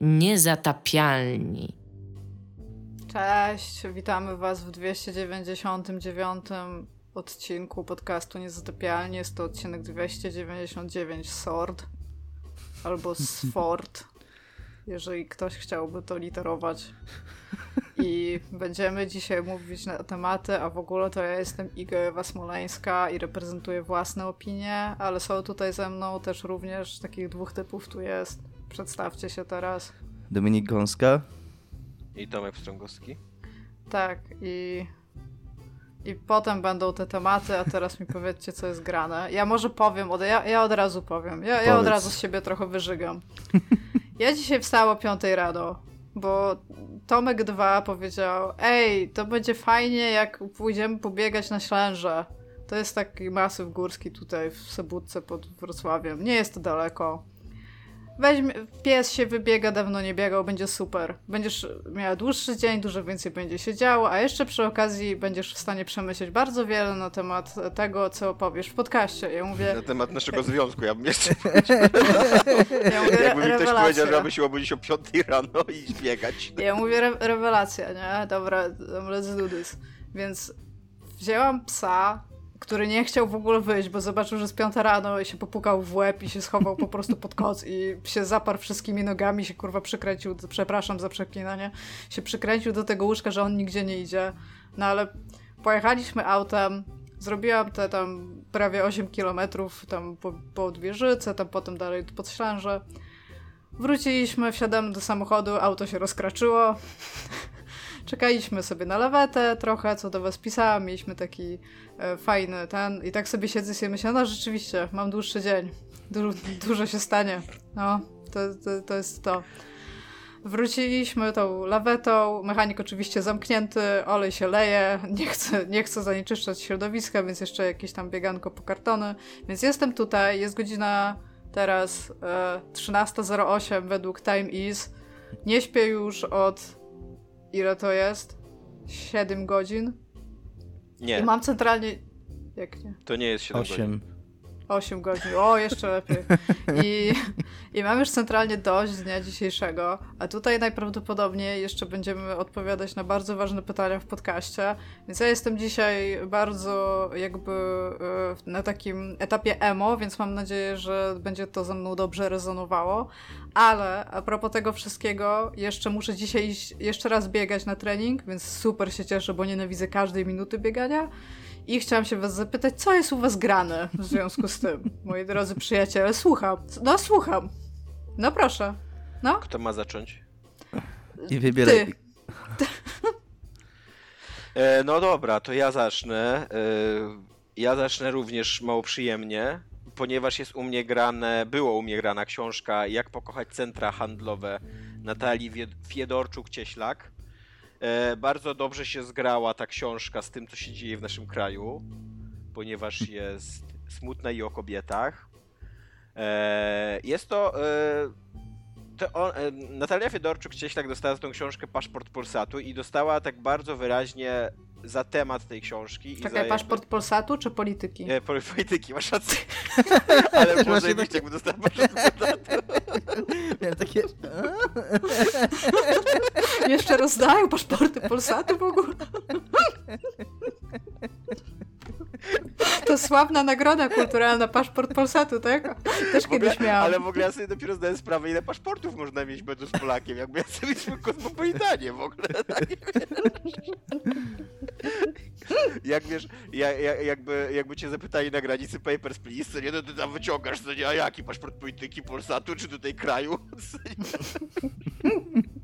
Niezatapialni. Cześć, witamy Was w 299 odcinku podcastu Niezatapialni. Jest to odcinek 299 Sword albo Sword, jeżeli ktoś chciałby to literować. I będziemy dzisiaj mówić na tematy, a w ogóle to ja jestem Iga Ewa Smoleńska i reprezentuję własne opinie, ale są tutaj ze mną też również takich dwóch typów tu jest. Przedstawcie się teraz. Dominik Gąska. I Tomek Strągowski. Tak, i, i potem będą te tematy, a teraz mi powiedzcie, co jest grane. Ja może powiem, od, ja, ja od razu powiem. Ja, ja od razu z siebie trochę wyżygam. Ja dzisiaj wstałam o 5 rano, bo Tomek 2 powiedział, ej, to będzie fajnie, jak pójdziemy pobiegać na Ślęże. To jest taki masyw górski tutaj w Sobótce pod Wrocławiem. Nie jest to daleko. Weźmy, pies się wybiega, dawno nie biegał, będzie super. Będziesz miała dłuższy dzień, dużo więcej będzie się działo, a jeszcze przy okazji będziesz w stanie przemyśleć bardzo wiele na temat tego, co opowiesz w podcaście. Ja mówię... Na temat naszego związku, ja bym jeszcze... ja mówię, Jakby mi ktoś powiedział, że aby się obudzić o 5 rano i biegać. Ja mówię, re rewelacja, nie? Dobra, let's do this. Więc wzięłam psa, który nie chciał w ogóle wyjść, bo zobaczył, że z piąta rano i się popukał w łeb i się schował po prostu pod koc i się zaparł wszystkimi nogami, się kurwa przykręcił, przepraszam za przeklinanie, się przykręcił do tego łóżka, że on nigdzie nie idzie. No ale pojechaliśmy autem, zrobiłam te tam prawie 8 kilometrów tam po, po Wieżyce, tam potem dalej pod Ślęże. Wróciliśmy, wsiadamy do samochodu, auto się rozkraczyło. Czekaliśmy sobie na lawetę trochę, co do was pisałam, mieliśmy taki e, fajny ten i tak sobie siedzę i myślę, no rzeczywiście, mam dłuższy dzień, du dużo się stanie, no, to, to, to jest to. Wróciliśmy tą lawetą, mechanik oczywiście zamknięty, olej się leje, nie chcę, nie chcę zanieczyszczać środowiska, więc jeszcze jakieś tam bieganko po kartony, więc jestem tutaj, jest godzina teraz e, 13.08 według Time Is, nie śpię już od Ile to jest? 7 godzin? Nie. I mam centralnie. Jak nie? To nie jest 7 8. godzin. 8 godzin. O, jeszcze lepiej. I, I mam już centralnie dość dnia dzisiejszego, a tutaj najprawdopodobniej jeszcze będziemy odpowiadać na bardzo ważne pytania w podcaście, więc ja jestem dzisiaj bardzo jakby e, na takim etapie emo, więc mam nadzieję, że będzie to ze mną dobrze rezonowało, ale a propos tego wszystkiego, jeszcze muszę dzisiaj iść jeszcze raz biegać na trening, więc super się cieszę, bo nienawidzę każdej minuty biegania. I chciałam się was zapytać, co jest u was grane w związku z tym, moi drodzy przyjaciele? Słucham. No, słucham. No proszę. No. Kto ma zacząć? I wybieraj. Ty. E, no dobra, to ja zacznę. E, ja zacznę również mało przyjemnie, ponieważ jest u mnie grane, było u mnie grana książka Jak pokochać centra handlowe Natalii Fiedorczuk-Cieślak. E, bardzo dobrze się zgrała ta książka z tym, co się dzieje w naszym kraju, ponieważ jest smutna i o kobietach. E, jest to. E, to on, Natalia Fiedorczuk gdzieś tak dostała za tą książkę paszport Polsatu i dostała tak bardzo wyraźnie za temat tej książki. Czekaj, paszport jakby... Polsatu czy polityki? Nie, polityki, masz rację. Ale może być, jakby dostała paszport Polsatu. Miałem takie... Jeszcze rozdają paszporty Polsatu w ogóle. To sławna nagroda kulturalna, paszport Polsatu, tak? Też ogóle, kiedyś miałam. Ale w ogóle ja sobie dopiero zdałem sprawę, ile paszportów można mieć będąc Polakiem. Jakby ja sobie mieć kosmopolitanie w ogóle. Tak? Jak wiesz, ja, ja, jakby, jakby cię zapytali na granicy Papers, Please, co nie, no ty tam wyciągasz, co nie, a jaki paszport polityki Polsatu, czy tutaj kraju?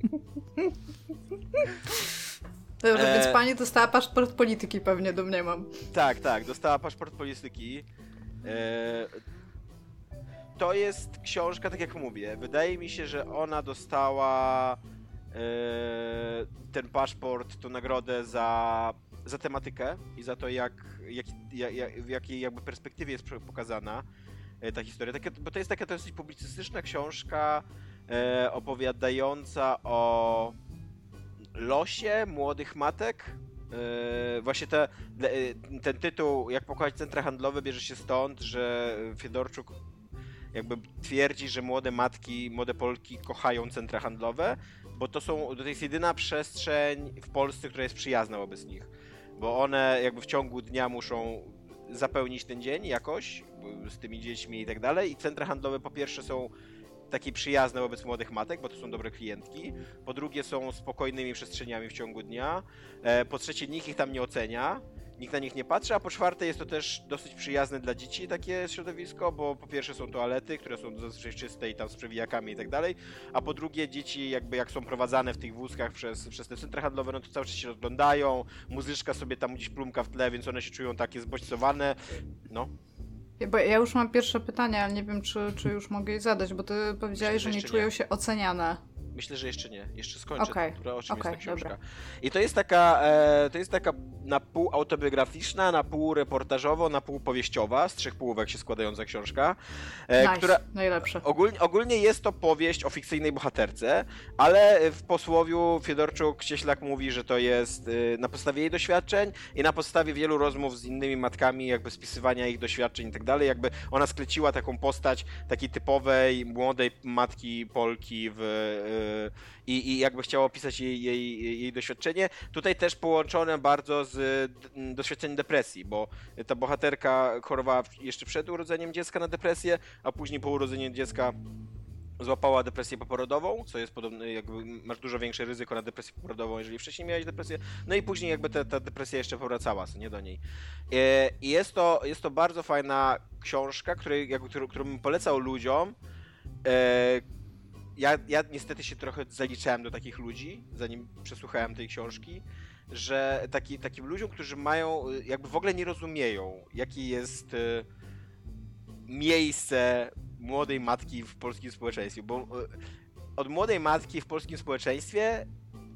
Dobrze, e... więc pani dostała paszport polityki pewnie, domniemam. Tak, tak, dostała paszport polityki. E... To jest książka, tak jak mówię, wydaje mi się, że ona dostała e... ten paszport, tą nagrodę za, za tematykę i za to, jak, jak, jak, w jakiej jakby perspektywie jest pokazana e, ta historia. Takie, bo to jest taka dosyć publicystyczna książka e, opowiadająca o losie młodych matek. Yy, właśnie te, ten tytuł, jak pokochać centra handlowe, bierze się stąd, że Fiedorczuk jakby twierdzi, że młode matki, młode Polki kochają centra handlowe, bo to są, to jest jedyna przestrzeń w Polsce, która jest przyjazna wobec nich. Bo one jakby w ciągu dnia muszą zapełnić ten dzień jakoś z tymi dziećmi i tak dalej. I centra handlowe po pierwsze są takie przyjazne wobec młodych matek, bo to są dobre klientki. Po drugie są spokojnymi przestrzeniami w ciągu dnia. E, po trzecie nikt ich tam nie ocenia nikt na nich nie patrzy, a po czwarte jest to też dosyć przyjazne dla dzieci takie środowisko, bo po pierwsze są toalety, które są zazwyczaj czyste i tam z przewijakami i tak dalej, a po drugie dzieci jakby jak są prowadzane w tych wózkach przez, przez te centra handlowe, no to cały czas się rozglądają, muzyczka sobie tam gdzieś plumka w tle, więc one się czują takie zbodźcowane, no. Bo ja już mam pierwsze pytanie, ale nie wiem, czy, czy już mogę je zadać, bo ty powiedziałeś, że nie czują nie. się oceniane. Myślę, że jeszcze nie. Jeszcze skończę, okay. która, o czym okay, jest ta książka. Dobra. I to jest taka, e, to jest taka na pół autobiograficzna, na pół reportażowo, na pół powieściowa, z trzech półek się składająca książka. E, nice. która najlepsze. Ogólnie, ogólnie jest to powieść o fikcyjnej bohaterce, ale w posłowiu Fiedorczuk Cieślak mówi, że to jest e, na podstawie jej doświadczeń i na podstawie wielu rozmów z innymi matkami, jakby spisywania ich doświadczeń i tak dalej, jakby ona skleciła taką postać takiej typowej, młodej matki Polki w e, i, i jakby chciała opisać jej, jej, jej doświadczenie. Tutaj też połączone bardzo z doświadczeniem depresji, bo ta bohaterka chorowała jeszcze przed urodzeniem dziecka na depresję, a później po urodzeniu dziecka złapała depresję poporodową, co jest podobne, jakby masz dużo większe ryzyko na depresję poporodową, jeżeli wcześniej miałeś depresję, no i później jakby ta, ta depresja jeszcze powracała, nie do niej. E, I jest to, jest to bardzo fajna książka, której, jakby, którą, którą polecał ludziom, e, ja, ja niestety się trochę zaliczałem do takich ludzi, zanim przesłuchałem tej książki, że taki, takim ludziom, którzy mają, jakby w ogóle nie rozumieją, jakie jest y, miejsce młodej matki w polskim społeczeństwie, bo y, od młodej matki w polskim społeczeństwie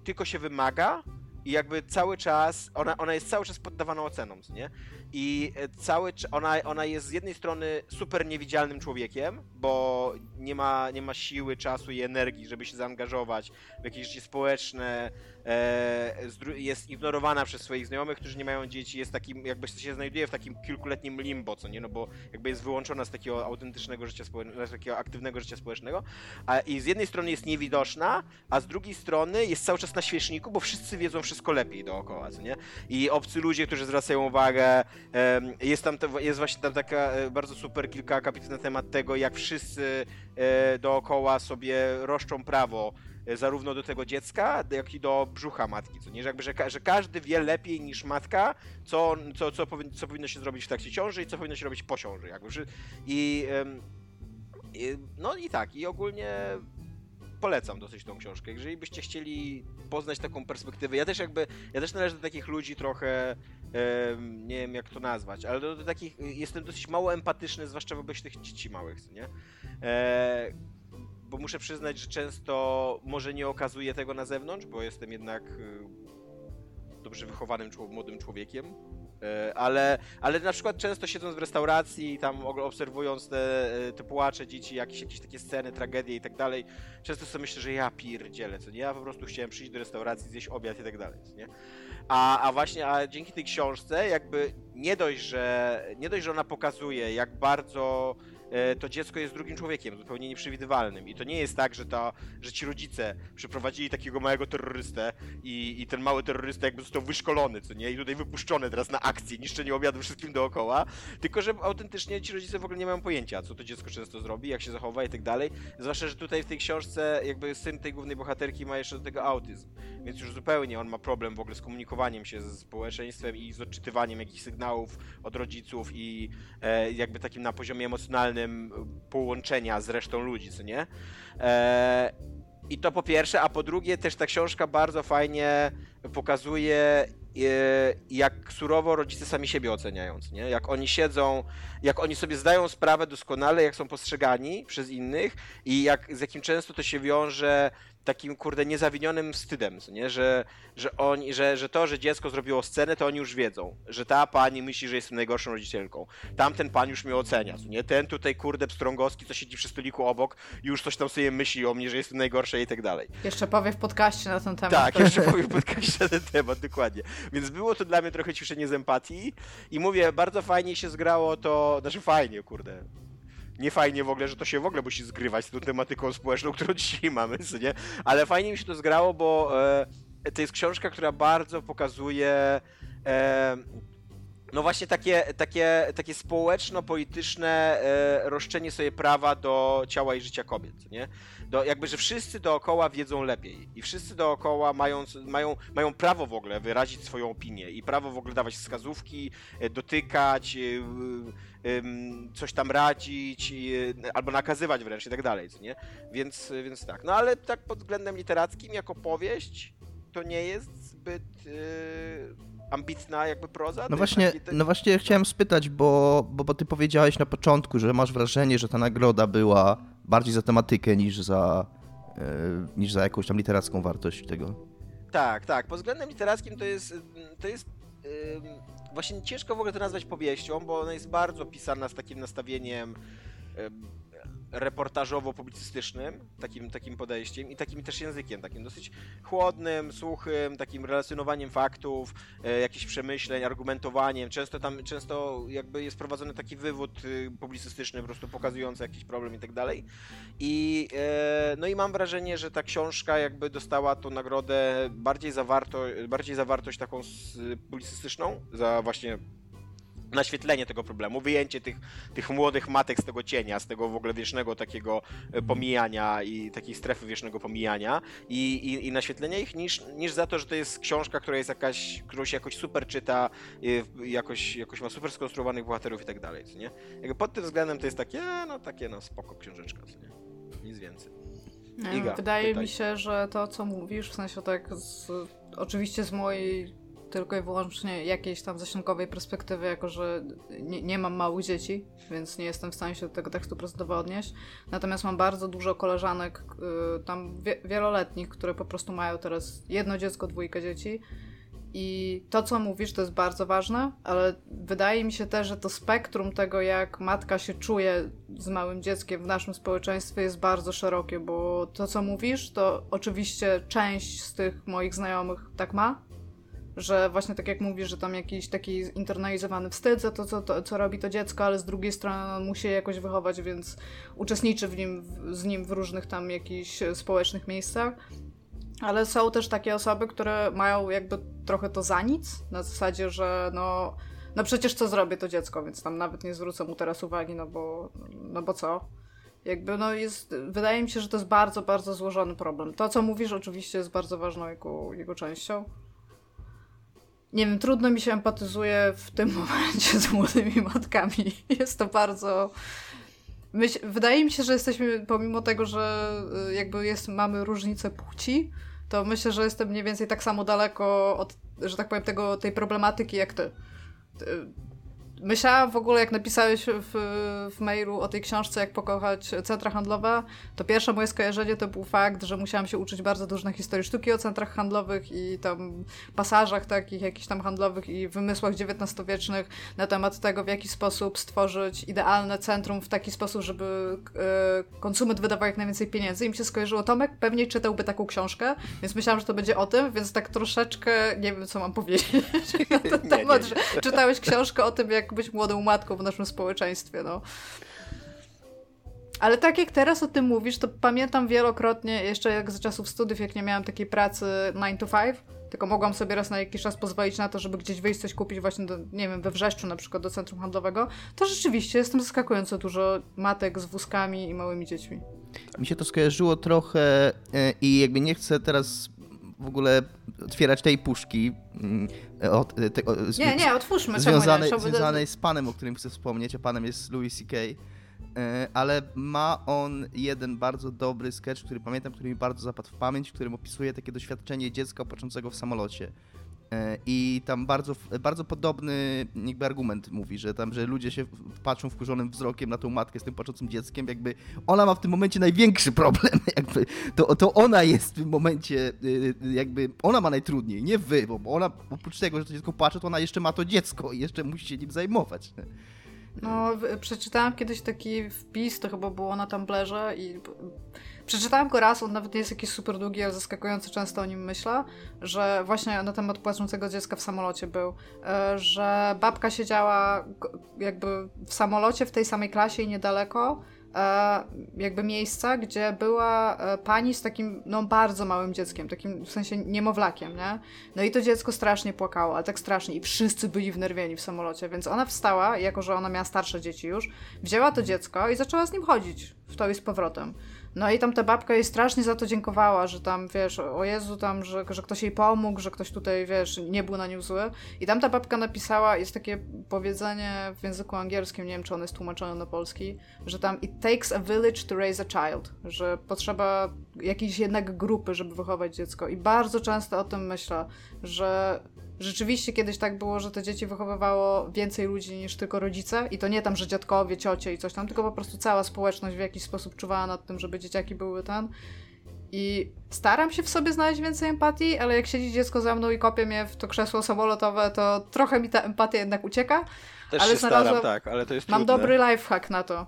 tylko się wymaga i jakby cały czas, ona, ona jest cały czas poddawana ocenom, nie? I e, cały ona, ona jest z jednej strony super niewidzialnym człowiekiem, bo nie ma, nie ma siły, czasu i energii, żeby się zaangażować w jakieś życie społeczne, e, jest ignorowana przez swoich znajomych, którzy nie mają dzieci, jest takim, jakby się znajduje w takim kilkuletnim limbo, co nie, no bo jakby jest wyłączona z takiego autentycznego życia społecznego, z takiego aktywnego życia społecznego, i z jednej strony jest niewidoczna, a z drugiej strony jest cały czas na świeczniku, bo wszyscy wiedzą wszystko lepiej dookoła, co nie? I obcy ludzie, którzy zwracają uwagę, jest tam, jest właśnie tam taka e, bardzo super kilka akapitów na temat tego, jak wszyscy e, dookoła sobie roszczą prawo e, zarówno do tego dziecka, jak i do brzucha matki, co nie? Że, jakby, że, że każdy wie lepiej niż matka, co, co, co, co powinno się zrobić w trakcie ciąży i co powinno się robić po ciąży. Jakby. I, i no i tak, i ogólnie polecam dosyć tą książkę. Jeżeli byście chcieli poznać taką perspektywę, ja też jakby, ja też należę do takich ludzi trochę, nie wiem jak to nazwać, ale do, takich, jestem dosyć mało empatyczny, zwłaszcza wobec tych dzieci małych, nie? E, bo muszę przyznać, że często może nie okazuję tego na zewnątrz, bo jestem jednak y, dobrze wychowanym młodym człowiekiem, E, ale, ale na przykład często siedząc w restauracji tam obserwując te, e, te płacze dzieci, jakieś, jakieś takie sceny, tragedie i tak dalej, często sobie myślę, że ja pierdzielę, co nie? Ja po prostu chciałem przyjść do restauracji, zjeść obiad i tak dalej, nie? A, a właśnie, a dzięki tej książce jakby nie dość, że nie dość, że ona pokazuje, jak bardzo to dziecko jest drugim człowiekiem, zupełnie nieprzewidywalnym. I to nie jest tak, że, ta, że ci rodzice przyprowadzili takiego małego terrorystę i, i ten mały terrorysta jakby został wyszkolony, co nie? I tutaj wypuszczony teraz na akcję, niszczenie obiadu wszystkim dookoła. Tylko, że autentycznie ci rodzice w ogóle nie mają pojęcia, co to dziecko często zrobi, jak się zachowa i tak dalej. Zwłaszcza, że tutaj w tej książce jakby syn tej głównej bohaterki ma jeszcze do tego autyzm. Więc już zupełnie on ma problem w ogóle z komunikowaniem się ze społeczeństwem i z odczytywaniem jakichś sygnałów od rodziców i e, jakby takim na poziomie emocjonalnym połączenia z resztą ludzi, co nie? E, I to po pierwsze, a po drugie też ta książka bardzo fajnie pokazuje, e, jak surowo rodzice sami siebie oceniają, nie? Jak oni siedzą, jak oni sobie zdają sprawę doskonale, jak są postrzegani przez innych i jak, z jakim często to się wiąże takim, kurde, niezawinionym wstydem, nie? Że, że, oni, że, że to, że dziecko zrobiło scenę, to oni już wiedzą, że ta pani myśli, że jestem najgorszą rodzicielką. Tamten pan już mnie ocenia, nie? Ten tutaj, kurde, pstrągowski, co siedzi przy stoliku obok, już coś tam sobie myśli o mnie, że jestem najgorsza i tak dalej. Jeszcze powie w podcaście na ten temat. Tak, jeszcze powie w podcaście na ten temat, dokładnie. Więc było to dla mnie trochę ciszenie z empatii i mówię, bardzo fajnie się zgrało to, znaczy fajnie, kurde, nie fajnie w ogóle, że to się w ogóle musi zgrywać z tą tematyką społeczną, którą dzisiaj mamy, nie? Ale fajnie mi się to zgrało, bo e, to jest książka, która bardzo pokazuje e, no właśnie takie, takie, takie społeczno-polityczne e, roszczenie sobie prawa do ciała i życia kobiet, nie? Do, jakby, że wszyscy dookoła wiedzą lepiej i wszyscy dookoła mają, mają, mają prawo w ogóle wyrazić swoją opinię i prawo w ogóle dawać wskazówki, e, dotykać, e, coś tam radzić albo nakazywać wręcz i tak dalej, nie? Więc, więc tak. No ale tak pod względem literackim jako powieść to nie jest zbyt ambitna jakby proza? No właśnie, taki... no właśnie chciałem spytać, bo, bo, bo ty powiedziałeś na początku, że masz wrażenie, że ta nagroda była bardziej za tematykę niż za, yy, niż za jakąś tam literacką wartość tego. Tak, tak. Pod względem literackim to jest, to jest yy, właśnie ciężko w ogóle to nazwać powieścią, bo ona jest bardzo pisana z takim nastawieniem reportażowo-publicystycznym, takim, takim podejściem i takim też językiem, takim dosyć chłodnym, suchym, takim relacjonowaniem faktów, e, jakichś przemyśleń, argumentowaniem. Często tam, często jakby jest prowadzony taki wywód y, publicystyczny, po prostu pokazujący jakiś problem i tak dalej. I, e, no i mam wrażenie, że ta książka jakby dostała tą nagrodę bardziej, zawarto, bardziej zawartość taką publicystyczną, za właśnie naświetlenie tego problemu, wyjęcie tych, tych młodych matek z tego cienia, z tego w ogóle wiecznego takiego e, pomijania i takiej strefy wiecznego pomijania i, i, i naświetlenie ich, niż, niż za to, że to jest książka, która jest jakaś, którą się jakoś super czyta, jakoś, jakoś ma super skonstruowanych bohaterów i tak dalej, nie? Jakby pod tym względem to jest takie, no takie no spoko książeczka, nie? Nic więcej. Iga, wydaje pytaj. mi się, że to, co mówisz, w sensie tak z, oczywiście z mojej tylko i wyłącznie jakiejś tam zasięgowej perspektywy, jako że nie, nie, mam małych dzieci, więc nie jestem w stanie się do tego tekstu procentowo odnieść. Natomiast mam bardzo dużo koleżanek, y, tam wie, wieloletnich, które po prostu mają teraz jedno dziecko, dwójkę dzieci. I to, co mówisz, to jest bardzo ważne, ale wydaje mi się też, że to spektrum tego, jak matka się czuje z małym dzieckiem w naszym społeczeństwie, jest bardzo szerokie, bo to, co mówisz, to oczywiście część z tych moich znajomych tak ma, że właśnie tak jak mówisz, że tam jakiś taki internalizowany wstyd za to, co, to, co robi to dziecko, ale z drugiej strony on musi je jakoś wychować, więc uczestniczy w nim, z nim w różnych tam jakichś społecznych miejscach. Ale są też takie osoby, które mają jakby trochę to za nic, na zasadzie, że no, no przecież co zrobię to dziecko, więc tam nawet nie zwrócę mu teraz uwagi, no bo, no bo co? Jakby no jest, wydaje mi się, że to jest bardzo, bardzo złożony problem. To, co mówisz, oczywiście jest bardzo ważną jego, jego częścią nie wiem, trudno mi się empatyzuje w tym momencie z młodymi matkami. Jest to bardzo. Myśl... Wydaje mi się, że jesteśmy, pomimo tego, że y, jakby jest, mamy różnice płci, to myślę, że jestem mniej więcej tak samo daleko od, że tak powiem, tego, tej problematyki jak ty. Myślałam w ogóle, jak napisałeś w, w mailu o tej książce, jak pokochać centra handlowe, to pierwsze moje skojarzenie to był fakt, że musiałam się uczyć bardzo dużo na historii sztuki o centrach handlowych i tam pasażach takich jakichś tam handlowych i wymysłach XIX-wiecznych na temat tego, w jaki sposób stworzyć idealne centrum w taki sposób, żeby e, konsument wydawał jak najwięcej pieniędzy. I mi się skojarzyło, Tomek pewnie czytałby taką książkę, więc myślałam, że to będzie o tym, więc tak troszeczkę nie wiem, co mam powiedzieć na ten temat, że czytałeś książkę o tym, jak być młodą matką w naszym społeczeństwie, no. Ale tak jak teraz o tym mówisz, to pamiętam wielokrotnie, jeszcze jak za czasów studiów, jak nie miałam takiej pracy 9 to 5, tylko mogłam sobie raz na jakiś czas pozwolić na to, żeby gdzieś wyjść coś kupić właśnie do, nie wiem, we Wrzeszczu na przykład do centrum handlowego, to rzeczywiście jestem zaskakująco dużo matek z wózkami i małymi dziećmi. Mi się to skojarzyło trochę e, i jakby nie chcę teraz w ogóle otwierać tej puszki. Mm, od, te, o, nie, nie, otwórzmy. Związanej, związanej z panem, o którym chcę wspomnieć, a panem jest Louis C.K., e, ale ma on jeden bardzo dobry sketch, który pamiętam, który mi bardzo zapadł w pamięć, w którym opisuje takie doświadczenie dziecka początego w samolocie. E, I tam bardzo, bardzo podobny jakby argument mówi, że tam, że ludzie się patrzą wkurzonym wzrokiem na tą matkę z tym patrzącym dzieckiem, jakby ona ma w tym momencie największy problem, jakby to, to ona jest w tym momencie, y, y, jakby ona ma najtrudniej, nie wy, bo ona oprócz tego, że to dziecko płacze, to ona jeszcze ma to dziecko i jeszcze musi się nim zajmować. No, przeczytałam kiedyś taki wpis, to chyba było na Tumblerze i Przeczytałam go raz, on nawet nie jest jakiś super długi, ale zaskakująco często o nim myślę, że właśnie na temat płaczącego dziecka w samolocie był, e, że babka siedziała jakby w samolocie w tej samej klasie i niedaleko, E, jakby miejsca, gdzie była e, pani z takim, no bardzo małym dzieckiem, takim w sensie niemowlakiem, nie? No i to dziecko strasznie płakało, ale tak strasznie i wszyscy byli wnerwieni w samolocie, więc ona wstała, jako że ona miała starsze dzieci już, wzięła to dziecko i zaczęła z nim chodzić w to i z powrotem. No i tam ta babka jej strasznie za to dziękowała, że tam, wiesz, o Jezu, tam, że, że ktoś jej pomógł, że ktoś tutaj, wiesz, nie był na nią zły. I tam ta babka napisała, jest takie powiedzenie w języku angielskim, nie wiem, czy ono jest tłumaczone na polski, że tam it takes a village to raise a child, że potrzeba jakiejś jednak grupy, żeby wychować dziecko. I bardzo często o tym myślę, że rzeczywiście kiedyś tak było, że te dzieci wychowywało więcej ludzi niż tylko rodzice i to nie tam, że dziadkowie, ciocie i coś tam, tylko po prostu cała społeczność w jakiś sposób czuwała nad tym, żeby dzieciaki były ten. I staram się w sobie znaleźć więcej empatii, ale jak siedzi dziecko za mną i kopie mnie w to krzesło samolotowe, to trochę mi ta empatia jednak ucieka. Też ale się staram, tak, ale to jest Mam trudne. dobry lifehack na to.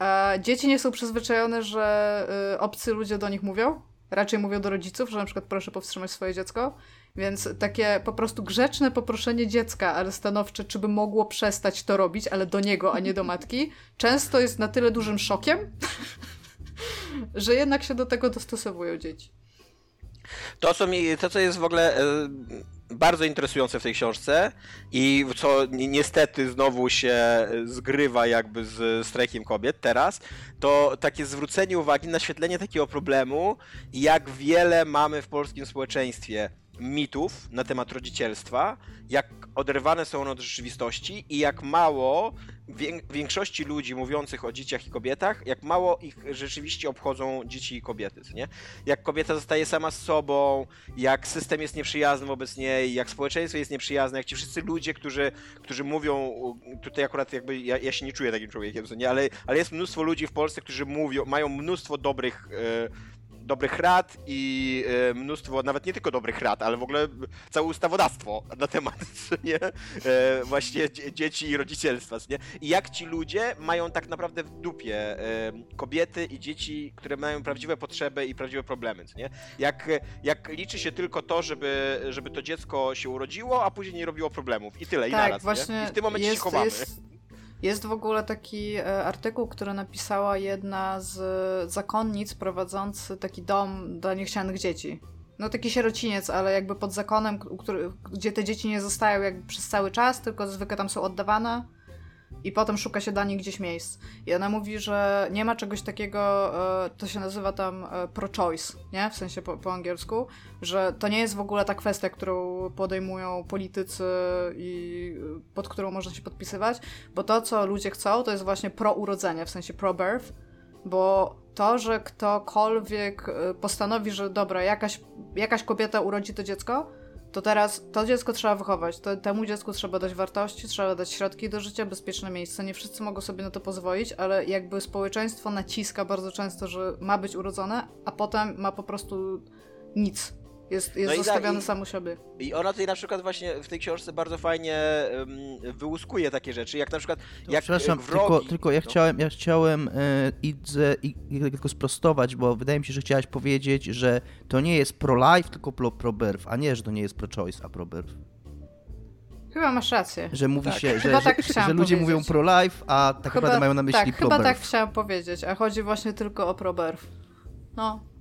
E, dzieci nie są przyzwyczajone, że y, obcy ludzie do nich mówią. Raczej mówią do rodziców, że na przykład proszę powstrzymać swoje dziecko. Więc takie po prostu grzeczne poproszenie dziecka, ale stanowcze, czy by mogło przestać to robić, ale do niego, a nie do matki, często jest na tyle dużym szokiem, że jednak się do tego dostosowują dzieci. To, co, mi, to, co jest w ogóle e, bardzo interesujące w tej książce i co niestety znowu się zgrywa jakby z strajkiem kobiet teraz, to takie zwrócenie uwagi, naświetlenie takiego problemu, jak wiele mamy w polskim społeczeństwie mitów na temat rodzicielstwa, jak oderwane są one od rzeczywistości i jak mało większości ludzi mówiących o dzieciach i kobietach, jak mało ich rzeczywiście obchodzą dzieci i kobiety, nie? Jak kobieta zostaje sama z sobą, jak system jest nieprzyjazny wobec niej, jak społeczeństwo jest nieprzyjazne, jak ci wszyscy ludzie, którzy, którzy mówią, tutaj akurat jakby ja, ja się nie czuję takim człowiekiem, nie? Ale, ale jest mnóstwo ludzi w Polsce, którzy mówią, mają mnóstwo dobrych yy, dobrych rad i e, mnóstwo, nawet nie tylko dobrych rad, ale w ogóle całe ustawodawstwo na temat nie? E, właśnie dzieci i rodzicielstwa. Nie? I jak ci ludzie mają tak naprawdę w dupie e, kobiety i dzieci, które mają prawdziwe potrzeby i prawdziwe problemy. Nie? Jak, jak liczy się tylko to, żeby, żeby to dziecko się urodziło, a później nie robiło problemów. I tyle, tak, i naraz. Właśnie nie? I w tym momencie jest, się chowamy. Jest jest w ogóle taki e, artykuł, który napisała jedna z zakonnic prowadzący taki dom dla niechcianych dzieci. No taki sierociniec, ale jakby pod zakonem, który, gdzie te dzieci nie zostają jakby przez cały czas, tylko zwykle tam są oddawane i potem szuka się dla nich gdzieś miejsc. I ona mówi, że nie ma czegoś takiego, e, to się nazywa tam e, pro-choice, nie? W sensie po, po, angielsku, że to nie jest w ogóle ta kwestia, którą podejmują politycy i e, pod którą można się podpisywać, bo to, co ludzie chcą, to jest właśnie pro-urodzenie, w sensie pro-birth, bo to, że ktokolwiek postanowi, że dobra, jakaś, jakaś kobieta urodzi to dziecko, to teraz to dziecko trzeba wychować. To, temu dziecku trzeba dać wartości, trzeba dać środki do życia, bezpieczne miejsce. Nie wszyscy mogą sobie na to pozwolić, ale jakby społeczeństwo naciska bardzo często, że ma być urodzone, a potem ma po prostu nic. Jest, jest no zostawiony tak, sam siebie. I ona tutaj na przykład właśnie w tej książce bardzo fajnie um, wyłuskuje takie rzeczy, jak na przykład jak Przepraszam, wrogi, tylko, tylko ja no. chciałem, ja chciałem e, Idze, i, tylko sprostować, bo wydaje mi się, że chciałaś powiedzieć, że to nie jest pro-life, tylko pro-birth, a nie, że to nie jest pro-choice, a pro-birth. Chyba masz rację. Że mówi tak. się, że, że, tak że, ludzie powiedzieć. mówią pro-life, a tak chyba, naprawdę mają na myśli tak, pro-birth. Chyba tak chciałam powiedzieć, a chodzi właśnie tylko o pro-birth. No,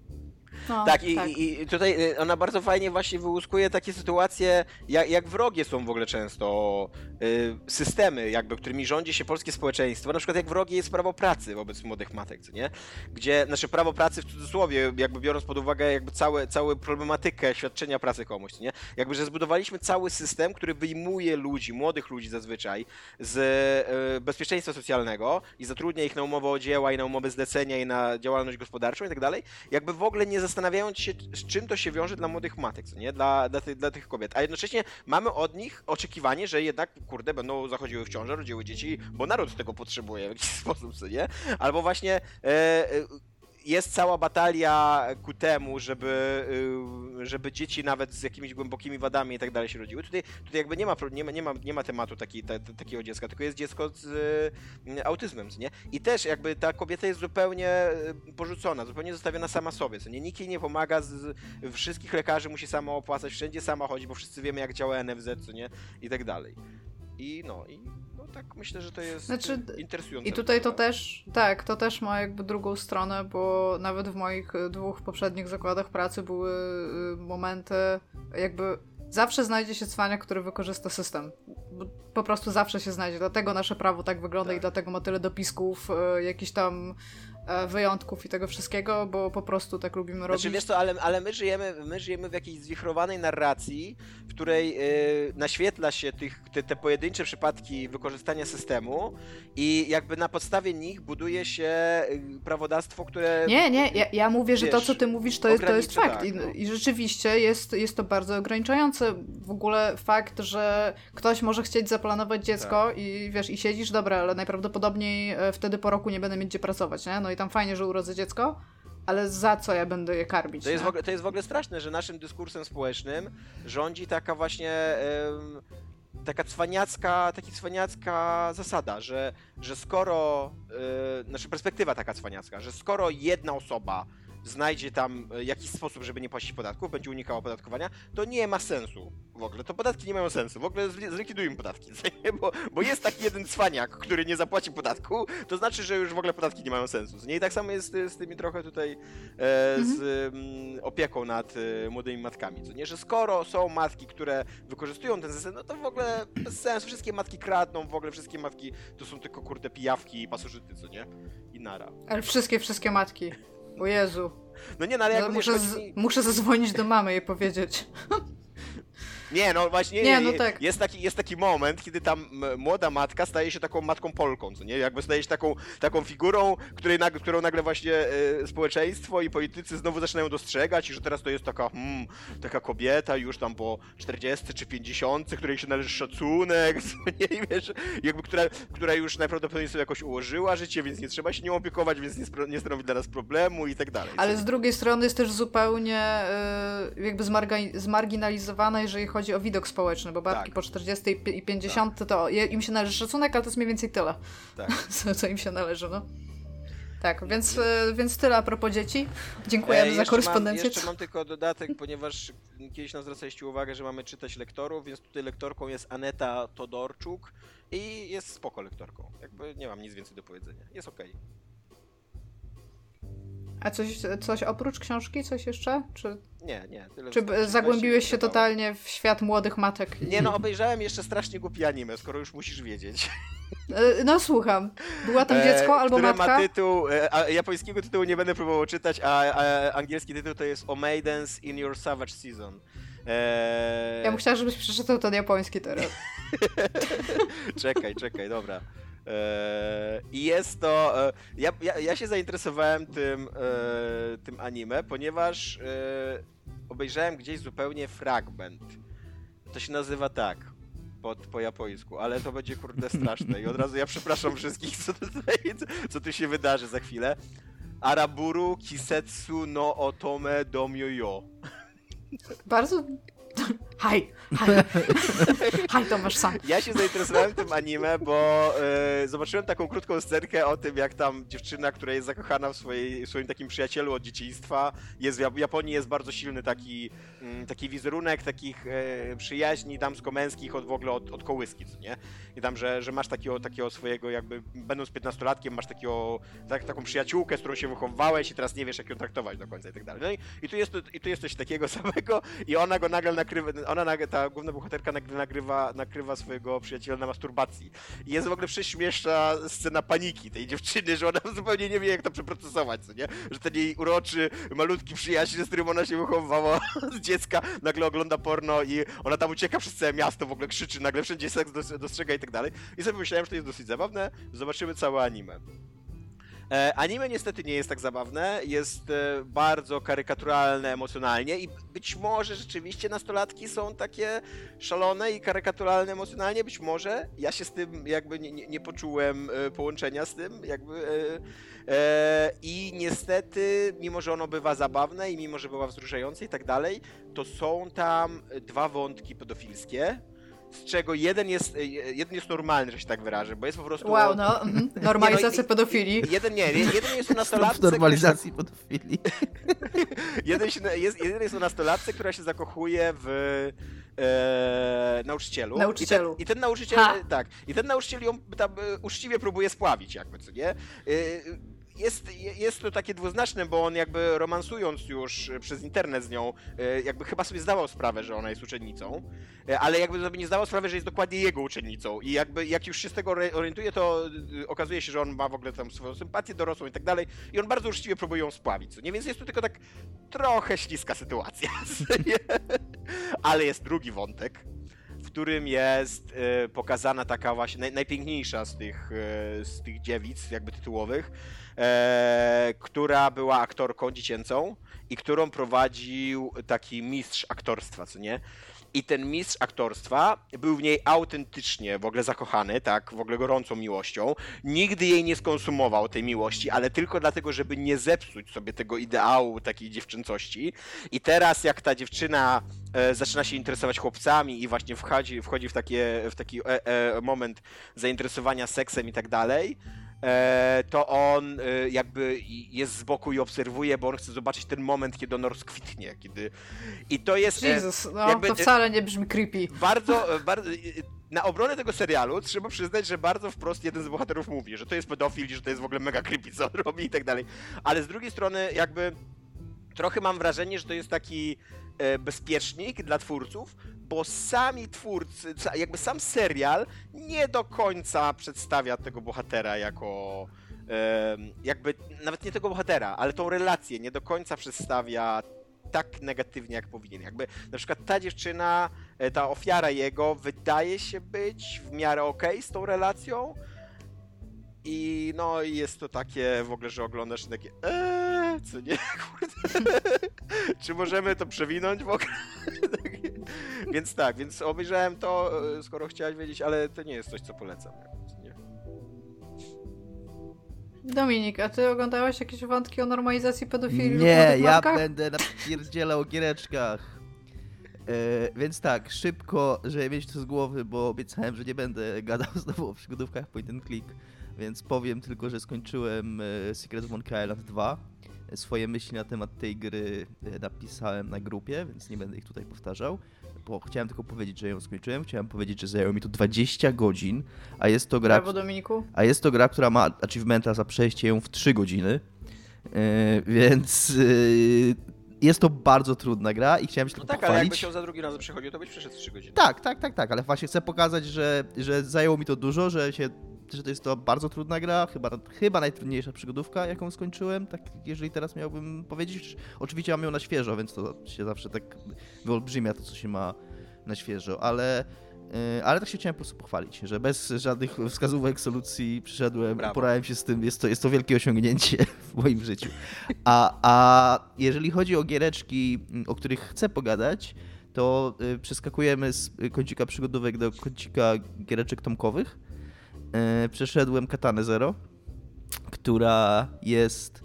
no, tak, i, tak. i tutaj y, ona bardzo fajnie właśnie wyłuskuje takie sytuacje, jak, jak wrogie są w ogóle często y, systemy, jakby, którymi rządzi się polskie społeczeństwo. Na przykład jak wrogie jest prawo pracy wobec młodych matek, co nie? Gdzie, znaczy prawo pracy w cudzysłowie, jakby biorąc pod uwagę jakby całe, całą problematykę świadczenia pracy komuś, co nie? Jakby, że zbudowaliśmy cały system, który wyjmuje ludzi, młodych ludzi zazwyczaj, z y, bezpieczeństwa socjalnego i zatrudnia ich na umowę o dzieła i na umowę zlecenia i na działalność gospodarczą i tak dalej, jakby w ogóle nie zastanawiając się, z czym to się wiąże dla młodych matek, nie? Dla, dla, ty, dla tych kobiet. A jednocześnie mamy od nich oczekiwanie, że jednak, kurde, będą zachodziły w ciążę, rodziły dzieci, bo naród tego potrzebuje w jakiś sposób, co nie? Albo właśnie... E, e, jest cała batalia ku temu, żeby, y, żeby dzieci nawet z jakimiś głębokimi wadami i tak dalej się rodziły. Tutaj, tutaj jakby nie ma, nie ma, nie ma, nie ma tematu taki, ta, takiego dziecka, tylko jest dziecko z y, autyzmem, nie? I też jakby ta kobieta jest zupełnie y, porzucona, zupełnie zostawiona sama sobie, co nie? Nikt jej nie pomaga, z, wszystkich lekarzy musi sama opłacać, wszędzie sama chodzi, bo wszyscy wiemy jak działa NFZ, co nie? I tak dalej. I no, i tak myślę, że to jest znaczy, interesujące. I tutaj to też, tak, to też ma jakby drugą stronę, bo nawet w moich e, dwóch poprzednich zakładach pracy były e, momenty, jakby zawsze znajdzie się cwania, który wykorzysta system. Po prostu zawsze się znajdzie. Dlatego nasze prawo tak wygląda tak. i dlatego ma tyle dopisków, e, jakichś tam E, wyjątków i tego wszystkiego, bo po prostu tak lubimy znaczy, robić. Znaczy wiesz co, ale, ale my, żyjemy, my żyjemy w jakiejś zwichrowanej narracji, w której yy, naświetla się tych, te, te, pojedyncze przypadki wykorzystania systemu i jakby na podstawie nich buduje się y, prawodawstwo, które... Nie, nie, ja, ja mówię, wiesz, że to co ty mówisz to jest, to jest fakt tak, I, no. I, rzeczywiście jest, jest to bardzo ograniczające. W ogóle fakt, że ktoś może chcieć zaplanować dziecko tak. i wiesz, i siedzisz, dobra, ale najprawdopodobniej e, wtedy po roku nie będę mieć gdzie pracować, nie? No i tam fajnie, że urodzę dziecko, ale za co ja będę je karmić? To jest, w ogóle, to jest w ogóle straszne, że naszym dyskursem społecznym rządzi taka właśnie taka cwaniacka, taki cwaniacka zasada, że, że skoro, yy, znaczy perspektywa taka cwaniacka, że skoro jedna osoba znajdzie tam e, jakiś sposób, żeby nie płacić podatków, będzie unikał opodatkowania, to nie ma sensu w ogóle. To podatki nie mają sensu. W ogóle zlikwidujmy podatki. Bo, bo jest taki jeden cwaniak, który nie zapłaci podatku, to znaczy, że już w ogóle podatki nie mają sensu. Nie? I tak samo jest z tymi trochę tutaj e, z mm, opieką nad e, młodymi matkami. Co nie, że skoro są matki, które wykorzystują ten system, no to w ogóle bez sensu. Wszystkie matki kradną, w ogóle wszystkie matki to są tylko kurde pijawki i pasożyty, co nie? I nara. Ale wszystkie, wszystkie matki. O Jezu. No nie, no ale jak no, muszę, z, muszę zadzwonić do mamy i powiedzieć. Nie, no właśnie, nie, no tak. jest, taki, jest taki moment, kiedy tam młoda matka staje się taką matką Polką, co nie? Jakby staje się taką, taką figurą, której, którą nagle właśnie e, społeczeństwo i politycy znowu zaczynają dostrzegać i że teraz to jest taka, hmm, taka kobieta już tam po 40 czy 50, której się należy szacunek, co nie? I wiesz, jakby która, która już najprawdopodobniej sobie jakoś ułożyła życie, więc nie trzeba się nią opiekować, więc nie, nie stanowi dla nas problemu i tak dalej. Ale z drugiej strony jest też zupełnie y, jakby zmarginalizowana, jeżeli chodzi chodzi o widok społeczny, bo babki tak. po 40 i 50 tak. to im się należy szacunek, ale to jest mniej więcej tyle, tak. co im się należy, no. Tak, więc, e, więc tyle a propos dzieci. Dziękujemy e, za korespondencję. Mam, jeszcze mam tylko dodatek, ponieważ kiedyś nam zwracaliście uwagę, że mamy czytać lektorów, więc tutaj lektorką jest Aneta Todorczuk i jest spoko lektorką. Jakby nie mam nic więcej do powiedzenia. Jest okej. Okay. A coś, coś oprócz książki? Coś jeszcze? Czy... Nie, nie. Czy zagłębiłeś się totalnie w świat młodych matek? Nie, no obejrzałem jeszcze strasznie głupie anime, skoro już musisz wiedzieć. E, no słucham. Była tam dziecko e, albo które matka? ma tytuł, e, a, japońskiego tytułu nie będę próbował czytać, a, a angielski tytuł to jest O Maidens in Your Savage Season. Ja bym chciała, żebyś przeczytał ten japoński teraz. czekaj, czekaj, dobra. Eee, I jest to. E, ja, ja, ja, się zainteresowałem tym, e, tym anime, ponieważ e, obejrzałem gdzieś zupełnie fragment. To się nazywa tak. Pod, po japońsku, ale to będzie kurde straszne i od razu ja przepraszam wszystkich, co, tutaj, co tu się wydarzy za chwilę. Araburu Kisetsu no Otome Domyoyo. Bardzo Haj, haj, haj Tomasz sam. Ja się zainteresowałem tym anime, bo e, zobaczyłem taką krótką scenkę o tym, jak tam dziewczyna, która jest zakochana w, swojej, w swoim takim przyjacielu od dzieciństwa, jest w Japonii jest bardzo silny taki, mm, taki wizerunek takich e, przyjaźni damsko-męskich od w ogóle od, od kołyski, co nie? I tam, że, że masz takiego, takiego swojego jakby, będąc 15-latkiem, masz takiego, tak, taką przyjaciółkę, z którą się wychowywałeś i teraz nie wiesz, jak ją traktować do końca i tak dalej. No i, i, tu, jest, i tu jest coś takiego samego i ona go nagle nakrywa, ona, ta główna bohaterka nagrywa, nakrywa swojego przyjaciela na masturbacji. I jest w ogóle prześmieszna scena paniki tej dziewczyny, że ona zupełnie nie wie, jak to przeprocesować, co nie? Że ten jej uroczy, malutki przyjaciel, z którym ona się wychowywała z dziecka, nagle ogląda porno i ona tam ucieka przez całe miasto, w ogóle krzyczy, nagle wszędzie seks dostrzega i tak dalej. I sobie myślałem, że to jest dosyć zabawne, zobaczymy całe anime. E, anime niestety nie jest tak zabawne, jest e, bardzo karykaturalne emocjonalnie i być może rzeczywiście nastolatki są takie szalone i karykaturalne emocjonalnie, być może. Ja się z tym jakby nie, nie, nie poczułem e, połączenia z tym, jakby. I niestety, mimo że ono bywa zabawne i mimo że bywa wzruszające i tak dalej, to są tam dwa wątki pedofilskie z czego jeden jest, e, jeden jest normalny, że się tak wyrażę, bo jest po prostu... Wow, no, mhm. normalizacja no, pedofilii. Jeden nie, jeden jest o nastolatce... W normalizacji który... pedofilii. jeden, się, jest, jeden jest o nastolatce, która się zakochuje w e, nauczycielu. Nauczycielu. I ten, i ten nauczyciel, ha. tak, i ten nauczyciel ją tam e, uczciwie próbuje spławić jakby, co nie? E, jest, jest to takie dwuznaczne, bo on jakby romansując już przez internet z nią, e, jakby chyba sobie zdawał sprawę, że ona jest uczennicą, e, ale jakby sobie nie zdawał sprawy, że jest dokładnie jego uczennicą. I jakby jak już się z tego orientuje, to e, okazuje się, że on ma w ogóle tam swoją sympatię dorosłą i tak dalej. I on bardzo uczciwie próbuje ją spławić, nie? Więc jest tu tylko tak trochę śliska sytuacja, ale jest drugi wątek, w którym jest pokazana taka właśnie naj, najpiękniejsza z tych, z tych dziewic, jakby tytułowych, e, która była aktorką dziecięcą i którą prowadził taki mistrz aktorstwa, co nie? I ten mistrz aktorstwa był w niej autentycznie w ogóle zakochany, tak, w ogóle gorącą miłością. Nigdy jej nie skonsumował tej miłości, ale tylko dlatego, żeby nie zepsuć sobie tego ideału takiej dziewczęcości. I teraz, jak ta dziewczyna e, zaczyna się interesować chłopcami i właśnie wchodzi, wchodzi w, takie, w taki e, e, moment zainteresowania seksem i tak dalej, to on e, jakby jest z boku i obserwuje, bo on chce zobaczyć ten moment, kiedy on rozkwitnie, kiedy... I to jest... E, Jezus, no jakby, to wcale nie brzmi creepy. Bardzo, bardzo... Na obronę tego serialu trzeba przyznać, że bardzo wprost jeden z bohaterów mówi, że to jest pedofil, że to jest w ogóle mega creepy, co on robi i tak dalej. Ale z drugiej strony jakby trochę mam wrażenie, że to jest taki bezpiecznik dla twórców, bo sami twórcy, jakby sam serial nie do końca przedstawia tego bohatera jako jakby nawet nie tego bohatera, ale tą relację nie do końca przedstawia tak negatywnie, jak powinien. Jakby na przykład ta dziewczyna, e, ta ofiara jego wydaje się być w miarę okej okay z tą relacją, i no i jest to takie w ogóle, że oglądasz takie eee, co nie, kurde. Czy możemy to przewinąć w ogóle? więc tak, więc obejrzałem to, e, skoro chciałeś wiedzieć, ale to nie jest coś, co polecam. Nie? Dominik, a ty oglądałeś jakieś wątki o normalizacji pedofilii? Nie, ja będę napierdzielał o giereczkach. E, więc tak, szybko, żeby mieć to z głowy, bo obiecałem, że nie będę gadał znowu o przygodówkach point and click. Więc powiem tylko, że skończyłem e, Secret of Monkey Island 2. Swoje myśli na temat tej gry e, napisałem na grupie, więc nie będę ich tutaj powtarzał. Bo chciałem tylko powiedzieć, że ją skończyłem. Chciałem powiedzieć, że zajęło mi to 20 godzin, a jest to gra. Brawo, Dominiku. A jest to gra, która ma achievementa za przejście ją w 3 godziny. Yy, więc yy, jest to bardzo trudna gra i chciałem się no tylko tak, pochwalić. ale jakby się za drugi raz przechodził, to byś przeszedł w 3 godziny. Tak, tak, tak, tak, ale właśnie chcę pokazać, że, że zajęło mi to dużo, że się że to jest to bardzo trudna gra, chyba, chyba najtrudniejsza przygodówka, jaką skończyłem, tak jeżeli teraz miałbym powiedzieć. Oczywiście mam ją na świeżo, więc to się zawsze tak wyolbrzymia to, co się ma na świeżo, ale yy, ale tak się chciałem po prostu pochwalić, że bez żadnych wskazówek, solucji przyszedłem, Brawo. porałem się z tym, jest to, jest to wielkie osiągnięcie w moim życiu. A, a jeżeli chodzi o giereczki, o których chcę pogadać, to yy, przeskakujemy z kącika przygodówek do kącika giereczek tomkowych. E, przeszedłem Katanę Zero, która jest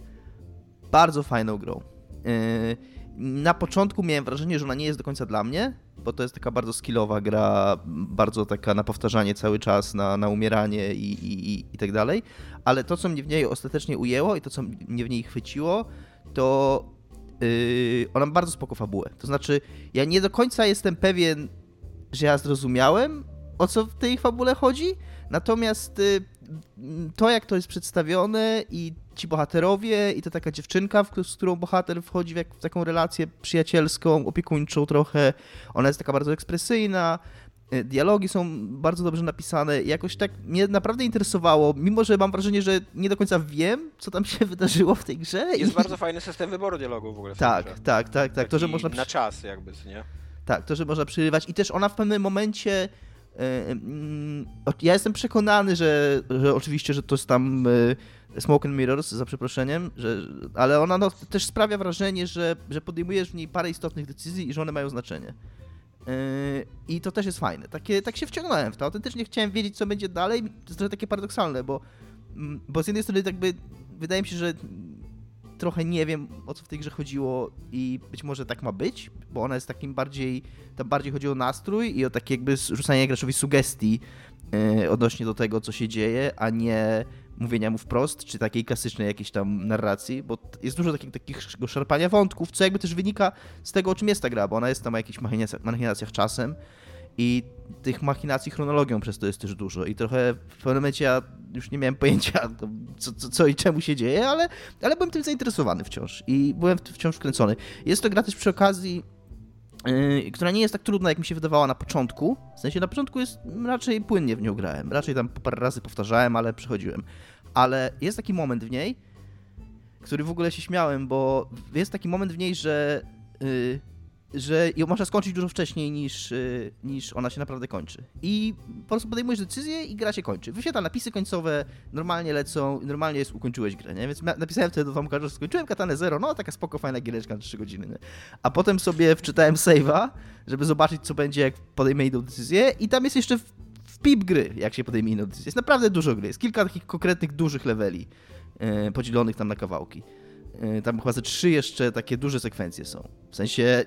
bardzo fajną grą. E, na początku miałem wrażenie, że ona nie jest do końca dla mnie, bo to jest taka bardzo skillowa gra, bardzo taka na powtarzanie cały czas, na, na umieranie i, i, i, i tak dalej. Ale to, co mnie w niej ostatecznie ujęło i to, co mnie w niej chwyciło, to yy, ona ma bardzo spoko fabułę. To znaczy, ja nie do końca jestem pewien, że ja zrozumiałem, o co w tej fabule chodzi, Natomiast y, to, jak to jest przedstawione i ci bohaterowie i to taka dziewczynka, z którą bohater wchodzi w, taką relację przyjacielską, opiekuńczą trochę, ona jest taka bardzo ekspresyjna, y, dialogi są bardzo dobrze napisane. Jakoś tak mnie naprawdę interesowało, mimo że mam wrażenie, że nie do końca wiem, co tam się wydarzyło w tej grze. Jest i... bardzo fajny system wyboru dialogów w ogóle. W tak, tak, tak, tak, tak. To, że można. Na czas, jakby, nie? Tak, to, że można przerywać. I też ona w pewnym momencie ja jestem przekonany, że, że oczywiście, że to jest tam Smoke and Mirrors, za przeproszeniem, że, ale ona no, też sprawia wrażenie, że, że podejmujesz w niej parę istotnych decyzji i że one mają znaczenie. I to też jest fajne. Takie, tak się wciągnąłem w to. Autentycznie chciałem wiedzieć, co będzie dalej. To jest trochę takie paradoksalne, bo, mm, bo z jednej strony jakby wydaje mi się, że trochę nie wiem, o co w tej grze chodziło i być może tak ma być, bo ona jest takim bardziej, tam bardziej chodzi o nastrój i o takie jakby rzucanie graczowi sugestii yy, odnośnie do tego, co się dzieje, a nie mówienia mu wprost, czy takiej klasycznej jakiejś tam narracji, bo jest dużo takich, takiego szarpania wątków, co jakby też wynika z tego, o czym jest ta gra, bo ona jest tam o jakichś machinacjach, machinacjach czasem i tych machinacji chronologią przez to jest też dużo i trochę w pewnym momencie ja już nie miałem pojęcia, co, co, co, i czemu się dzieje, ale, ale byłem tym zainteresowany wciąż i byłem wciąż wkręcony. Jest to gra też przy okazji, yy, która nie jest tak trudna, jak mi się wydawała na początku. W sensie na początku jest raczej płynnie w nią grałem, raczej tam parę razy powtarzałem, ale przechodziłem. Ale jest taki moment w niej, który w ogóle się śmiałem, bo jest taki moment w niej, że yy, że można skończyć dużo wcześniej niż, y, niż ona się naprawdę kończy. I po prostu podejmujesz decyzję i gra się kończy. Wyświetla napisy końcowe, normalnie lecą, normalnie jest, ukończyłeś grę, nie? Więc napisałem wtedy do Tomka, że skończyłem Katanę Zero, no taka spoko, fajna giereczka na 3 godziny, nie? A potem sobie wczytałem save'a, żeby zobaczyć, co będzie, jak podejmę inną decyzję i tam jest jeszcze w, w pip gry, jak się podejmie inną decyzję. Jest naprawdę dużo gry, jest kilka takich konkretnych, dużych leveli, yy, podzielonych tam na kawałki. Y, tam chyba ze trzy jeszcze takie duże sekwencje są. W sensie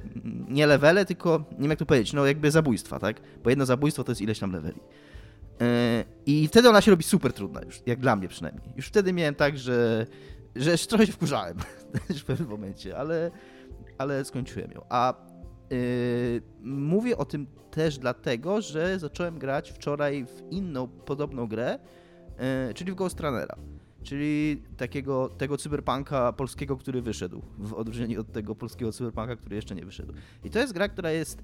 nie levele, tylko nie wiem jak to powiedzieć, no jakby zabójstwa, tak? Bo jedno zabójstwo to jest ileś tam leveli. Y, I wtedy ona się robi super trudna już, jak dla mnie przynajmniej. Już wtedy miałem tak, że, że trochę się wkurzałem w pewnym momencie, ale, ale skończyłem ją. A yy, mówię o tym też dlatego, że zacząłem grać wczoraj w inną podobną grę, yy, czyli w Ghost Runnera czyli takiego tego cyberpunka polskiego, który wyszedł, w odróżnieniu od tego polskiego cyberpunka, który jeszcze nie wyszedł. I to jest gra, która jest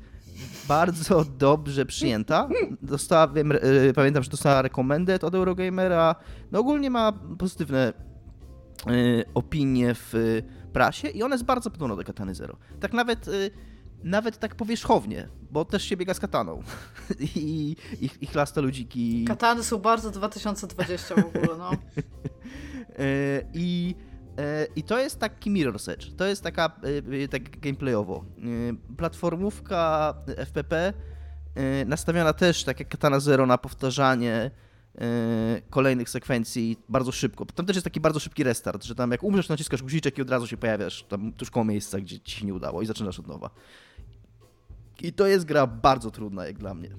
bardzo dobrze przyjęta. Dostała, wiem, e, pamiętam, że dostała recommended od Eurogamera. No ogólnie ma pozytywne e, opinie w prasie i ona jest bardzo podobna do Katany Zero. Tak nawet e, nawet tak powierzchownie, bo też się biega z kataną i, i, i chlasta ludziki. Katany są bardzo 2020 w ogóle, no. E, I, e, I to jest taki Mirror's Edge. To jest taka e, tak gameplayowo. Platformówka FPP nastawiona też, tak jak Katana Zero, na powtarzanie kolejnych sekwencji bardzo szybko. Tam też jest taki bardzo szybki restart, że tam jak umrzesz, naciskasz guziczek i od razu się pojawiasz tam tuż koło miejsca, gdzie ci się nie udało i zaczynasz od nowa. I to jest gra bardzo trudna, jak dla mnie.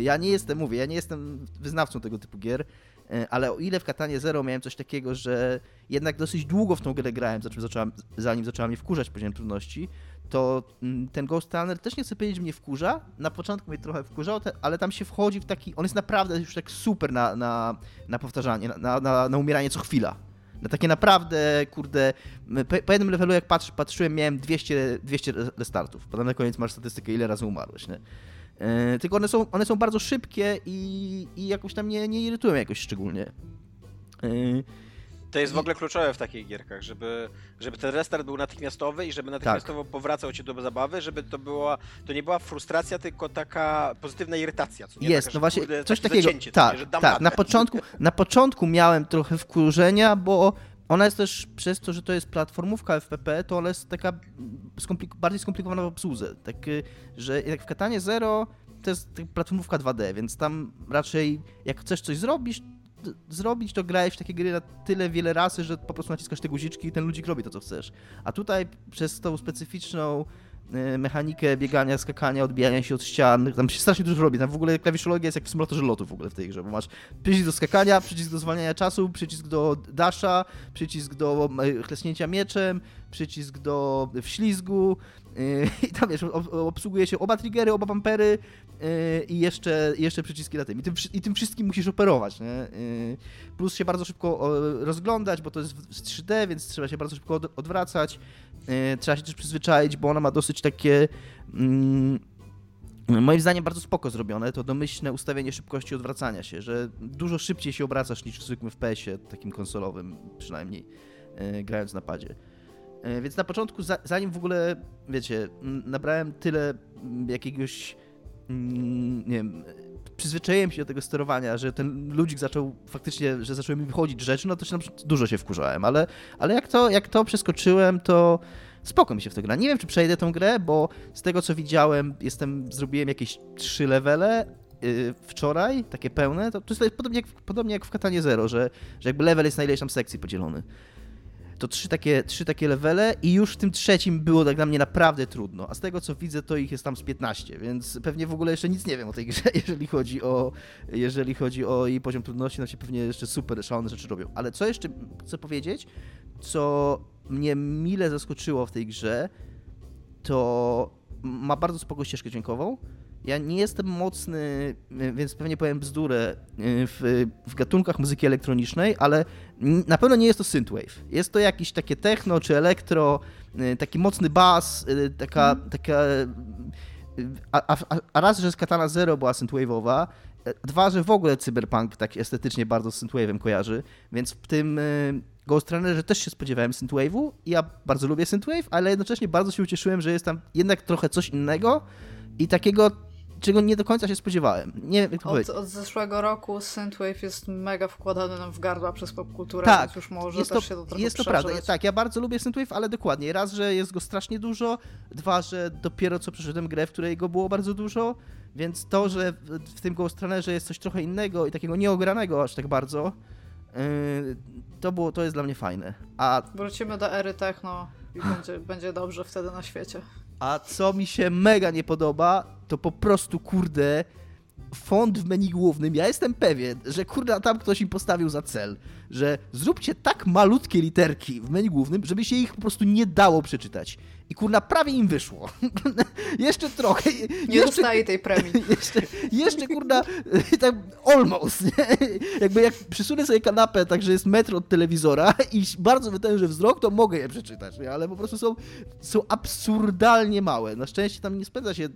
Ja nie jestem, mówię, ja nie jestem wyznawcą tego typu gier. E, ale o ile w Katanie Zero miałem coś takiego, że jednak dosyć długo w tą grę grałem, zacząłem, zanim zaczęła mnie wkurzać poziom trudności, to mm, ten Ghost Runner też nie chcę powiedzieć, że mnie wkurza. Na początku mnie trochę wkurzał, ale tam się wchodzi w taki. On jest naprawdę już tak super na, na, na powtarzanie, na, na, na umieranie co chwila. Na takie naprawdę, kurde, po, jednym levelu jak patrz, patrzyłem, miałem 200, 200 restartów. Potem na koniec masz statystykę, ile razy umarłeś, nie? E, tylko one są, one są bardzo szybkie i, i jakoś tam nie, nie irytują jakoś szczególnie. E, to jest w ogóle kluczowe w takich gierkach, żeby, żeby ten restart był natychmiastowy i żeby natychmiastowo tak. powracał cię do zabawy, żeby to była, to nie była frustracja, tylko taka pozytywna irytacja. Co nie? Jest, taka, no właśnie, kurde, coś takiego, zacięcie, tak, tak, na początku, na początku miałem trochę wkurzenia, bo ona jest też przez to, że to jest platformówka FPP, to ona jest taka skomplik bardziej skomplikowana w obsłudze. Tak, y, że jak w Katanie Zero to jest platformówka 2D, więc tam raczej jak chcesz coś zrobić, zrobić, to grałeś w takie gry na tyle wiele razy, że po prostu naciskasz te guziki i ten ludzik robi to, co chcesz. A tutaj przez tą specyficzną Y, mechanikę biegania, skakania, odbijania się od ścian. Tam się strasznie dużo robi. Tam w ogóle klawiszologia jest jak w symulatorze lotu w ogóle w tej grze, bo masz przycisk do skakania, przycisk do zwalniania czasu, przycisk do dasha, przycisk do e, chlesnięcia mieczem, przycisk do wślizgu y, i tam wiesz, obsługuje się oba triggery, oba bumpery y, i jeszcze, jeszcze przyciski na tym. I tym, I tym wszystkim musisz operować, nie? Plus się bardzo szybko rozglądać, bo to jest w 3D, więc trzeba się bardzo szybko odwracać. Trzeba się też przyzwyczaić, bo ona ma dosyć takie. Mm, moim zdaniem bardzo spoko zrobione, to domyślne ustawienie szybkości odwracania się, że dużo szybciej się obracasz niż w zwykłym FPS-ie, takim konsolowym przynajmniej, grając na padzie. E, więc na początku, zanim w ogóle, wiecie, nabrałem tyle jakiegoś, nie wiem, przyzwyczaiłem się do tego sterowania, że ten ludzik zaczął faktycznie, że zaczęły mi wychodzić rzeczy, no to się na przykład dużo się wkurzałem, ale, ale jak, to, jak to przeskoczyłem, to spoko mi się w to gra. Nie wiem, czy przejdę tą grę, bo z tego, co widziałem, jestem, zrobiłem jakieś trzy levele, yy, wczoraj, takie pełne, to, to jest podobnie jak, podobnie jak w Katanie Zero, że, że jakby level jest na ileś tam sekcji podzielony to trzy takie, trzy takie levele i już w tym trzecim było tak dla mnie naprawdę trudno. A z tego co widzę, to ich jest tam z 15, więc pewnie w ogóle jeszcze nic nie wiem o tej grze, jeżeli chodzi o, jeżeli chodzi o jej poziom trudności, no się pewnie jeszcze super szalone rzeczy robią. Ale co jeszcze chcę powiedzieć, co mnie mile zaskoczyło w tej grze, to ma bardzo spoko ścieżkę dźwiękową, ja nie jestem mocny, więc pewnie powiem bzdurę, w, w gatunkach muzyki elektronicznej, ale na pewno nie jest to synthwave. Jest to jakieś takie techno czy elektro, y, taki mocny bass, y, taka, mm. taka a, a, a, raz, że z Katana Zero była synthwave'owa, e, dwa, że w ogóle cyberpunk tak estetycznie bardzo z synthwave'em kojarzy, więc w tym y, Ghost Runnerze też się spodziewałem synthwave'u i ja bardzo lubię synthwave, ale jednocześnie bardzo się ucieszyłem, że jest tam jednak trochę coś innego i takiego czego nie do końca się spodziewałem. Nie wiem, jak to od, od zeszłego roku Synthwave jest mega wkładany nam w gardła przez popkulturę, tak, więc już może jest też to, się to trochę Jest to prawda, tak, ja bardzo lubię Synthwave, ale dokładnie, raz, że jest go strasznie dużo, dwa, że dopiero co przeszedłem grę, w której go było bardzo dużo, więc to, że w tym Ghost Runnerze jest coś trochę innego i takiego nieogranego aż tak bardzo, yy, to, było, to jest dla mnie fajne. A... Wrócimy do ery techno i będzie, będzie dobrze wtedy na świecie. A co mi się mega nie podoba, to po prostu, kurde, font w menu głównym, ja jestem pewien, że kurde, tam ktoś im postawił za cel, że zróbcie tak malutkie literki w menu głównym, żeby się ich po prostu nie dało przeczytać. I kurna, prawie im wyszło. jeszcze trochę. Nie jeszcze, dostaje tej premii. Jeszcze, jeszcze kurna, tak almost. Nie? Jakby jak przysunę sobie kanapę, tak że jest metr od telewizora i bardzo wytężę wzrok, to mogę je przeczytać, nie? ale po prostu są, są absurdalnie małe. Na szczęście tam nie spędza się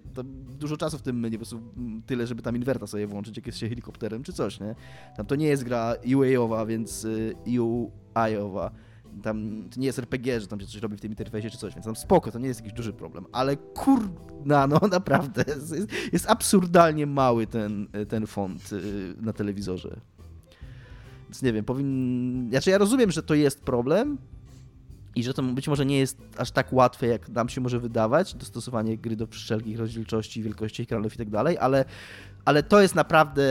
dużo czasu w tym menu, po prostu tyle, żeby tam inwerta sobie włączyć, jak jest się helikopterem czy coś, nie? Tam to nie jest gra UA-owa, więc UI-owa tam to nie jest RPG, że tam się coś robi w tym interfejsie czy coś, więc tam spoko, to nie jest jakiś duży problem, ale kurna, no naprawdę, jest, jest absurdalnie mały ten, ten font y, na telewizorze. Więc nie wiem, powinien... Znaczy ja rozumiem, że to jest problem i że to być może nie jest aż tak łatwe, jak nam się może wydawać, dostosowanie gry do wszelkich rozdzielczości, wielkości ekranów i tak dalej, ale, ale to jest naprawdę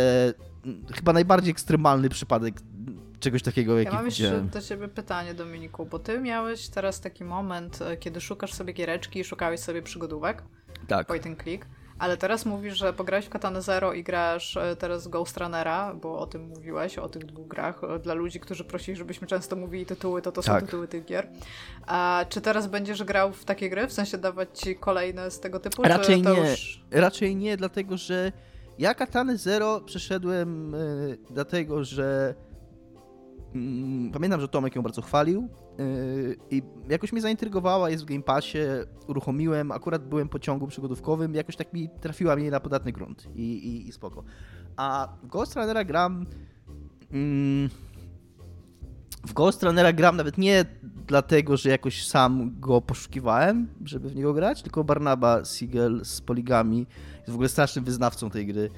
mm, chyba najbardziej ekstremalny przypadek czegoś takiego, jaki Ja mam jeszcze do ciebie pytanie, Dominiku, bo ty miałeś teraz taki moment, e, kiedy szukasz sobie giereczki i szukałeś sobie przygodówek. Tak. Point and click. Ale teraz mówisz, że pograłeś w Katana Zero i grasz e, teraz Ghost Runnera, bo o tym mówiłeś, o tych dwóch grach. E, dla ludzi, którzy prosili, żebyśmy często mówili tytuły, to to tak. są tytuły tych gier. A czy teraz będziesz grał w takie gry? W sensie dawać ci kolejne z tego typu? Raczej nie. Już... Raczej nie, dlatego że ja Katany Zero przeszedłem yy, dlatego, że pamiętam, że Tomek ją bardzo chwalił yy, i jakoś mnie zaintrygowała, jest w Game Passie, uruchomiłem, akurat byłem po ciągu przygodówkowym, jakoś tak mi trafiła mnie na podatny grunt i, i, i spoko. A Ghost Runnera gram... Mm, w Ghost Runnera gram nawet nie dlatego, że jakoś sam go poszukiwałem, żeby w niego grać, tylko Barnaba Siegel z Poligami jest w ogóle strasznym wyznawcą tej gry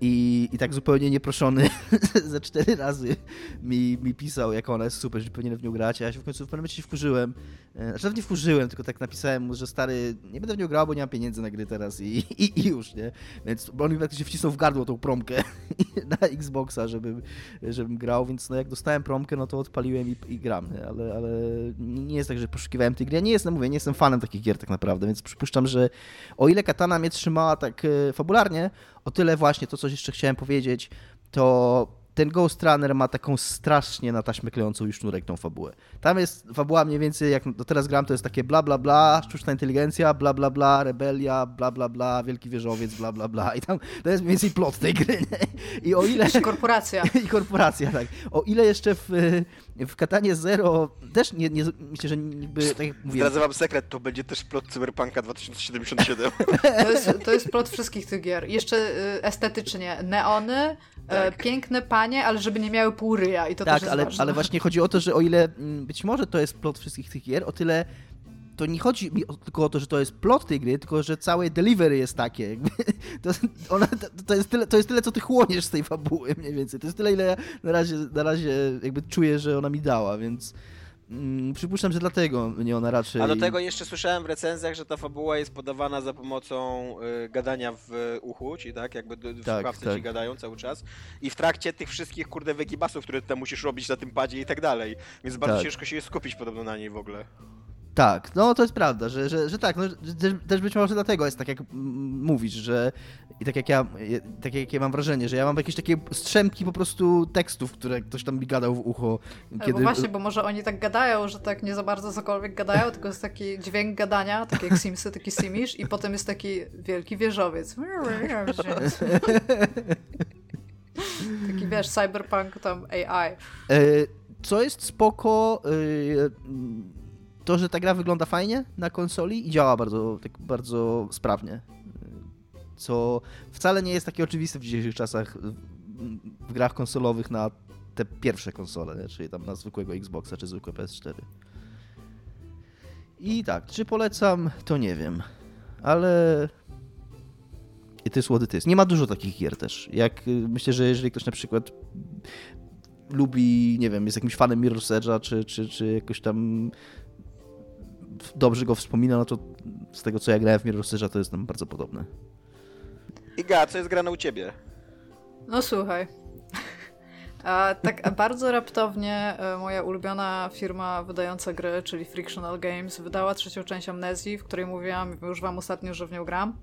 I, I tak zupełnie nieproszony ze cztery razy mi, mi pisał, jak ona jest super, że powinienem w nią grać, a ja się w końcu w pewnym momencie się wkurzyłem. E, znaczy nawet nie wkurzyłem, tylko tak napisałem mu, że stary, nie będę w nią grał, bo nie mam pieniędzy na gry teraz i, i, i już, nie? Więc on mi się wcisnął w gardło tą promkę na Xboxa, żebym, żebym grał, więc no jak dostałem promkę, no to odpaliłem i, i gram, nie? Ale, ale nie jest tak, że poszukiwałem tej gry. Ja nie jestem, mówię, nie jestem fanem takich gier tak naprawdę, więc przypuszczam, że o ile Katana mnie trzymała tak e, fabularnie, o tyle właśnie to, co jeszcze chciałem powiedzieć, to ten Ghost Runner ma taką strasznie na taśmę klejącą już sznurek tą fabułę. Tam jest fabuła mniej więcej, jak do teraz gram, to jest takie bla bla bla, sztuczna inteligencja, bla bla bla, rebelia, bla bla bla, wielki wieżowiec, bla bla bla. I tam to jest mniej więcej plot tej gry. Nie? I o ile... I korporacja. I korporacja, tak. O ile jeszcze w, w Katanie Zero też nie, nie myślę, że jakby, tak jak. Zdradzę wam sekret, to będzie też plot Cyberpunka 2077. To jest, to jest plot wszystkich tych gier. Jeszcze y, estetycznie neony, e, tak. piękne panie, ale żeby nie miały pół ryja i to tak, też jest ale, ważne. ale właśnie chodzi o to, że o ile mm, być może to jest plot wszystkich tych gier, o tyle to nie chodzi tylko o to, że to jest plot tej gry, tylko że całe delivery jest takie. To, ona, to, jest tyle, to jest tyle, co ty chłoniesz z tej fabuły mniej więcej. To jest tyle, ile ja na razie, na razie jakby czuję, że ona mi dała, więc Mm, przypuszczam, że dlatego mnie ona raczej... A do tego jeszcze słyszałem w recenzjach, że ta fabuła jest podawana za pomocą y, gadania w uchu, czyli tak, jakby tak, słuchawcy tak. ci gadają cały czas. I w trakcie tych wszystkich, kurde, wykibasów, które ty musisz robić na tym padzie i tak dalej. Więc bardzo tak. ciężko się skupić podobno na niej w ogóle. Tak, no to jest prawda, że, że, że tak, no, że, też być może dlatego jest tak, jak mówisz, że i tak jak ja, tak jak ja mam wrażenie, że ja mam jakieś takie strzemki po prostu tekstów, które ktoś tam mi gadał w ucho. Kiedy... Bo właśnie, bo może oni tak gadają, że tak nie za bardzo cokolwiek gadają, tylko jest taki dźwięk gadania, tak jak Simsy, taki Simisz i potem jest taki wielki wieżowiec. taki wiesz, cyberpunk tam AI. E, co jest spoko... E, to, że ta gra wygląda fajnie na konsoli i działa bardzo, tak bardzo sprawnie. Co wcale nie jest takie oczywiste w dzisiejszych czasach w grach konsolowych na te pierwsze konsole, czyli tam na zwykłego Xboxa czy zwykłe PS4. I tak, czy polecam, to nie wiem, ale i what it is. Nie ma dużo takich gier też. Jak myślę, że jeżeli ktoś na przykład lubi, nie wiem, jest jakimś fanem Mirror's Edge'a, czy, czy, czy jakoś tam dobrze go wspomina, no to z tego co ja grałem w Mirror's to jest nam bardzo podobne. Iga, co jest grane u ciebie? No słuchaj. A, tak bardzo raptownie e, moja ulubiona firma wydająca gry, czyli Frictional Games, wydała trzecią część Amnezji, w której mówiłam już wam ostatnio, że w nią gram.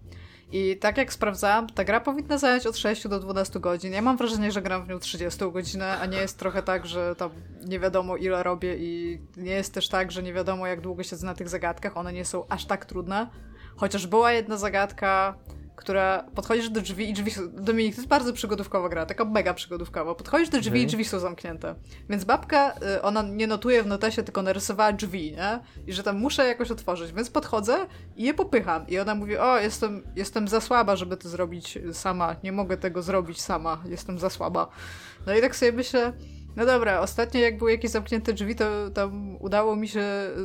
I tak jak sprawdzałam, ta gra powinna zająć od 6 do 12 godzin. Ja mam wrażenie, że gram w nią 30 godzinę, a nie jest trochę tak, że tam nie wiadomo ile robię i nie jest też tak, że nie wiadomo jak długo siedzę na tych zagadkach. One nie są aż tak trudne. Chociaż była jedna zagadka, która podchodzisz do drzwi i drzwi są... Dominik, to jest bardzo przygodówkowa gra, taka mega przygodówkowa. Podchodzisz do drzwi i drzwi są zamknięte. Więc babka, y, ona nie notuje w notesie, tylko narysowała drzwi, nie? I że tam muszę jakoś otworzyć. Więc podchodzę i je popycham. I ona mówi, o, jestem, jestem za słaba, żeby to zrobić sama. Nie mogę tego zrobić sama. Jestem za słaba. No i tak sobie myślę... No dobra, ostatnio jak były jakieś zamknięte drzwi, to tam udało mi się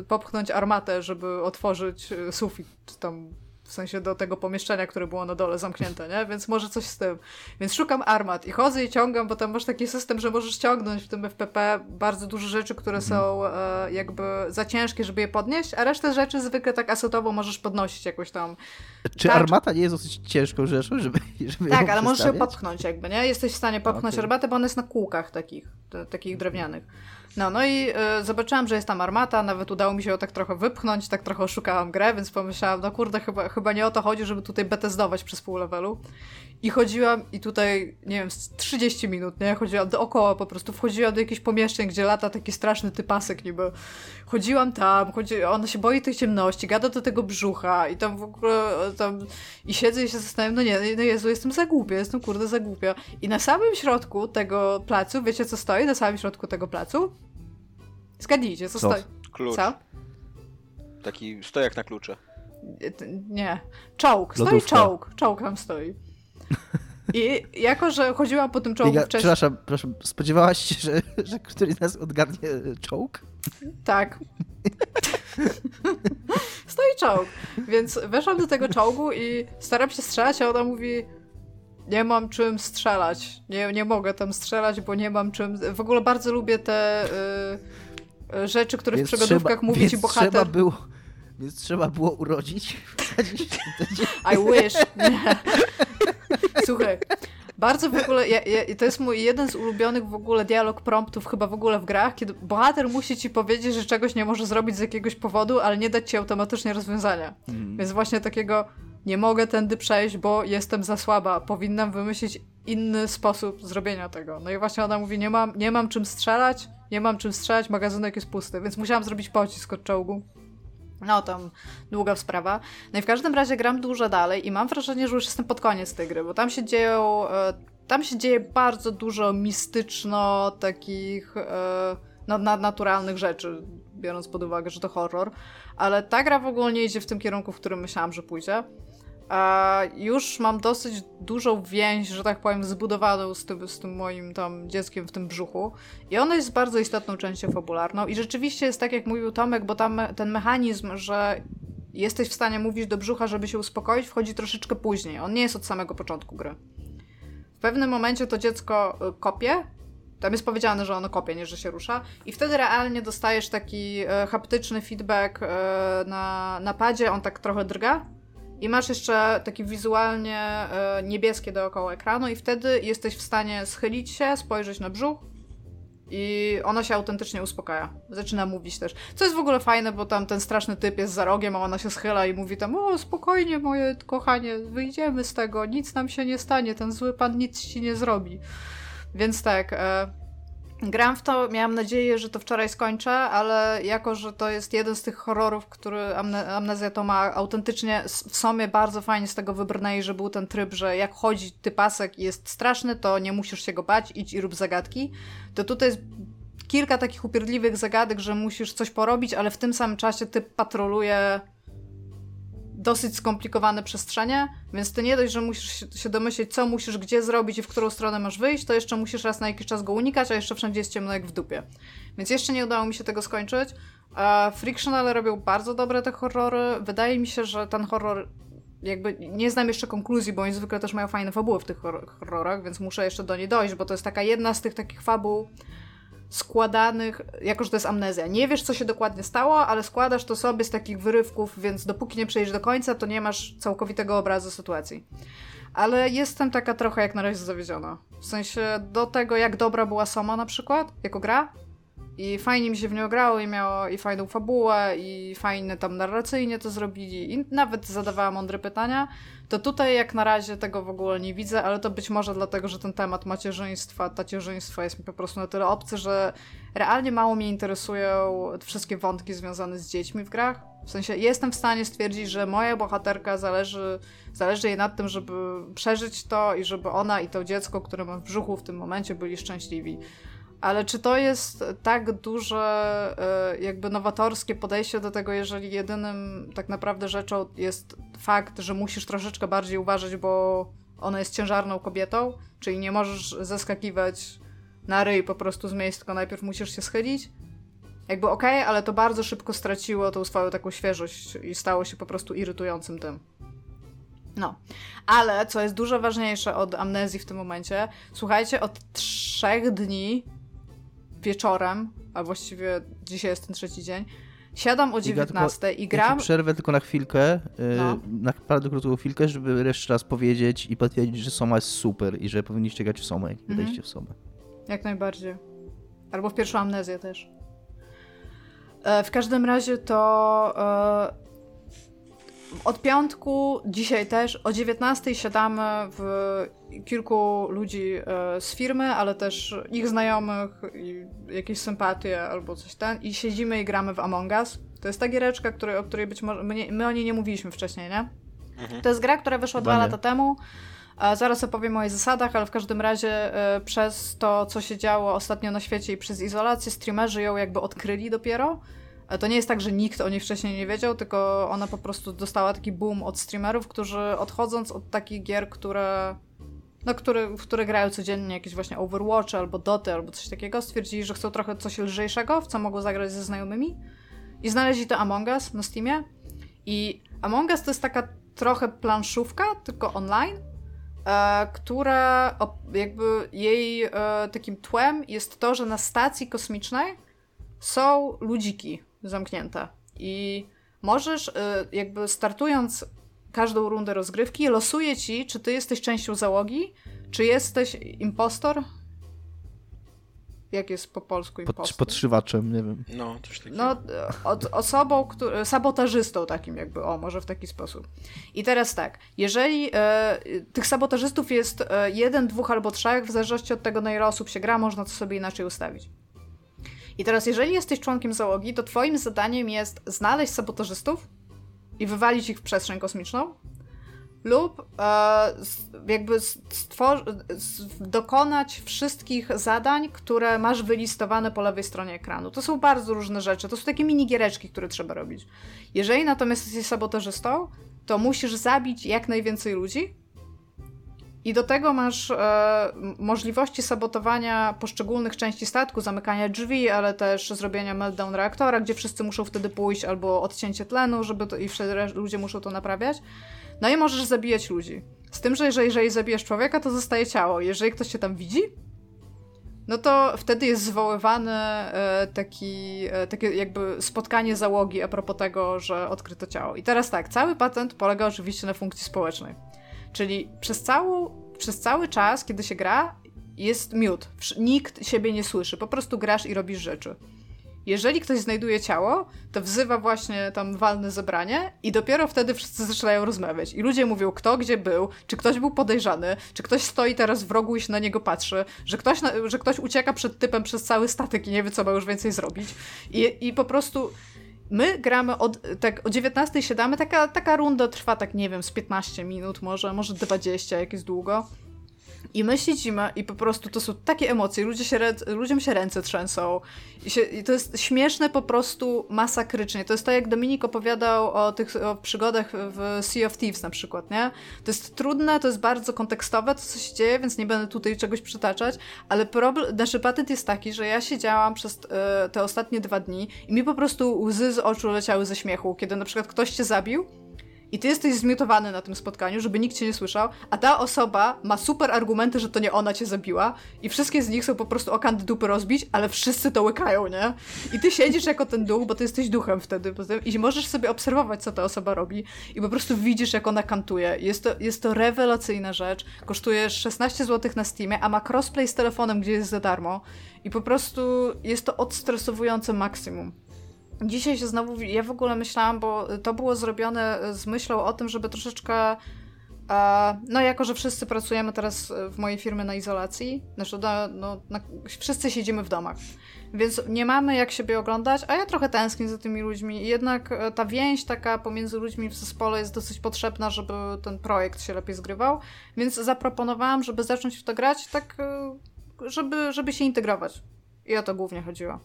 popchnąć armatę, żeby otworzyć y, sufit, czy tam sensie do tego pomieszczenia, które było na dole zamknięte, nie? Więc może coś z tym. Więc szukam armat i chodzę i ciągam, bo tam masz taki system, że możesz ciągnąć w tym FPP bardzo dużo rzeczy, które mhm. są e, jakby za ciężkie, żeby je podnieść, a resztę rzeczy zwykle tak asetowo możesz podnosić jakoś tam. Czy armata nie jest dosyć ciężką rzeczą, żeby, żeby Tak, ale możesz ją popchnąć jakby, nie? Jesteś w stanie popchnąć okay. armatę, bo ona jest na kółkach takich, takich drewnianych. No, no i y, zobaczyłam, że jest tam armata, nawet udało mi się ją tak trochę wypchnąć, tak trochę oszukałam grę, więc pomyślałam, no kurde, chyba, chyba nie o to chodzi, żeby tutaj betezdować przez pół levelu. I chodziłam i tutaj, nie wiem, 30 minut, nie? Chodziłam dookoła po prostu, wchodziłam do jakichś pomieszczeń, gdzie lata taki straszny typasek niby. Chodziłam tam, chodzi... ona się boi tej ciemności, gada do tego brzucha i tam w ogóle tam... I siedzę i się zastanawiam, no nie, no Jezu, jestem za głupia, jestem kurde za głupia. I na samym środku tego placu, wiecie co stoi na samym środku tego placu? Zgadnijcie, co, co? stoi. Klucz. Co? Taki stojak na klucze. Nie. Czołg. Stoi czołg. Czołg tam stoi. I jako, że chodziłam po tym czołgu Biega, wcześniej... Przepraszam, przepraszam, spodziewałaś się, że, że któryś z nas odgarnie czołg? Tak. Stoi czołg. Więc weszłam do tego czołgu i staram się strzelać, a ona mówi nie mam czym strzelać. Nie, nie mogę tam strzelać, bo nie mam czym... W ogóle bardzo lubię te... Y rzeczy, które więc w przygodówkach trzeba, mówi ci bohater. Trzeba było, więc trzeba było urodzić. I wish. Słuchaj, bardzo w ogóle, ja, ja, to jest mój jeden z ulubionych w ogóle dialog promptów chyba w ogóle w grach, kiedy bohater musi ci powiedzieć, że czegoś nie może zrobić z jakiegoś powodu, ale nie dać ci automatycznie rozwiązania. Mm. Więc właśnie takiego nie mogę tędy przejść, bo jestem za słaba. Powinnam wymyślić inny sposób zrobienia tego. No i właśnie ona mówi, nie mam, nie mam czym strzelać, nie mam czym strzelać, magazynek jest pusty, więc musiałam zrobić pocisk od czołgu. No, tam długa sprawa. No i w każdym razie gram dużo dalej i mam wrażenie, że już jestem pod koniec tej gry, bo tam się dzieją, e, tam się dzieje bardzo dużo mistyczno takich e, no, nadnaturalnych rzeczy, biorąc pod uwagę, że to horror, ale ta gra w ogóle nie idzie w tym kierunku, w którym myślałam, że pójdzie. A już mam dosyć dużą więź, że tak powiem, zbudowaną z tym, z tym moim tam dzieckiem w tym brzuchu. I ona jest bardzo istotną częścią fabularną. I rzeczywiście jest tak, jak mówił Tomek, bo tam ten mechanizm, że jesteś w stanie mówić do brzucha, żeby się uspokoić, wchodzi troszeczkę później. On nie jest od samego początku gry. W pewnym momencie to dziecko y, kopie. Tam jest powiedziane, że ono kopie, nie że się rusza. I wtedy realnie dostajesz taki e, haptyczny feedback e, na, na padzie, on tak trochę drga i masz jeszcze takie wizualnie e, niebieskie dookoła ekranu i wtedy jesteś w stanie schylić się, spojrzeć na brzuch i ona się autentycznie uspokaja. Zaczyna mówić też. Co jest w ogóle fajne, bo tam ten straszny typ jest za rogiem, a ona się schyla i mówi tam, o spokojnie moje kochanie, wyjdziemy z tego, nic nam się nie stanie, ten zły pan nic ci nie zrobi. Więc tak, e, Gram w to, miałam nadzieję, że to wczoraj skończę, ale jako, że to jest jeden z tych horrorów, który amne Amnezja to ma autentycznie w sumie bardzo fajnie z tego wybrnęli, że był ten tryb, że jak chodzi typasek i jest straszny, to nie musisz się go bać, idź i rób zagadki. To tutaj jest kilka takich upierdliwych zagadek, że musisz coś porobić, ale w tym samym czasie typ patroluje dosyć skomplikowane przestrzenie, więc ty nie dość, że musisz się domyśleć, co musisz gdzie zrobić i w którą stronę masz wyjść, to jeszcze musisz raz na jakiś czas go unikać, a jeszcze wszędzie jest ciemno jak w dupie. Więc jeszcze nie udało mi się tego skończyć. Frictional robią bardzo dobre te horrory. Wydaje mi się, że ten horror jakby nie znam jeszcze konkluzji, bo oni zwykle też mają fajne fabuły w tych horrorach, więc muszę jeszcze do niej dojść, bo to jest taka jedna z tych takich fabuł, składanych, jako że to jest amnezja. Nie wiesz, co się dokładnie stało, ale składasz to sobie z takich wyrywków, więc dopóki nie przejdziesz do końca, to nie masz całkowitego obrazu sytuacji. Ale jestem taka trochę jak na razie zawiedziona. W sensie do tego, jak dobra była Soma na przykład, jako gra, i fajnie mi się w nią grało i miało i fajną fabułę i fajne tam narracyjnie to zrobili i nawet zadawała mądre pytania, to tutaj jak na razie tego w ogóle nie widzę, ale to być może dlatego, że ten temat macierzyństwa, tacierzyństwa jest mi po prostu na tyle obcy, że realnie mało mnie interesują wszystkie wątki związane z dziećmi w grach. W sensie jestem w stanie stwierdzić, że moja bohaterka zależy, zależy jej nad tym, żeby przeżyć to i żeby ona i to dziecko, które ma w brzuchu w tym momencie byli szczęśliwi. Ale czy to jest tak duże, e, jakby nowatorskie podejście do tego, jeżeli jedynym tak naprawdę rzeczą jest fakt, że musisz troszeczkę bardziej uważać, bo ona jest ciężarną kobietą, czyli nie możesz zeskakiwać na ryj po prostu z miejsc, tylko najpierw musisz się schylić? Jakby okej, okay, ale to bardzo szybko straciło tą swoją taką świeżość i stało się po prostu irytującym tym. No, ale co jest dużo ważniejsze od amnezji w tym momencie, słuchajcie, od trzech dni wieczorem, a właściwie dzisiaj jest ten trzeci dzień, siadam o 19 i gram... Ja przerwę tylko na chwilkę, y, no. na naprawdę krótką chwilkę, żeby jeszcze raz powiedzieć i potwierdzić, że Soma jest super i że powinniście grać w Somę, jak mhm. w Somę. Jak najbardziej. Albo w pierwszą amnezję też. E, w każdym razie to e, od piątku, dzisiaj też, o 19 siadamy w kilku ludzi e, z firmy, ale też ich znajomych, i jakieś sympatie albo coś ten i siedzimy i gramy w Among Us. To jest ta giereczka, której, o której być może my, nie, my o niej nie mówiliśmy wcześniej, nie? Mhm. To jest gra, która wyszła dwa lata temu. Zaraz opowiem o jej zasadach, ale w każdym razie e, przez to, co się działo ostatnio na świecie i przez izolację, streamerzy ją jakby odkryli dopiero. To nie jest tak, że nikt o niej wcześniej nie wiedział, tylko ona po prostu dostała taki boom od streamerów, którzy odchodząc od takich gier, które no, które, w które grają codziennie jakieś właśnie Overwatch albo Doty albo coś takiego, stwierdzili, że chcą trochę coś lżejszego, w co mogą zagrać ze znajomymi i znaleźli to Among Us na Steamie. I Among Us to jest taka trochę planszówka, tylko online, e, która jakby jej e, takim tłem jest to, że na stacji kosmicznej są ludziki zamknięte. I możesz, y, jakby startując każdą rundę rozgrywki, losuje ci, czy ty jesteś częścią załogi, czy jesteś impostor. Jak jest po polsku impostor? Pod, podszywaczem, nie wiem. No, coś takiego. No, od, osobą, który, sabotażystą takim jakby, o, może w taki sposób. I teraz tak, jeżeli e, tych sabotażystów jest e, jeden, dwóch albo trzech, w zależności od tego, na ile osób się gra, można to sobie inaczej ustawić. I teraz, jeżeli jesteś członkiem załogi, to twoim zadaniem jest znaleźć sabotażystów i wywalić ich w przestrzeń kosmiczną, lub e, jakby dokonać wszystkich zadań, które masz wylistowane po lewej stronie ekranu. To są bardzo różne rzeczy. To są takie mini giereczki, które trzeba robić. Jeżeli natomiast jesteś sabotażystą, to musisz zabić jak najwięcej ludzi. I do tego masz e, możliwości sabotowania poszczególnych części statku, zamykania drzwi, ale też zrobienia meltdown reaktora, gdzie wszyscy muszą wtedy pójść, albo odcięcie tlenu, żeby to, i wtedy ludzie muszą to naprawiać. No i możesz zabijać ludzi. Z tym, że jeżeli, jeżeli zabijesz człowieka, to zostaje ciało. Jeżeli ktoś się tam widzi, no to wtedy jest zwoływany e, taki, e, takie jakby spotkanie załogi a propos tego, że odkryto ciało. I teraz tak, cały patent polega oczywiście na funkcji społecznej. Czyli przez, całą, przez cały czas, kiedy się gra, jest miód. Nikt siebie nie słyszy, po prostu grasz i robisz rzeczy. Jeżeli ktoś znajduje ciało, to wzywa właśnie tam walne zebranie i dopiero wtedy wszyscy zaczynają rozmawiać. I ludzie mówią, kto gdzie był, czy ktoś był podejrzany, czy ktoś stoi teraz w rogu i się na niego patrzy, że ktoś, że ktoś ucieka przed typem przez cały statek i nie wie, co ma już więcej zrobić. I, i po prostu my gramy od, tak o 19 siadamy, taka, taka runda trwa tak, nie wiem, z 15 minut może, może 20, jak jest długo. I my siedzimy i po prostu to są takie emocje, ludzie się, ludziom się ręce trzęsą. I, się, I, to jest śmieszne po prostu masakrycznie. To jest to, jak Dominik opowiadał o tych o przygodach w Sea of Thieves na przykład, nie? To jest trudne, to jest bardzo kontekstowe, to co się dzieje, więc nie będę tutaj czegoś przytaczać, ale problem, nasz patent jest taki, że ja siedziałam przez y, te ostatnie dwa dni i mi po prostu łzy z oczu leciały ze śmiechu, kiedy na przykład ktoś cię zabił i ty jesteś zmiutowany na tym spotkaniu, żeby nikt cię nie słyszał, a ta osoba ma super argumenty, że to nie ona cię zabiła i wszystkie z nich są po prostu o kandy dupy rozbić, ale wszyscy to łykają, nie? I ty siedzisz jako ten duch, bo ty jesteś duchem wtedy i możesz sobie obserwować, co ta osoba robi i po prostu widzisz, jak ona kantuje. Jest to, jest to rewelacyjna rzecz. Kosztuje 16 zł na Steamie, a ma crossplay z telefonem, gdzie jest za darmo i po prostu jest to odstresowujące maksimum. Dzisiaj się znowu, ja w ogóle myślałam, bo to było zrobione z myślą o tym, żeby troszeczkę e, no, jako że wszyscy pracujemy teraz w mojej firmie na izolacji, znaczy, no, no na, wszyscy siedzimy w domach, więc nie mamy jak siebie oglądać, a ja trochę tęsknię za tymi ludźmi. Jednak e, ta więź taka pomiędzy ludźmi w zespole jest dosyć potrzebna, żeby ten projekt się lepiej zgrywał, więc zaproponowałam, żeby zacząć w to grać tak, e, żeby, żeby się integrować. I o to głównie chodziło.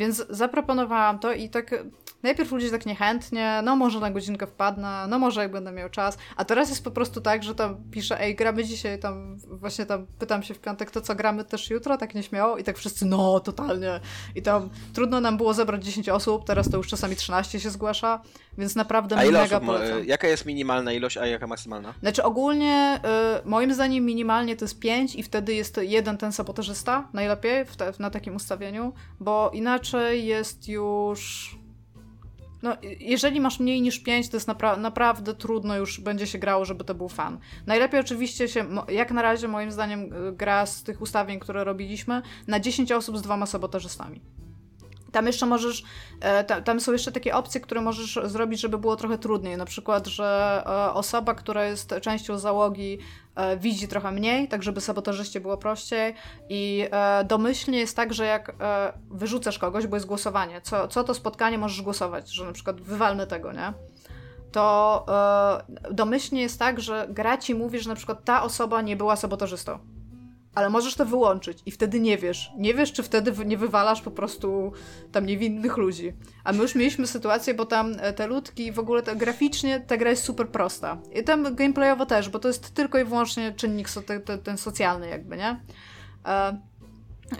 Więc zaproponowałam to i tak najpierw ludzie tak niechętnie, no może na godzinkę wpadnę, no może jak będę miał czas, a teraz jest po prostu tak, że tam piszę, ej, gramy dzisiaj, tam właśnie tam pytam się w piątek, to co, gramy też jutro, tak nieśmiało. I tak wszyscy, no, totalnie. I tam trudno nam było zebrać 10 osób, teraz to już czasami 13 się zgłasza, więc naprawdę a ile mega osób, polecam. Jaka jest minimalna ilość, a jaka maksymalna? Znaczy ogólnie, y, moim zdaniem minimalnie to jest 5 i wtedy jest jeden ten sabotażysta, najlepiej te, na takim ustawieniu, bo inaczej jest już no, jeżeli masz mniej niż 5, to jest napra naprawdę trudno już będzie się grało, żeby to był fan. Najlepiej oczywiście się, jak na razie moim zdaniem, y, gra z tych ustawień, które robiliśmy, na 10 osób z dwoma sabotażystami. Tam jeszcze możesz, e, tam są jeszcze takie opcje, które możesz zrobić, żeby było trochę trudniej. Na przykład, że e, osoba, która jest częścią załogi, e, widzi trochę mniej, tak żeby sabotażyście było prościej. I domyślnie jest tak, że jak wyrzucasz kogoś, bo jest głosowanie, co, co to spotkanie możesz głosować, że na przykład wywalmy tego, nie? To domyślnie jest tak, że gra ci mówi, że na przykład ta osoba nie była sabotażystą ale możesz to wyłączyć i wtedy nie wiesz. Nie wiesz, czy wtedy nie wywalasz po prostu tam niewinnych ludzi. A my już mieliśmy sytuację, bo tam e, te ludki, w ogóle to, graficznie ta gra jest super prosta. I tam gameplayowo też, bo to jest tylko i wyłącznie czynnik so, ten, ten socjalny jakby, nie? E,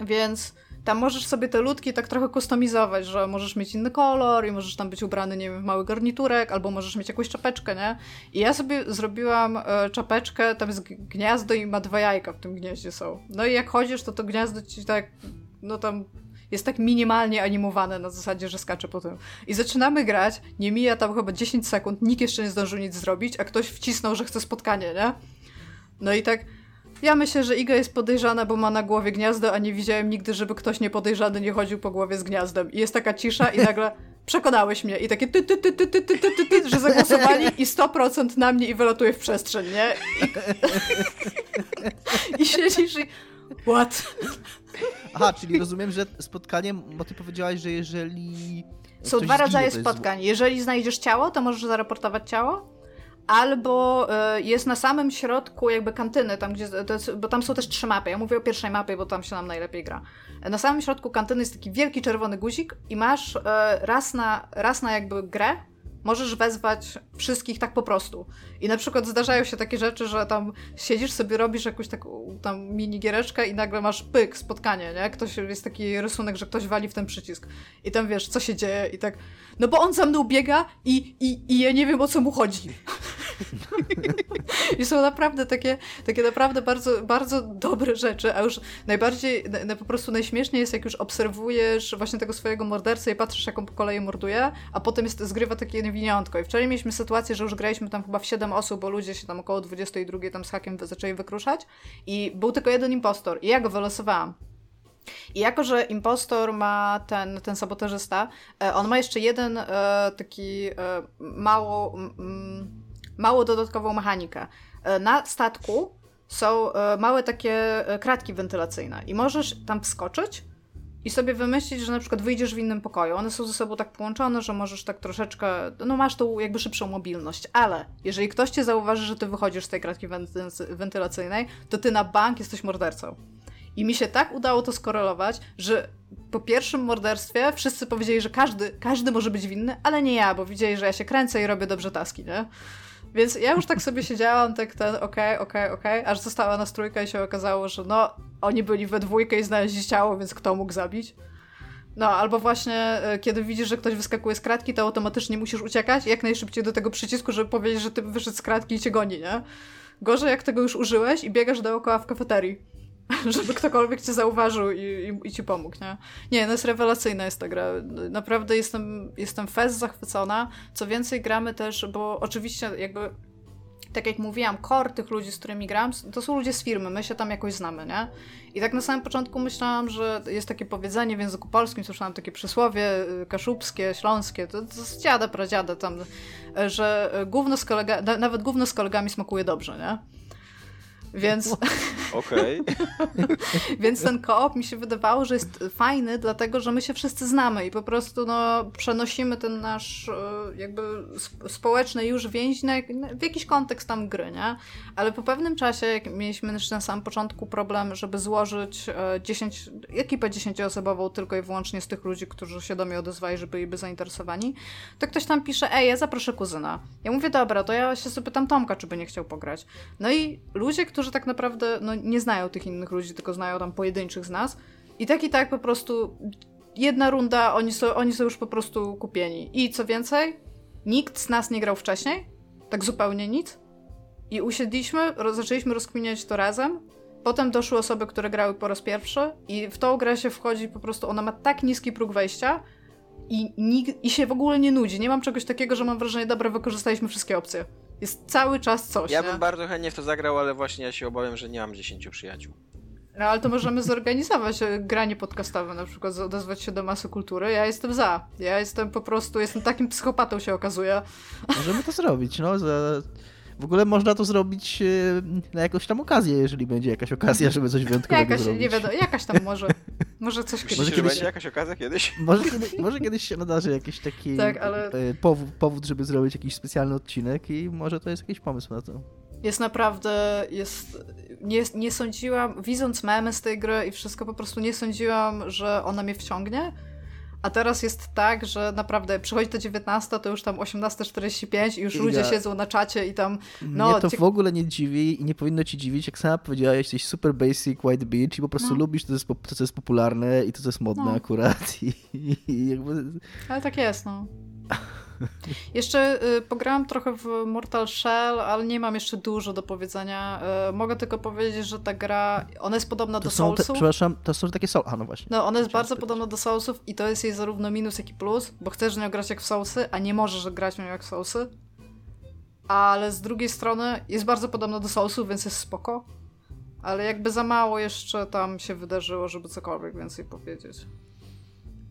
więc tam możesz sobie te ludki tak trochę kustomizować, że możesz mieć inny kolor i możesz tam być ubrany, nie wiem, w mały garniturek, albo możesz mieć jakąś czapeczkę, nie? I ja sobie zrobiłam e, czapeczkę, tam jest gniazdo i ma dwa jajka w tym gnieździe są. No i jak chodzisz, to to gniazdo ci tak, no tam jest tak minimalnie animowane na zasadzie, że skacze po tym. I zaczynamy grać, nie mija tam chyba 10 sekund, nikt jeszcze nie zdążył nic zrobić, a ktoś wcisnął, że chce spotkanie, nie? No i tak ja myślę, że Iga jest podejrzana, bo ma na głowie gniazdo, a nie widziałem nigdy, żeby ktoś niepodejrzany nie chodził po głowie z gniazdem. I jest taka cisza i nagle przekonałeś mnie i takie ty, ty, ty, ty, ty, ty, ty, ty, że zagłosowali i 100% na mnie i wylatuje w przestrzeń, nie? I, I siedzisz i what? Aha, czyli rozumiem, że spotkanie, bo ty powiedziałaś, że jeżeli... Są dwa rodzaje spotkań. Jeżeli znajdziesz ciało, to możesz zaraportować ciało albo y, jest na samym środku jakby kantyny, tam gdzie, jest, bo tam są też trzy mapy. Ja mówię o pierwszej mapie, bo tam się nam najlepiej gra. Na samym środku kantyny jest taki wielki czerwony guzik i masz y, raz, na, raz na jakby grę możesz wezwać wszystkich tak po prostu. I na przykład zdarzają się takie rzeczy, że tam siedzisz sobie, robisz jakąś taką tam mini giereczkę i nagle masz pyk, spotkanie, nie? Ktoś, jest taki rysunek, że ktoś wali w ten przycisk. I tam wiesz, co się dzieje i tak, no bo on za mną biega i, i, i ja nie wiem, o co mu chodzi. I są naprawdę takie, takie naprawdę bardzo, bardzo dobre rzeczy, a już najbardziej, na, po prostu najśmieszniej jest, jak już obserwujesz właśnie tego swojego mordercę i patrzysz, jaką po kolei morduje, a potem jest, zgrywa takie niewiniątko. I wczoraj mieliśmy sytuację, że już graliśmy tam chyba w 7 osób, bo ludzie się tam około 22 tam z hakiem zaczęli wykruszać i był tylko jeden impostor i ja go wylosowałam. I jako, że impostor ma ten, ten sabotażysta, e, on ma jeszcze jeden e, taki e, mało, mało dodatkową mechanikę. Na statku są małe takie kratki wentylacyjne i możesz tam wskoczyć i sobie wymyślić, że na przykład wyjdziesz w innym pokoju. One są ze sobą tak połączone, że możesz tak troszeczkę, no masz tą jakby szybszą mobilność, ale jeżeli ktoś cię zauważy, że ty wychodzisz z tej kratki wentylacyjnej, to ty na bank jesteś mordercą. I mi się tak udało to skorelować, że po pierwszym morderstwie wszyscy powiedzieli, że każdy, każdy może być winny, ale nie ja, bo widzieli, że ja się kręcę i robię dobrze taski, nie? Więc ja już tak sobie siedziałam, tak ten, okej, okay, okej, okay, okej, okay, aż została nas trójka i się okazało, że no, oni byli we dwójkę i znaleźli ciało, więc kto mógł zabić? No, albo właśnie e, kiedy widzisz, że ktoś wyskakuje z kratki, to automatycznie musisz uciekać jak najszybciej do tego przycisku, żeby powiedzieć, że ty wyszedł z kratki i cię goni, nie? Gorzej jak tego już użyłeś i biegasz dookoła w kafeterii. żeby ktokolwiek cię zauważył i, i, i, ci pomógł, nie? Nie, no jest rewelacyjna jest ta gra. Naprawdę jestem, jestem fez zachwycona. Co więcej, gramy też, bo oczywiście jakby tak jak mówiłam, core tych ludzi, z którymi gram, to są ludzie z firmy, my się tam jakoś znamy, nie? I tak na samym początku myślałam, że jest takie powiedzenie w języku polskim, słyszałam takie przysłowie y, kaszubskie, śląskie, to, to z dziada, pradziada tam, że gówno z kolega, nawet gówno z kolegami smakuje dobrze, nie? Więc. Okej. Więc ten koop mi się wydawało, że jest fajny, dlatego że my się wszyscy znamy i po prostu no, przenosimy ten nasz e, jakby społeczny już więź na, w jakiś kontekst tam gry, nie? Ale po pewnym czasie, jak mieliśmy na samym początku problem, żeby złożyć 10, e, ekipę dziesięcioosobową tylko i wyłącznie z tych ludzi, którzy się do mnie odezwali, że byliby zainteresowani, to ktoś tam pisze, ej, ja zaproszę kuzyna. Ja mówię, dobra, to ja się zapytam Tomka, czy by nie chciał pograć. No i ludzie, którzy którzy tak naprawdę no, nie znają tych innych ludzi, tylko znają tam pojedynczych z nas. I tak i tak po prostu jedna runda, oni są, oni są już po prostu kupieni. I co więcej, nikt z nas nie grał wcześniej, tak zupełnie nic. I usiedliśmy, roz, zaczęliśmy rozkminiać to razem. Potem doszły osoby, które grały po raz pierwszy i w tą grę się wchodzi po prostu, ona ma tak niski próg wejścia i, i się w ogóle nie nudzi. Nie mam czegoś takiego, że mam wrażenie, dobra, wykorzystaliśmy wszystkie opcje. Jest cały czas coś. Ja nie? bym bardzo chętnie w to zagrał, ale właśnie ja się obawiam, że nie mam 10 przyjaciół. No ale to możemy zorganizować e, granie podcastowe, na przykład odezwać się do masy kultury. Ja jestem za. Ja jestem po prostu, jestem takim psychopatą się okazuje. Możemy to zrobić, no. Za... W ogóle można to zrobić e, na jakąś tam okazję, jeżeli będzie jakaś okazja, żeby coś wyjątkowego jakaś, zrobić. Nie wiadomo, jakaś tam może. Może coś kiedyś. Może kiedyś będzie jakaś okazja kiedyś? Może, kiedy, może kiedyś się nadarzy jakiś taki tak, ale... E, powód, powód, żeby zrobić jakiś specjalny odcinek i może to jest jakiś pomysł na to. Jest naprawdę, jest, nie, nie sądziłam, widząc memy z tej gry i wszystko, po prostu nie sądziłam, że ona mnie wciągnie. A teraz jest tak, że naprawdę przychodzi to 19, to już tam 18.45 i już ludzie ja... siedzą na czacie i tam. No, Mnie to w ogóle nie dziwi i nie powinno ci dziwić. Jak sama powiedziałaś, jesteś super basic, white bitch i po prostu no. lubisz to, to, co jest popularne i to, co jest modne no. akurat. I, i jakby... Ale tak jest, no. Jeszcze y, pograłam trochę w Mortal Shell, ale nie mam jeszcze dużo do powiedzenia. Y, mogę tylko powiedzieć, że ta gra, ona jest podobna to do Soulsów. Te, przepraszam, to są takie Soul, a no właśnie. No, ona jest bardzo podobna do Soulsów i to jest jej zarówno minus, jak i plus, bo chcesz w nią grać jak w Soulsy, a nie możesz grać w nią jak w Soulsy. Ale z drugiej strony jest bardzo podobna do Soulsów, więc jest spoko. Ale jakby za mało jeszcze tam się wydarzyło, żeby cokolwiek więcej powiedzieć.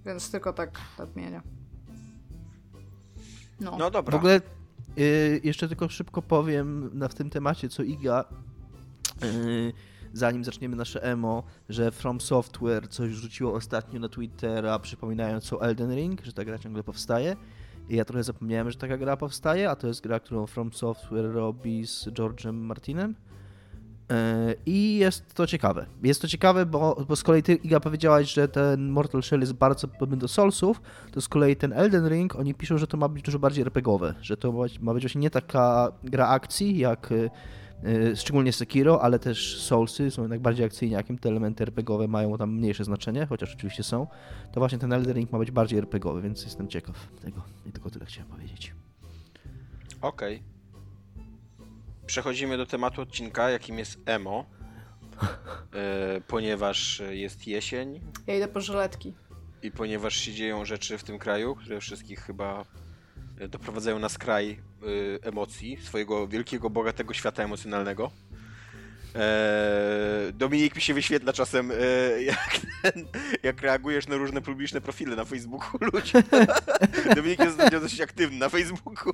Więc tylko tak nadmienię. No, no dobra. W ogóle y, jeszcze tylko szybko powiem na w tym temacie, co Iga, y, zanim zaczniemy nasze emo, że From Software coś rzuciło ostatnio na Twittera, przypominając o Elden Ring, że ta gra ciągle powstaje. I ja trochę zapomniałem, że taka gra powstaje, a to jest gra, którą From Software robi z George'em Martinem. E, I jest to ciekawe. Jest to ciekawe, bo, bo z kolei ty, Iga, powiedziałaś, że ten Mortal Shell jest bardzo podobny do Soulsów, to z kolei ten Elden Ring, oni piszą, że to ma być dużo bardziej RPGowe, że to ma być właśnie nie taka gra akcji, jak e, szczególnie Sekiro, ale też Soulsy są jednak bardziej akcyjniakiem, te elementy RPGowe mają tam mniejsze znaczenie, chociaż oczywiście są. To właśnie ten Elden Ring ma być bardziej RPGowy, więc jestem ciekaw tego. I tylko tyle chciałem powiedzieć. Okej. Okay. Przechodzimy do tematu odcinka, jakim jest emo. E, ponieważ jest jesień. Ja idę po żyletki. I ponieważ się dzieją rzeczy w tym kraju, które wszystkich chyba e, doprowadzają na skraj e, emocji, swojego wielkiego, bogatego świata emocjonalnego. Eee, Dominik mi się wyświetla czasem, e, jak, ten, jak reagujesz na różne publiczne profile na Facebooku ludzi. Dominik jest dosyć aktywny na Facebooku.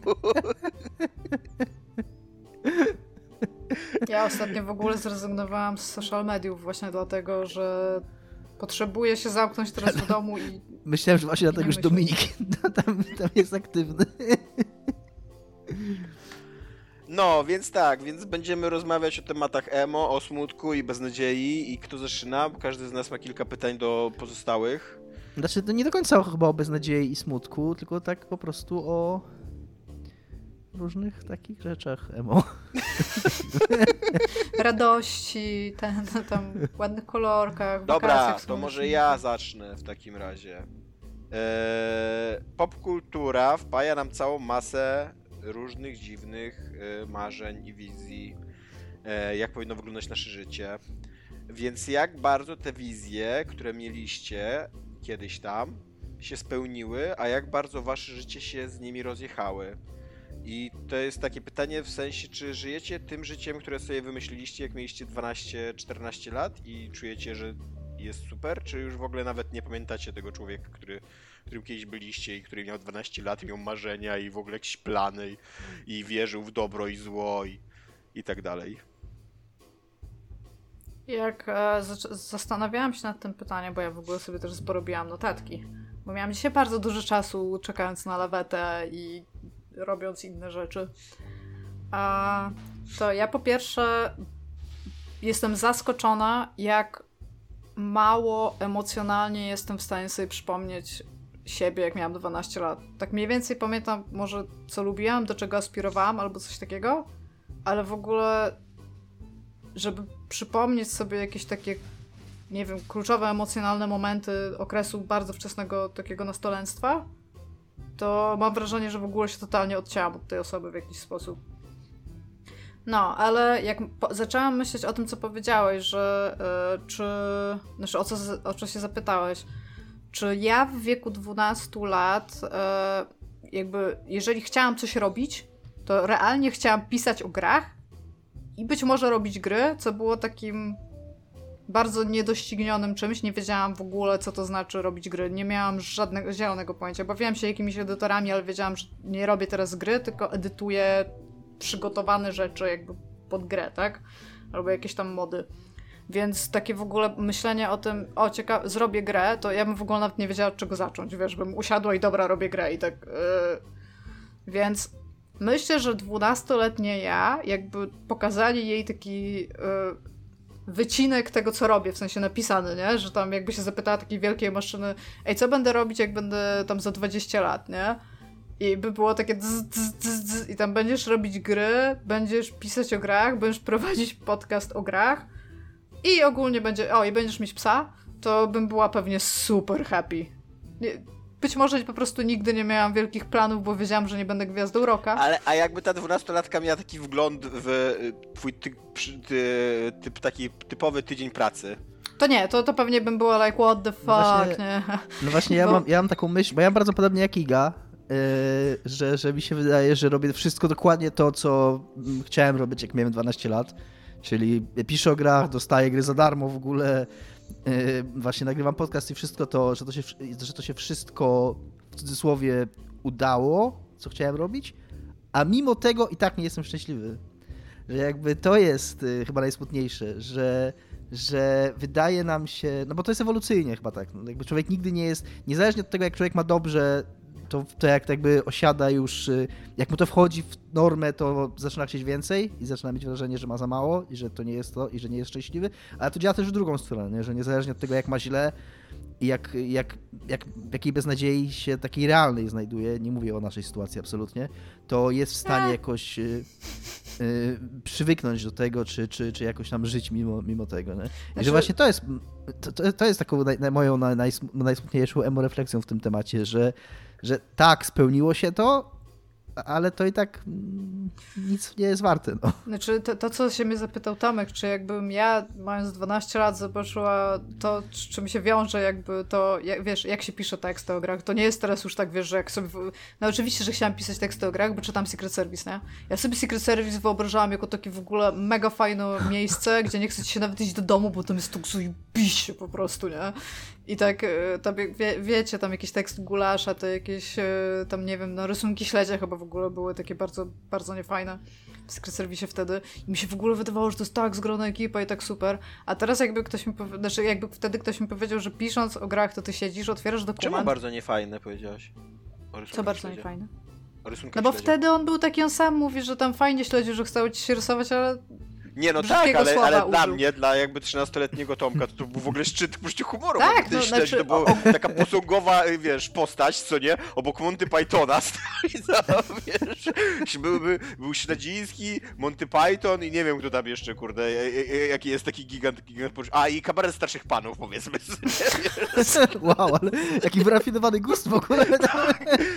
Ja ostatnio w ogóle zrezygnowałam z social mediów właśnie dlatego, że potrzebuję się zamknąć teraz w domu i... Myślałem, że właśnie dlatego, że Dominik tam, tam jest aktywny. No, więc tak, więc będziemy rozmawiać o tematach emo, o smutku i beznadziei i kto zaczyna? Każdy z nas ma kilka pytań do pozostałych. Znaczy, to nie do końca chyba o beznadziei i smutku, tylko tak po prostu o różnych takich rzeczach emo. Radości, ten, tam ładnych kolorkach, Dobra, to może ja zacznę w takim razie. Eee, popkultura wpaja nam całą masę różnych dziwnych e, marzeń i wizji, e, jak powinno wyglądać nasze życie. Więc jak bardzo te wizje, które mieliście kiedyś tam, się spełniły, a jak bardzo wasze życie się z nimi rozjechały? I to jest takie pytanie w sensie, czy żyjecie tym życiem, które sobie wymyśliliście, jak mieliście 12-14 lat i czujecie, że jest super, czy już w ogóle nawet nie pamiętacie tego człowieka, który, którym kiedyś byliście i który miał 12 lat, miał marzenia i w ogóle jakieś plany i, i wierzył w dobro i zło i, i tak dalej. Jak e, zastanawiałam się nad tym pytaniem, bo ja w ogóle sobie też porobiłam notatki, bo miałam dzisiaj bardzo dużo czasu czekając na lawetę i robiąc inne rzeczy. A, to ja po pierwsze jestem zaskoczona, jak mało emocjonalnie jestem w stanie sobie przypomnieć siebie, jak miałam 12 lat. Tak mniej więcej pamiętam może co lubiłam, do czego aspirowałam albo coś takiego, ale w ogóle żeby przypomnieć sobie jakieś takie nie wiem, kluczowe emocjonalne momenty okresu bardzo wczesnego takiego nastolenstwa, to mam wrażenie, że w ogóle się totalnie odcięłam od tej osoby w jakiś sposób. No, ale jak zaczęłam myśleć o tym, co powiedziałeś, że yy, czy. Znaczy, o co, o co się zapytałeś? Czy ja w wieku 12 lat, yy, jakby, jeżeli chciałam coś robić, to realnie chciałam pisać o grach i być może robić gry, co było takim bardzo niedoścignionym czymś. Nie wiedziałam w ogóle, co to znaczy robić gry. Nie miałam żadnego zielonego pojęcia. Bawiłam się jakimiś edytorami, ale wiedziałam, że nie robię teraz gry, tylko edytuję przygotowane rzeczy jakby pod grę, tak? Albo jakieś tam mody. Więc takie w ogóle myślenie o tym, o ciekawe, zrobię grę, to ja bym w ogóle nawet nie wiedziała, od czego zacząć, wiesz, bym usiadła i dobra, robię grę i tak... Yy. Więc myślę, że dwunastoletnie ja, jakby pokazali jej taki... Yy, wycinek tego, co robię, w sensie napisany, nie? Że tam jakby się zapytała takiej wielkiej maszyny, ej, co będę robić, jak będę tam za 20 lat, nie? I by było takie dz, dz, dz, dz, i tam będziesz robić gry, będziesz pisać o grach, będziesz prowadzić podcast o grach i ogólnie będzie, o i będziesz mieć psa, to bym była pewnie super happy. Nie, być może po prostu nigdy nie miałam wielkich planów, bo wiedziałam, że nie będę gwiazdą roka. Ale a jakby ta dwunastolatka miała taki wgląd w y, twój ty, ty, typ, taki typowy tydzień pracy, to nie, to, to pewnie bym była like, what the fuck, właśnie, nie? No właśnie, ja, bo... mam, ja mam taką myśl, bo ja mam bardzo podobnie jak Iga, yy, że, że mi się wydaje, że robię wszystko dokładnie to, co chciałem robić, jak miałem 12 lat. Czyli piszę o grach, dostaję gry za darmo w ogóle, właśnie nagrywam podcast i wszystko to, że to się, że to się wszystko w cudzysłowie udało, co chciałem robić, a mimo tego i tak nie jestem szczęśliwy. Że jakby to jest yy, chyba najsmutniejsze, że że wydaje nam się, no bo to jest ewolucyjnie chyba tak, no jakby człowiek nigdy nie jest, niezależnie od tego jak człowiek ma dobrze to, to jak jakby osiada już, y, jak mu to wchodzi w normę, to zaczyna chcieć więcej i zaczyna mieć wrażenie, że ma za mało i że to nie jest to i że nie jest szczęśliwy, ale to działa też w drugą stronę, nie? że niezależnie od tego jak ma źle i jak, jak, jak, w jakiej beznadziei się takiej realnej znajduje, nie mówię o naszej sytuacji absolutnie, to jest w stanie jakoś y, y, przywyknąć do tego, czy, czy, czy jakoś tam żyć mimo, mimo tego. Nie? I Znaczy- że właśnie to jest, to, to jest taką naj, moją naj, najsmutniejszą emorefleksją w tym temacie, że, że tak, spełniło się to, ale to i tak mm, nic nie jest warte. No. Znaczy, to, to, co się mnie zapytał Tomek, czy jakbym ja, mając 12 lat, zobaczyła to, z czym się wiąże jakby to, jak, wiesz, jak się pisze teksty o grach, to nie jest teraz już tak, wiesz, że jak sobie... No oczywiście, że chciałam pisać teksty o grach, bo czytam Secret Service, nie? Ja sobie Secret Service wyobrażałam jako takie w ogóle mega fajne miejsce, gdzie nie chcecie się nawet iść do domu, bo tam jest tuksu i biście po prostu, nie? I tak, e, tam, wie, wiecie, tam jakiś tekst gulasza, to jakieś, e, tam nie wiem, no rysunki śledzia chyba w ogóle były takie bardzo, bardzo niefajne w Secret Service wtedy. I mi się w ogóle wydawało, że to jest tak zgrona ekipa i tak super. A teraz jakby ktoś mi powiedział, znaczy jakby wtedy ktoś mi powiedział, że pisząc o grach, to ty siedzisz, otwierasz Czemu dokument. bardzo niefajne powiedziałaś? Co bardzo śledzia. niefajne? No bo śledzia. wtedy on był taki, on sam mówi, że tam fajnie śledził, że chciał ci się rysować, ale Nie, no tak, ale, ale dla mnie, dla jakby 13-letniego Tomka, to, to był w ogóle szczyt poczucia humoru. Tak, bo gdy no, śledzi, znaczy, to była taka posągowa, wiesz, postać, co nie? Obok Monty Pythona stoi, no, wiesz, byłby, był Śledziński, Monty Python i nie wiem, kto tam jeszcze, kurde, e, e, e, jaki jest taki gigant, gigant A, i kabaret starszych panów, powiedzmy. Wow, ale jaki wyrafinowany gust w ogóle.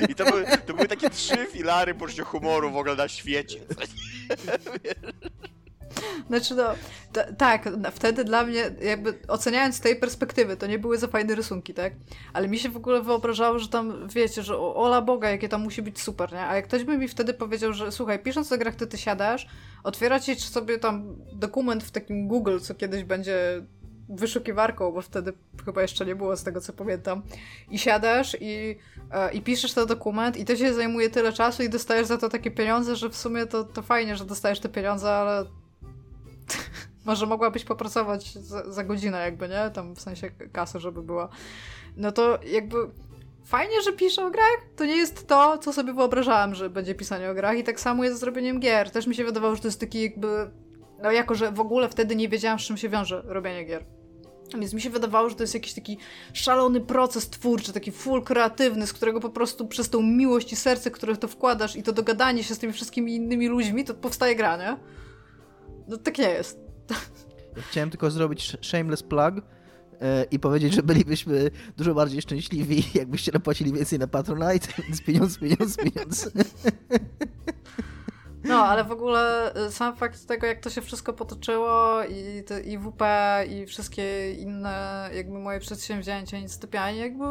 I to były, to były takie trzy filary poczucia humoru w ogóle na świecie. nie? Znaczy no, tak, wtedy dla mnie, jakby oceniając z tej perspektywy, to nie były za fajne rysunki, tak? Ale mi się w ogóle wyobrażało, że tam, wiecie, że ola Boga, jakie tam musi być super, nie? A jak ktoś by mi wtedy powiedział, że słuchaj, pisząc o grach, to ty siadasz, otwieracie sobie tam dokument w takim Google, co kiedyś będzie wyszukiwarką, bo wtedy chyba jeszcze nie było, z tego co pamiętam, i siadasz i, e, i piszesz ten dokument i to się zajmuje tyle czasu i dostajesz za to takie pieniądze, że w sumie to, to fajnie, że dostajesz te pieniądze, ale może mogłabyś popracować za, za godzinę jakby, nie? Tam w sensie kasy, żeby była. No to jakby fajnie, że piszę o grach, to nie jest to, co sobie wyobrażałam, że będzie pisanie o grach i tak samo jest z zrobieniem gier. Też mi się wydawało, że to jest taki jakby... No jako, że w ogóle wtedy nie wiedziałam, z czym się wiąże robienie gier. Więc mi się wydawało, że to jest jakiś taki szalony proces twórczy, taki full kreatywny, z którego po prostu przez tą miłość i serce, które to wkładasz i to dogadanie się z tymi wszystkimi innymi ludźmi, to powstaje gra, nie? No tak nie jest. Ja chciałem tylko zrobić sh- shameless plug e, i powiedzieć, że bylibyśmy dużo bardziej szczęśliwi, jakbyście napłacili więcej na Patronite, więc pieniądz, pieniądz, pieniądz. No, ale w ogóle y, sam fakt tego, jak to się wszystko potoczyło i, te, i WP i wszystkie inne jakby moje przedsięwzięcia, inicjatywy, jakby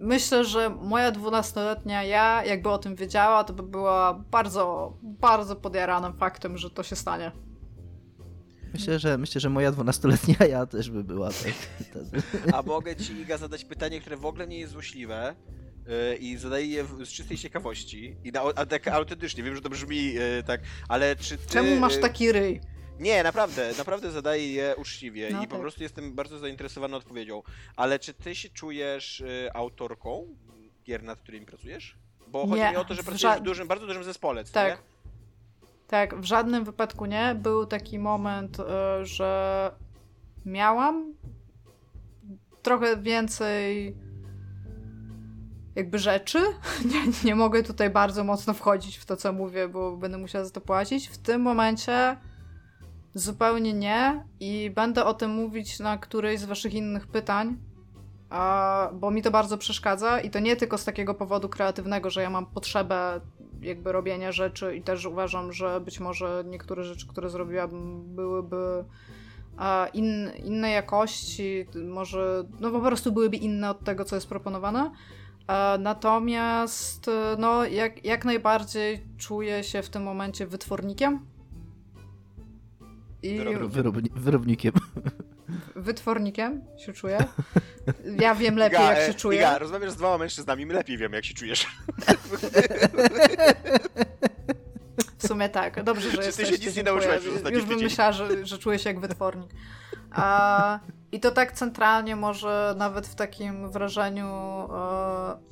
myślę, że moja dwunastoletnia ja, jakby o tym wiedziała, to by była bardzo, bardzo podjaranym faktem, że to się stanie. Myślę, że myślę, że moja dwunastoletnia ja też by była tak. tak. A mogę ci, Iga, zadać pytanie, które w ogóle nie jest złośliwe yy, i zadaję je w- z czystej ciekawości. I na, a tak autentycznie, wiem, że to brzmi yy, tak, ale czy ty... Czemu masz taki ryj? Nie, naprawdę, naprawdę zadaję je uczciwie No i po tak. prostu jestem bardzo zainteresowany odpowiedzią. Ale czy ty się czujesz y, autorką gier, nad którymi pracujesz? Bo chodzi Nie, mi o to, że pracujesz w dużym, bardzo dużym zespole, co Tak. nie? Tak, w żadnym wypadku nie. Był taki moment, y, że miałam trochę więcej jakby rzeczy. Nie, nie mogę tutaj bardzo mocno wchodzić w to, co mówię, bo będę musiała za to płacić. W tym momencie zupełnie nie i będę o tym mówić na którejś z waszych innych pytań, bo mi to bardzo przeszkadza i to nie tylko z takiego powodu kreatywnego, że ja mam potrzebę jakby robienia rzeczy i też uważam, że być może niektóre rzeczy, które zrobiłabym byłyby in, innej jakości, może no po prostu byłyby inne od tego, co jest proponowane. E, Natomiast e, no, jak, jak najbardziej czuję się w tym momencie wytwornikiem. I Wyrobnikiem. Wyrobni, wyrobnikiem. wytwornikiem się czuję. Ja wiem lepiej, Iga, jak e, się czuję. Iga, rozmawiasz z dwoma mężczyznami, my lepiej wiemy, jak się czujesz. W sumie tak. Dobrze, że Czy ty się nic nie nauczyłaś przez ostatni Już bym tydzień? myślała, że, że czuję się jak wytwornik. A, I to tak centralnie może nawet w takim wrażeniu e,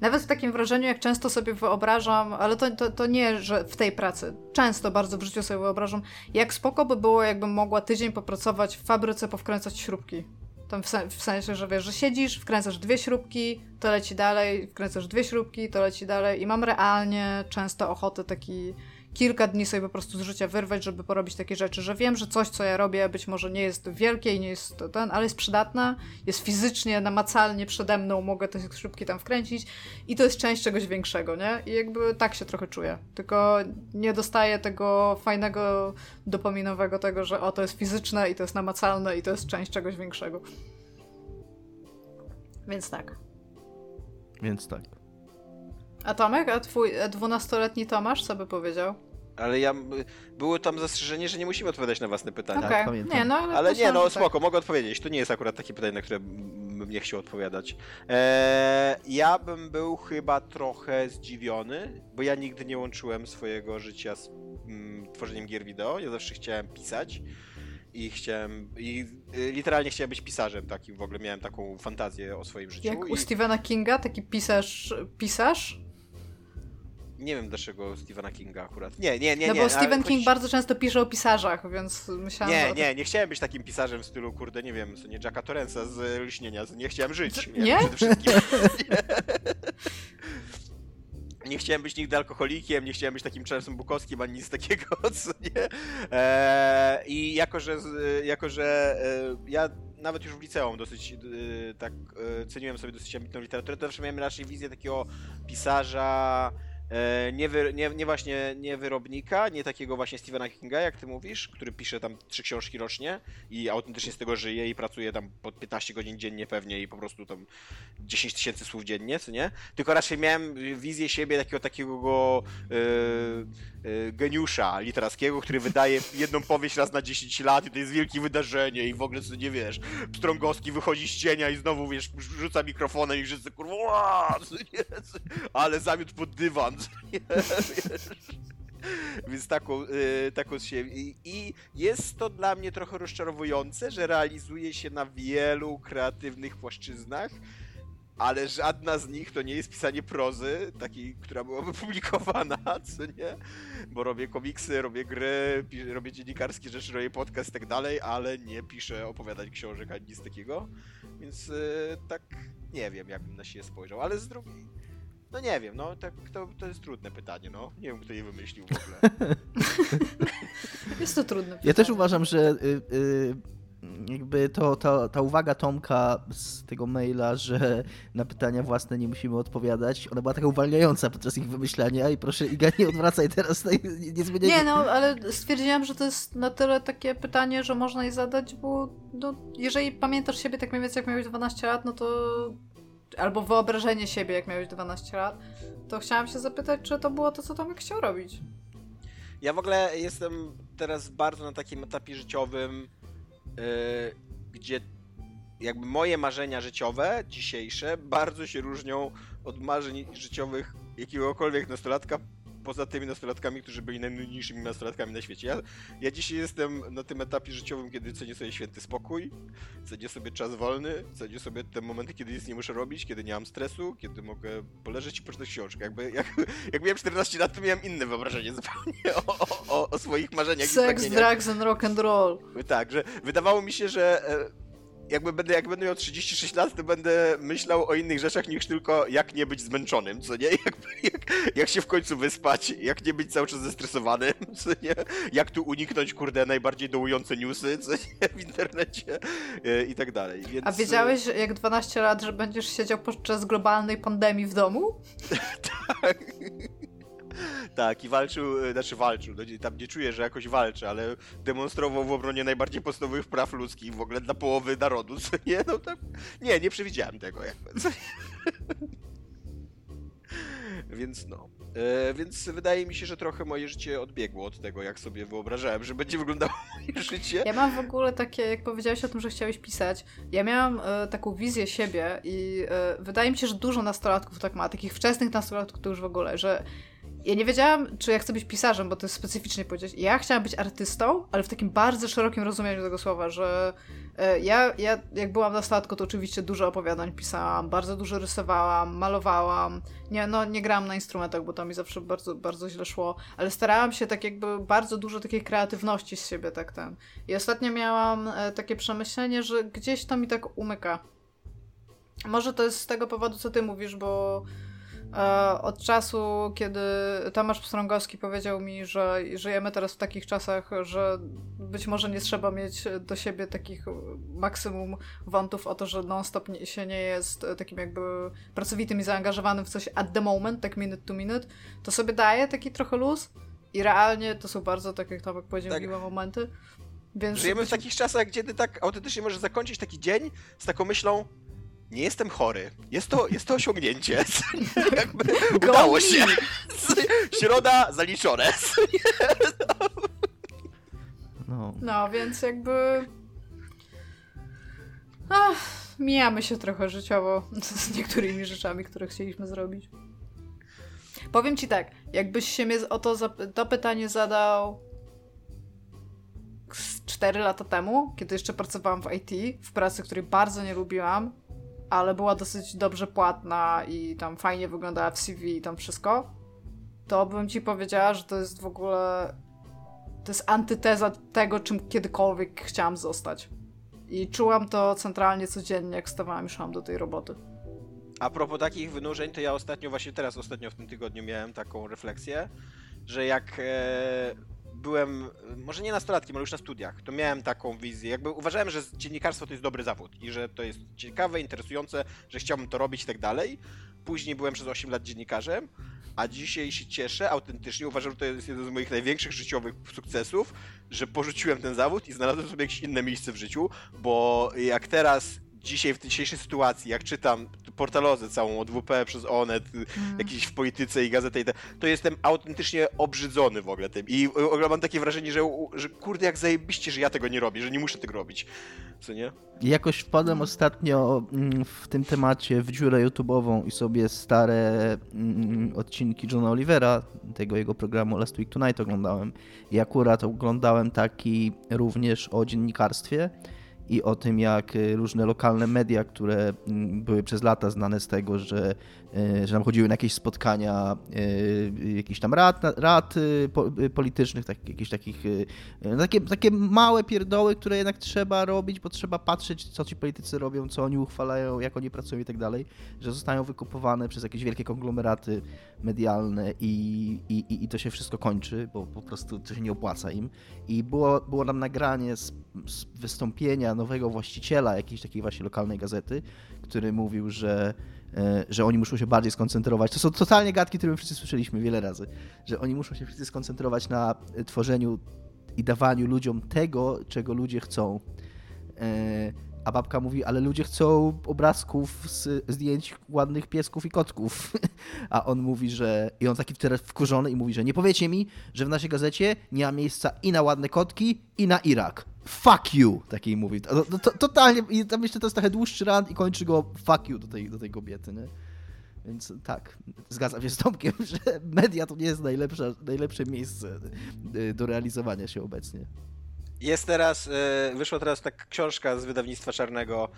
nawet w takim wrażeniu, jak często sobie wyobrażam, ale to, to, to nie, że w tej pracy, często bardzo w życiu sobie wyobrażam, jak spoko by było, jakbym mogła tydzień popracować w fabryce, powkręcać śrubki. Tam w, w sensie, że wiesz, że siedzisz, wkręcasz dwie śrubki, to leci dalej, wkręcasz dwie śrubki, to leci dalej i mam realnie często ochotę taki kilka dni sobie po prostu z życia wyrwać, żeby porobić takie rzeczy, że wiem, że coś, co ja robię, być może nie jest wielkie i nie jest ten, ale jest przydatne, jest fizycznie, namacalnie przede mną, mogę te szybki tam wkręcić i to jest część czegoś większego, nie? I jakby tak się trochę czuję. Tylko nie dostaję tego fajnego dopaminowego tego, że o, to jest fizyczne i to jest namacalne i to jest część czegoś większego. Więc tak. Więc tak. A Tomek, a twój dwunastoletni Tomasz, co by powiedział? Ale ja. Było tam zastrzeżenie, że nie musimy odpowiadać na własne pytania. Okej, Tak, nie, no ale, Ale nie, no tak. spoko, mogę odpowiedzieć. To nie jest akurat takie pytanie, na które bym nie chciał odpowiadać. Eee, ja bym był chyba trochę zdziwiony, bo ja nigdy nie łączyłem swojego życia z mm, tworzeniem gier wideo. Ja zawsze chciałem pisać i chciałem. I y, literalnie chciałem być pisarzem takim. W ogóle miałem taką fantazję o swoim życiu. Jak i u Stephena Kinga, taki pisarz, pisarz? Nie wiem dlaczego Stephena Kinga akurat. Nie, nie, nie. no nie, bo Stephen King bardzo często pisze o pisarzach, więc myślałam, Nie, że... nie, nie chciałem być takim pisarzem w stylu, kurde, nie wiem, co nie Jacka Torrensa z Lśnienia, nie chciałem żyć. Nie? nie? Przede wszystkim. Nie chciałem być nigdy alkoholikiem, nie chciałem być takim Charlesem Bukowskim, ani nic takiego, co nie. Eee, I jako, że, z- jako, że e, ja nawet już w liceum dosyć e, tak e, ceniłem sobie dosyć ambitną literaturę, to zawsze miałem raczej wizję takiego pisarza e, nie, wy, nie, nie właśnie nie wyrobnika, nie takiego właśnie Stephena Kinga, jak ty mówisz, który pisze tam trzy książki rocznie i autentycznie z tego żyje i pracuje tam po 15 godzin dziennie pewnie i po prostu tam 10 tysięcy słów dziennie, co nie? Tylko raczej miałem wizję siebie takiego takiego e, e, geniusza literackiego, który wydaje jedną powieść raz na 10 lat i to jest wielkie wydarzenie i w ogóle co nie wiesz, Strągowski wychodzi z cienia i znowu wiesz, rzuca mikrofonem i wszyscy kurwa, ale zamiótł pod dywan? Więc taką, y, taką się. I, I jest to dla mnie trochę rozczarowujące, że realizuje się na wielu kreatywnych płaszczyznach, ale żadna z nich to nie jest pisanie prozy, takiej, która byłaby publikowana, co nie? Bo robię komiksy, robię gry, robię dziennikarskie rzeczy, robię podcast i tak dalej, ale nie piszę opowiadań książek ani nic takiego. Więc y, tak nie wiem, jakbym na siebie spojrzał, ale z drugiej. No nie wiem, no tak, to, to jest trudne pytanie, no. Nie wiem, kto je wymyślił w ogóle. Jest to trudne. Ja też pytanie. uważam, że y, y, jakby to, ta, ta uwaga Tomka z tego maila, że na pytania własne nie musimy odpowiadać, ona była taka uwalniająca podczas ich wymyślania i proszę Iga, nie odwracaj teraz, nie, nie zmieniaj. Nie, no, ale stwierdziłam, że to jest na tyle takie pytanie, że można je zadać, bo no, jeżeli pamiętasz siebie tak mniej więcej jak miałeś 12 lat, no to albo wyobrażenie siebie jak miałeś 12 lat, to chciałam się zapytać, czy to było to, co Tomek chciał robić. Ja w ogóle jestem teraz bardzo na takim etapie życiowym, yy, gdzie jakby moje marzenia życiowe, dzisiejsze, bardzo się różnią od marzeń życiowych jakiegokolwiek nastolatka, poza tymi nastolatkami, którzy byli najnudniejszymi nastolatkami na świecie. Ja, ja dzisiaj jestem na tym etapie życiowym, kiedy cenię sobie święty spokój, cenię sobie czas wolny, cenię sobie te momenty, kiedy nic nie muszę robić, kiedy nie mam stresu, kiedy mogę poleżeć i poczytać książkę. Jakby, jak, jak miałem 14 lat, to miałem inne wyobrażenie zupełnie o, o, o, o swoich marzeniach i Sex, pragnieniach. drugs and rock and roll. Tak, że wydawało mi się, że e, jakby będę, jak będę miał 36 lat, to będę myślał o innych rzeczach niż tylko jak nie być zmęczonym, co nie? Jakby, jak, jak się w końcu wyspać, jak nie być cały czas zestresowanym, co nie? Jak tu uniknąć, kurde, najbardziej dołujące newsy, co nie? W internecie e, i tak dalej. Więc, A wiedziałeś, jak 12 lat, że będziesz siedział podczas globalnej pandemii w domu? Tak. Tak, i walczył, e, znaczy walczył, no, tam nie czuję, że jakoś walczy, ale demonstrował w obronie najbardziej podstawowych praw ludzkich w ogóle dla połowy narodu, co nie? No tak, nie, nie przewidziałem tego jakby. Więc no. E, więc wydaje mi się, że trochę moje życie odbiegło od tego, jak sobie wyobrażałem, że będzie wyglądało moje życie. Ja mam w ogóle takie, jak powiedziałeś o tym, że chciałeś pisać, ja miałam e, taką wizję siebie i e, wydaje mi się, że dużo nastolatków tak ma, takich wczesnych nastolatków to już w ogóle, że ja nie wiedziałam, czy ja chcę być pisarzem, bo to jest specyficznie powiedzieć. Ja chciałam być artystą, ale w takim bardzo szerokim rozumieniu tego słowa, że e, ja, ja jak byłam na statku, to oczywiście dużo opowiadań pisałam, bardzo dużo rysowałam, malowałam. Nie, no, nie grałam na instrumentach, bo to mi zawsze bardzo, bardzo źle szło, ale starałam się tak jakby bardzo dużo takiej kreatywności z siebie tak ten. I ostatnio miałam e, takie przemyślenie, że gdzieś to mi tak umyka. Może to jest z tego powodu, co ty mówisz, bo od czasu, kiedy Tomasz Pstrągowski powiedział mi, że żyjemy teraz w takich czasach, że być może nie trzeba mieć do siebie takich maksimum wątów o to, że non-stop się nie jest takim jakby pracowitym i zaangażowanym w coś at the moment, tak minute to minute, to sobie daje taki trochę luz i realnie to są bardzo, tak jak Tomek powiedział, tak. miłe momenty. Więc Żyjemy w takich czasach, gdzie ty tak autentycznie możesz zakończyć taki dzień z taką myślą, nie jestem chory. Jest to, jest to osiągnięcie. Jakby udało się. Środa zaliczone. No. no, więc jakby... Ach, mijamy się trochę życiowo z niektórymi rzeczami, które chcieliśmy zrobić. Powiem ci tak, jakbyś się mnie o to, to pytanie zadał 4 lata temu, kiedy jeszcze pracowałam w IT, w pracy, której bardzo nie lubiłam, ale była dosyć dobrze płatna i tam fajnie wyglądała w CV i tam wszystko, to bym ci powiedziała, że to jest w ogóle. To jest antyteza tego, czym kiedykolwiek chciałam zostać. I czułam to centralnie codziennie, jak stawałam i szłam do tej roboty. A propos takich wynurzeń, to ja ostatnio, właśnie teraz ostatnio w tym tygodniu miałem taką refleksję, że jak e, byłem, może nie nastolatkiem, ale już na studiach, to miałem taką wizję. Jakby uważałem, że dziennikarstwo to jest dobry zawód i że to jest ciekawe, interesujące, że chciałbym to robić i tak dalej. Później byłem przez 8 lat dziennikarzem, a dzisiaj się cieszę, autentycznie uważam, że to jest jeden z moich największych życiowych sukcesów, że porzuciłem ten zawód i znalazłem sobie jakieś inne miejsce w życiu, bo jak teraz dzisiaj w dzisiejszej sytuacji, jak czytam portalozę całą od WP przez Onet, mm. jakieś w polityce i gazetę i te, to jestem autentycznie obrzydzony w ogóle tym. I mam takie wrażenie, że, że kurde, jak zajebiście, że ja tego nie robię, że nie muszę tego robić. Co nie? Jakoś wpadłem ostatnio mm, w tym temacie w dziurę YouTube'ową i sobie stare mm, odcinki Johna Olivera, tego jego programu Last Week Tonight oglądałem. I akurat oglądałem taki również o dziennikarstwie i o tym, jak y, różne lokalne media, które były przez lata znane z tego, że, y, że nam chodziły na jakieś spotkania y, jakichś tam rad, rad politycznych, tak, takich no takie, takie małe pierdoły, które jednak trzeba robić, bo trzeba patrzeć, co ci politycy robią, co oni uchwalają, jak oni pracują i tak dalej, że zostają wykupowane przez jakieś wielkie konglomeraty medialne i, i, i to się wszystko kończy, bo po prostu to się nie opłaca im. I było, było nam nagranie z, z wystąpienia nowego właściciela jakiejś takiej właśnie lokalnej gazety, który mówił, że e, że oni muszą się bardziej skoncentrować. To są totalnie gadki, które my wszyscy słyszeliśmy wiele razy, że oni muszą się wszyscy skoncentrować na tworzeniu i dawaniu ludziom tego, czego ludzie chcą. E, a babka mówi, ale ludzie chcą obrazków z zdjęć ładnych piesków i kotków. A on mówi, że. I on taki teraz wkurzony i mówi, że nie powiecie mi, że w naszej gazecie nie ma miejsca i na ładne kotki, i na Irak. Fuck you! Takiej mówi. To, to, to, totalnie. I tam jeszcze to jest trochę dłuższy rant i kończy go fuck you do tej, do tej kobiety, nie? Więc tak, zgadzam się z Tomkiem, że media to nie jest najlepsze, najlepsze miejsce y, do realizowania się obecnie. Jest teraz, e, wyszła teraz taka książka z wydawnictwa czarnego,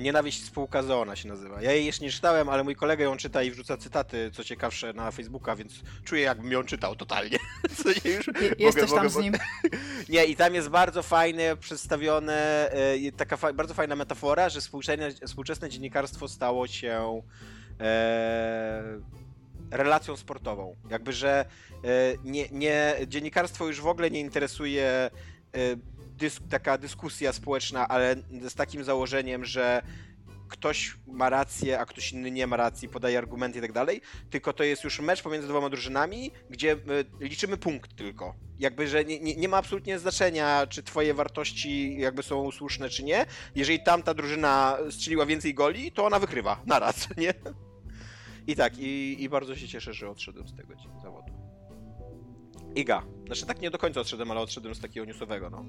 Nienawiść spółka Zoo ona się nazywa. Ja jej jeszcze nie czytałem, ale mój kolega ją czyta i wrzuca cytaty, co ciekawsze, na Facebooka, więc czuję jakbym ją czytał totalnie. Co nie, już Jesteś mogę, tam mogę, z nim. Nie, i tam jest bardzo fajnie przedstawione, e, taka fa bardzo fajna metafora, że współczesne, współczesne dziennikarstwo stało się e, relacją sportową. Jakby, że e, nie, nie, dziennikarstwo już w ogóle nie interesuje Y, dysk, taka dyskusja społeczna, ale z takim założeniem, że ktoś ma rację, a ktoś inny nie ma racji, podaje argumenty i tak dalej, tylko to jest już mecz pomiędzy dwoma drużynami, gdzie y, liczymy punkt tylko. Jakby, że nie, nie, nie, ma absolutnie znaczenia, czy twoje wartości jakby są słuszne, czy nie. Jeżeli tamta drużyna strzeliła więcej goli, to ona wykrywa. Naraz, nie? I tak, i, i bardzo się cieszę, że odszedłem z tego zawodu. Iga. Znaczy tak nie do końca odszedłem, ale odszedłem z takiego newsowego, no.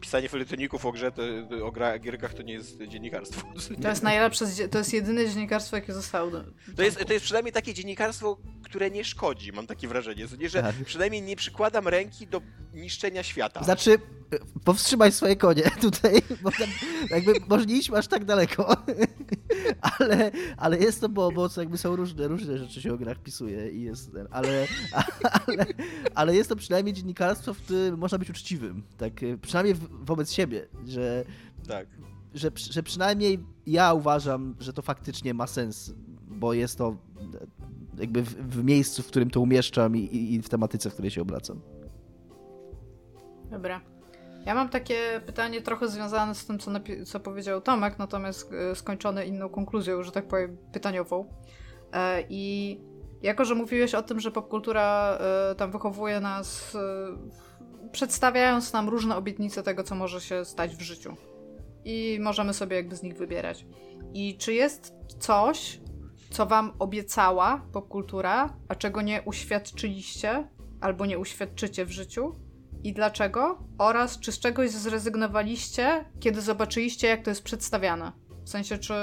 Pisanie felietoników o grze, to, o gra, gierkach to nie jest dziennikarstwo. To jest najlepsze, to jest jedyne dziennikarstwo, jakie zostało. To jest, to jest przynajmniej takie dziennikarstwo, które nie szkodzi, mam takie wrażenie, nie, że tak. przynajmniej nie przykładam ręki do niszczenia świata. Znaczy, powstrzymaj swoje konie tutaj, bo tam jakby może nie idźmy aż tak daleko, ale, ale jest to, bo, bo jakby są różne, różne rzeczy się o grach pisuje i jest, ale, ale, ale jest to przynajmniej dziennikarstwo, w którym można być uczciwym, tak, przynajmniej wobec siebie, że tak. Że, że przynajmniej ja uważam, że to faktycznie ma sens, bo jest to jakby w, w miejscu, w którym to umieszczam i, i, i w tematyce, w której się obracam. Dobra. Ja mam takie pytanie trochę związane z tym, co, co powiedział Tomek, natomiast e, skończone inną konkluzją, że tak powiem, pytaniową. E, I jako, że mówiłeś o tym, że popkultura e, tam wychowuje nas, przedstawiając nam różne obietnice tego, co może się stać w życiu. I możemy sobie jakby z nich wybierać. I czy jest coś, co wam obiecała popkultura, a czego nie uświadczyliście albo nie uświadczycie w życiu? i dlaczego? Oraz czy z czegoś zrezygnowaliście, kiedy zobaczyliście, jak to jest przedstawiane? W sensie, czy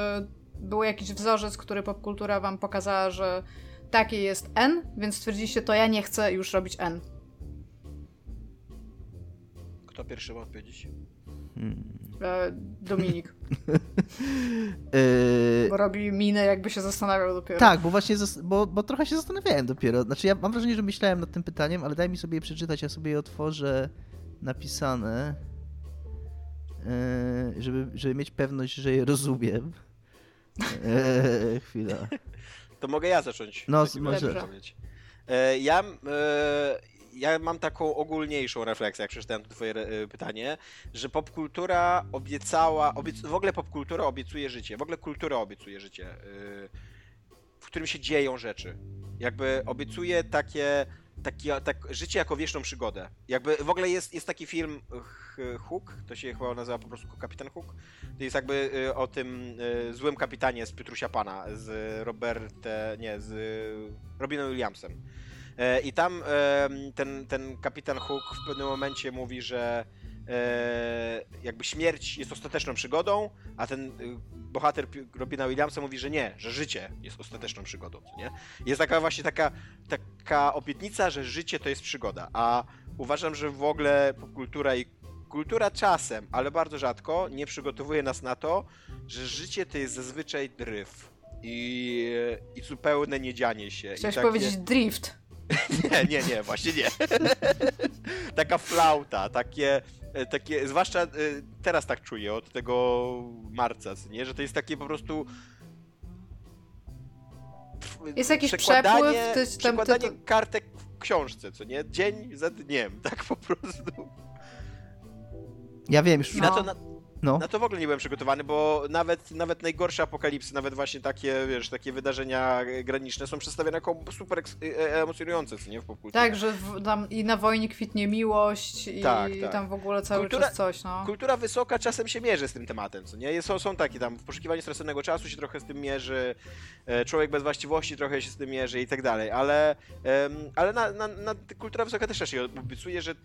był jakiś wzorzec, który popkultura wam pokazała, że takie jest N, więc stwierdziliście, to ja nie chcę już robić N. Kto pierwszy ma odpowiedzieć? Hmm. E, Dominik. E, bo robi minę, jakby się zastanawiał dopiero. Tak, bo właśnie, bo, bo trochę się zastanawiałem dopiero. Znaczy ja mam wrażenie, że myślałem nad tym pytaniem, ale daj mi sobie je przeczytać, ja sobie je otworzę napisane, e, żeby, żeby mieć pewność, że je rozumiem. chwila. To mogę ja zacząć. No, może. Ja, ja mam taką ogólniejszą refleksję, jak przeczytałem twoje e, pytanie, że popkultura obiecała, obiec w ogóle popkultura obiecuje życie, w ogóle kultura obiecuje życie, e, w którym się dzieją rzeczy. Jakby obiecuje takie, takie tak, życie jako wieczną przygodę. Jakby w ogóle jest, jest taki film Hook, to się chyba nazywa po prostu Kapitan Hook. To jest jakby e, o tym złym kapitanie z Piotrusia Pana, z Robertem, nie, z Robinem Williamsem. E, I tam ten, ten kapitan Hook w pewnym momencie mówi, że e, jakby śmierć jest ostateczną przygodą, a ten bohater Robina Williamsa mówi, że nie, że życie jest ostateczną przygodą, nie? Jest taka właśnie taka, taka obietnica, że życie to jest przygoda, a uważam, że w ogóle popkultura i kultura czasem, ale bardzo rzadko nie przygotowuje nas na to, że życie to jest zazwyczaj dryf i, i zupełne niedzianie się. Chciałeś takie... powiedzieć drift. Nie, nie, nie, właśnie nie. Taka flauta, takie, e, takie, zwłaszcza e, teraz tak czuję od tego marca, nie? że to jest takie po prostu jest jakiś przepływ, to jest przekładanie to... kartek w książce, co nie? Dzień za dniem, tak po prostu. Ja wiem, już... I no. na to, na, no. Na to w ogóle nie byłem przygotowany, bo nawet, nawet najgorsze apokalipsy, nawet właśnie takie, wiesz, takie wydarzenia graniczne są przedstawione jako super e, e, emocjonujące, co nie, w popkulturze. Tak, że w, tam i na wojnie kwitnie miłość i tak, tak. tam w ogóle cały kultura, czas coś, no. Kultura wysoka czasem się mierzy z tym tematem, co nie? Są, są takie tam, w poszukiwaniu straconego czasu się trochę z tym mierzy, e, człowiek bez właściwości trochę się z tym mierzy i tak dalej, ale, ale na, na, na kultura wysoka też się obiecuje, że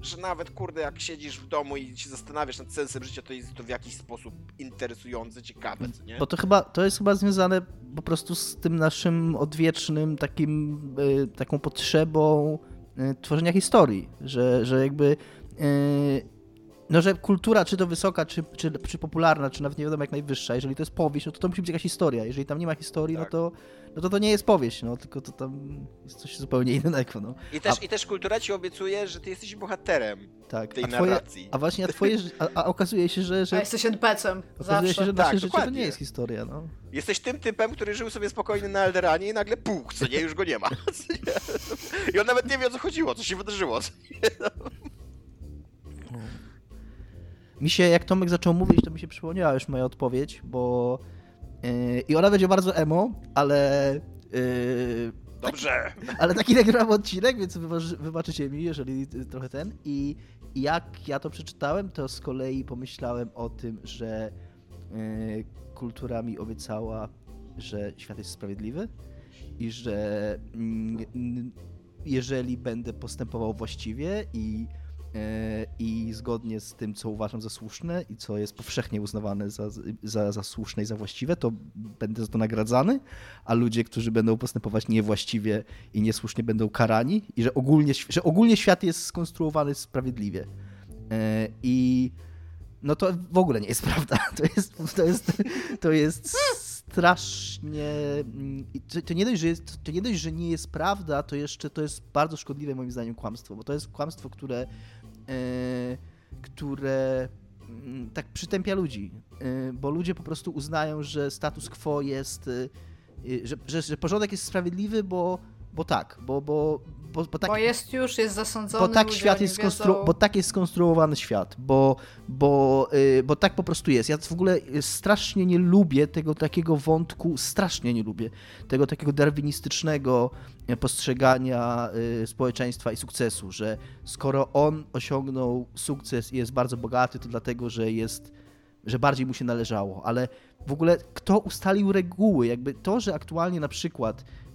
że nawet kurde, jak siedzisz w domu i się zastanawiasz nad sensem życia, to jest to w jakiś sposób interesujące, ciekawe, co nie? Bo to chyba, to jest chyba związane po prostu z tym naszym odwiecznym takim, y, taką potrzebą y, tworzenia historii, że, że jakby y, no, że kultura, czy to wysoka, czy, czy, czy popularna, czy nawet nie wiadomo jak najwyższa, jeżeli to jest powieść, no to to musi być jakaś historia. Jeżeli tam nie ma historii, no tak. no, to, no to to nie jest powieść, no, tylko to tam jest coś zupełnie innego. No. I, też, a... I też kultura ci obiecuje, że ty jesteś bohaterem tak. tej a twoje, narracji. A właśnie, a twoje, a, a okazuje się, że... że a jesteś NPC-em, Okazuje się, że nasze tak, życie to nie jest historia, no. Jesteś tym typem, który żył sobie spokojnie na Elderanie i nagle puch, co nie, już go nie ma. I on nawet nie wie o co chodziło, co się wydarzyło. Co. Mi się, jak Tomek zaczął mówić, to mi się przypomniała już moja odpowiedź, bo i ona będzie bardzo emo, ale yy, Dobrze. Taki, ale taki nagrywam odcinek, więc wybaczycie mi, jeżeli trochę ten. I jak ja to przeczytałem, to z kolei pomyślałem o tym, że yy, kultura mi obiecała, że świat jest sprawiedliwy i że yy, jeżeli będę postępował właściwie i i zgodnie z tym, co uważam za słuszne i co jest powszechnie uznawane za, za, za słuszne i za właściwe, to będę za to nagradzany, a ludzie, którzy będą postępować niewłaściwie i niesłusznie będą karani i że ogólnie, że ogólnie świat jest skonstruowany sprawiedliwie. I no to w ogóle nie jest prawda. To jest, to jest, to jest strasznie. To, to, nie dość, że jest, to nie dość, że nie jest prawda, to jeszcze to jest bardzo szkodliwe moim zdaniem kłamstwo, bo to jest kłamstwo, które, e, które mm, tak przytępia ludzi, e, bo ludzie po prostu uznają, że status quo jest, e, że, że, że porządek jest sprawiedliwy, bo, bo tak, bo, bo, bo, bo, tak, bo jest już, jest zasądzony. Bo tak, świat jest skonstru- bo tak jest skonstruowany świat, bo, bo, bo tak po prostu jest. Ja w ogóle strasznie nie lubię tego takiego wątku, strasznie nie lubię tego takiego darwinistycznego postrzegania yy, społeczeństwa i sukcesu, że skoro on osiągnął sukces i jest bardzo bogaty, to dlatego, że jest że bardziej mu się należało, ale w ogóle kto ustalił reguły? Jakby to, że aktualnie na przykład Y,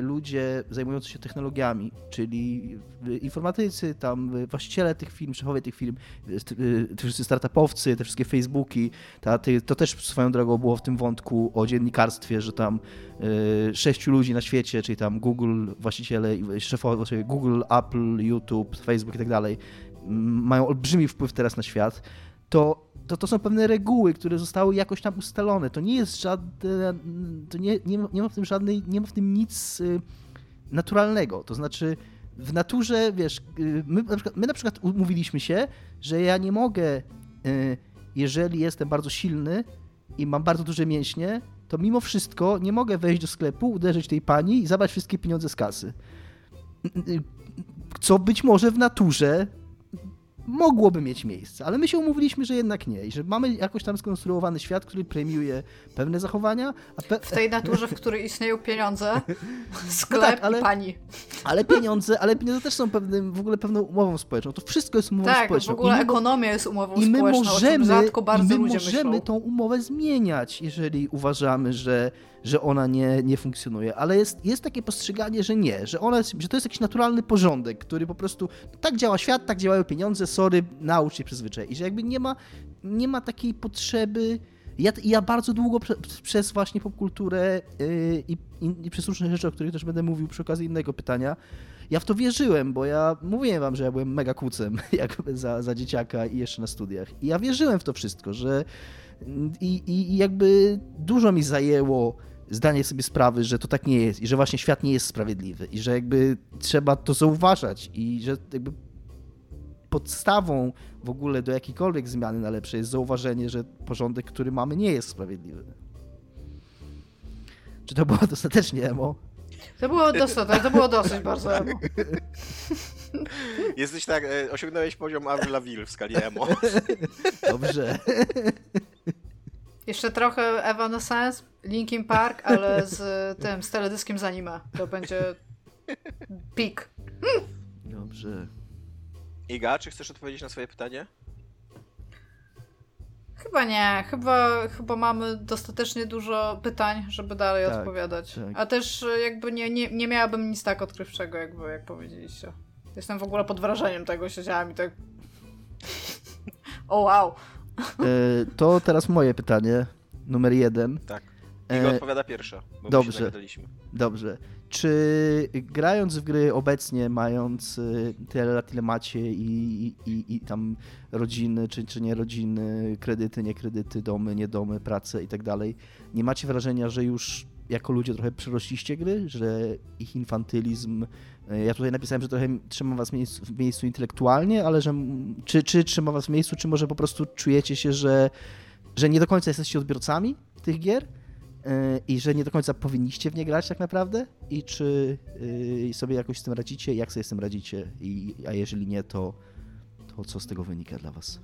ludzie zajmujący się technologiami, czyli informatycy, tam właściciele tych firm, szefowie tych firm, y, te wszyscy startupowcy, te wszystkie Facebooki, ta, to też swoją drogą było w tym wątku o dziennikarstwie, że tam y, sześciu ludzi na świecie, czyli tam Google, właściciele, szefowie Google, Apple, YouTube, Facebook i tak dalej, mają olbrzymi wpływ teraz na świat, to to, to są pewne reguły, które zostały jakoś tam ustalone. To nie jest żadne, to nie, nie, ma, nie ma w tym żadnej, nie ma w tym nic y, naturalnego. To znaczy w naturze, wiesz, y, my na, przykład, my na przykład umówiliśmy się, że ja nie mogę, y, jeżeli jestem bardzo silny i mam bardzo duże mięśnie, to mimo wszystko nie mogę wejść do sklepu, uderzyć tej pani i zabrać wszystkie pieniądze z kasy. Co być może w naturze mogłoby mieć miejsce, ale my się umówiliśmy, że jednak nie i że mamy jakoś tam skonstruowany świat, który premiuje pewne zachowania. Pe... W tej naturze, w której istnieją pieniądze, sklep no tak, ale, pani. Ale pieniądze, ale pieniądze też są pewnym, w ogóle pewną umową społeczną. To wszystko jest umową tak, społeczną. Tak, w ogóle my, ekonomia jest umową i my społeczną, możemy, rzadko bardzo i my ludzie możemy myślą. tą umowę zmieniać, jeżeli uważamy, że że ona nie, nie funkcjonuje, ale jest, jest takie postrzeganie, że nie, że, ona że to jest jakiś naturalny porządek, który po prostu tak działa świat, tak działają pieniądze, sorry, naucz się przyzwyczaj. I że jakby nie ma, nie ma takiej potrzeby. Ja, ja bardzo długo prze, przez właśnie popkulturę yy, i, i, przez różne rzeczy, o których też będę mówił przy okazji innego pytania, ja w to wierzyłem, bo ja mówiłem wam, że ja byłem mega kłócem jakby za, za dzieciaka i jeszcze na studiach. I ja wierzyłem w to wszystko, że i, i jakby dużo mi zajęło zdanie sobie sprawy, że to tak nie jest i że właśnie świat nie jest sprawiedliwy i że jakby trzeba to zauważać i że jakby podstawą w ogóle do jakiejkolwiek zmiany na lepsze jest zauważenie, że porządek, który mamy, nie jest sprawiedliwy. Czy to było dostatecznie emo? To było dosyć, to było dosyć bardzo emo. Jesteś tak, e, osiągnąłeś poziom Avril Lavigne w skali emo. Dobrze. Jeszcze trochę Evanescence, Linkin Park, ale z tym, z teledyskiem z anime. To będzie pik. Dobrze. Iga, czy chcesz odpowiedzieć na swoje pytanie? Chyba nie. Chyba, chyba mamy dostatecznie dużo pytań, żeby dalej tak, odpowiadać. Tak. A też jakby nie, nie, nie miałabym nic tak odkrywczego, jakby, jak powiedzieliście. Jestem w ogóle pod wrażeniem tego, siedziałam i tak... O wow. E, to teraz moje pytanie, numer jeden. Tak. Iga e, odpowiada pierwsza, bo dobrze, dobrze. Czy grając w gry obecnie, mając y, tyle lat, ile macie i, i, i tam rodziny, czy, czy nie rodziny, kredyty, nie kredyty, domy, nie domy, pracę i tak dalej, nie macie wrażenia, że już jako ludzie trochę przerośliście gry, że ich infantylizm. E, ja tutaj napisałem, że trochę trzyma was w miejscu intelektualnie, ale że czy, czy trzyma was w miejscu, czy może po prostu czujecie się, że, że nie do końca jesteście odbiorcami tych gier i że nie do końca powinniście w nie grać tak naprawdę i czy e, sobie jakoś z tym radzicie, jak sobie z tym radzicie, I, a jeżeli nie, to, to co z tego wynika dla was?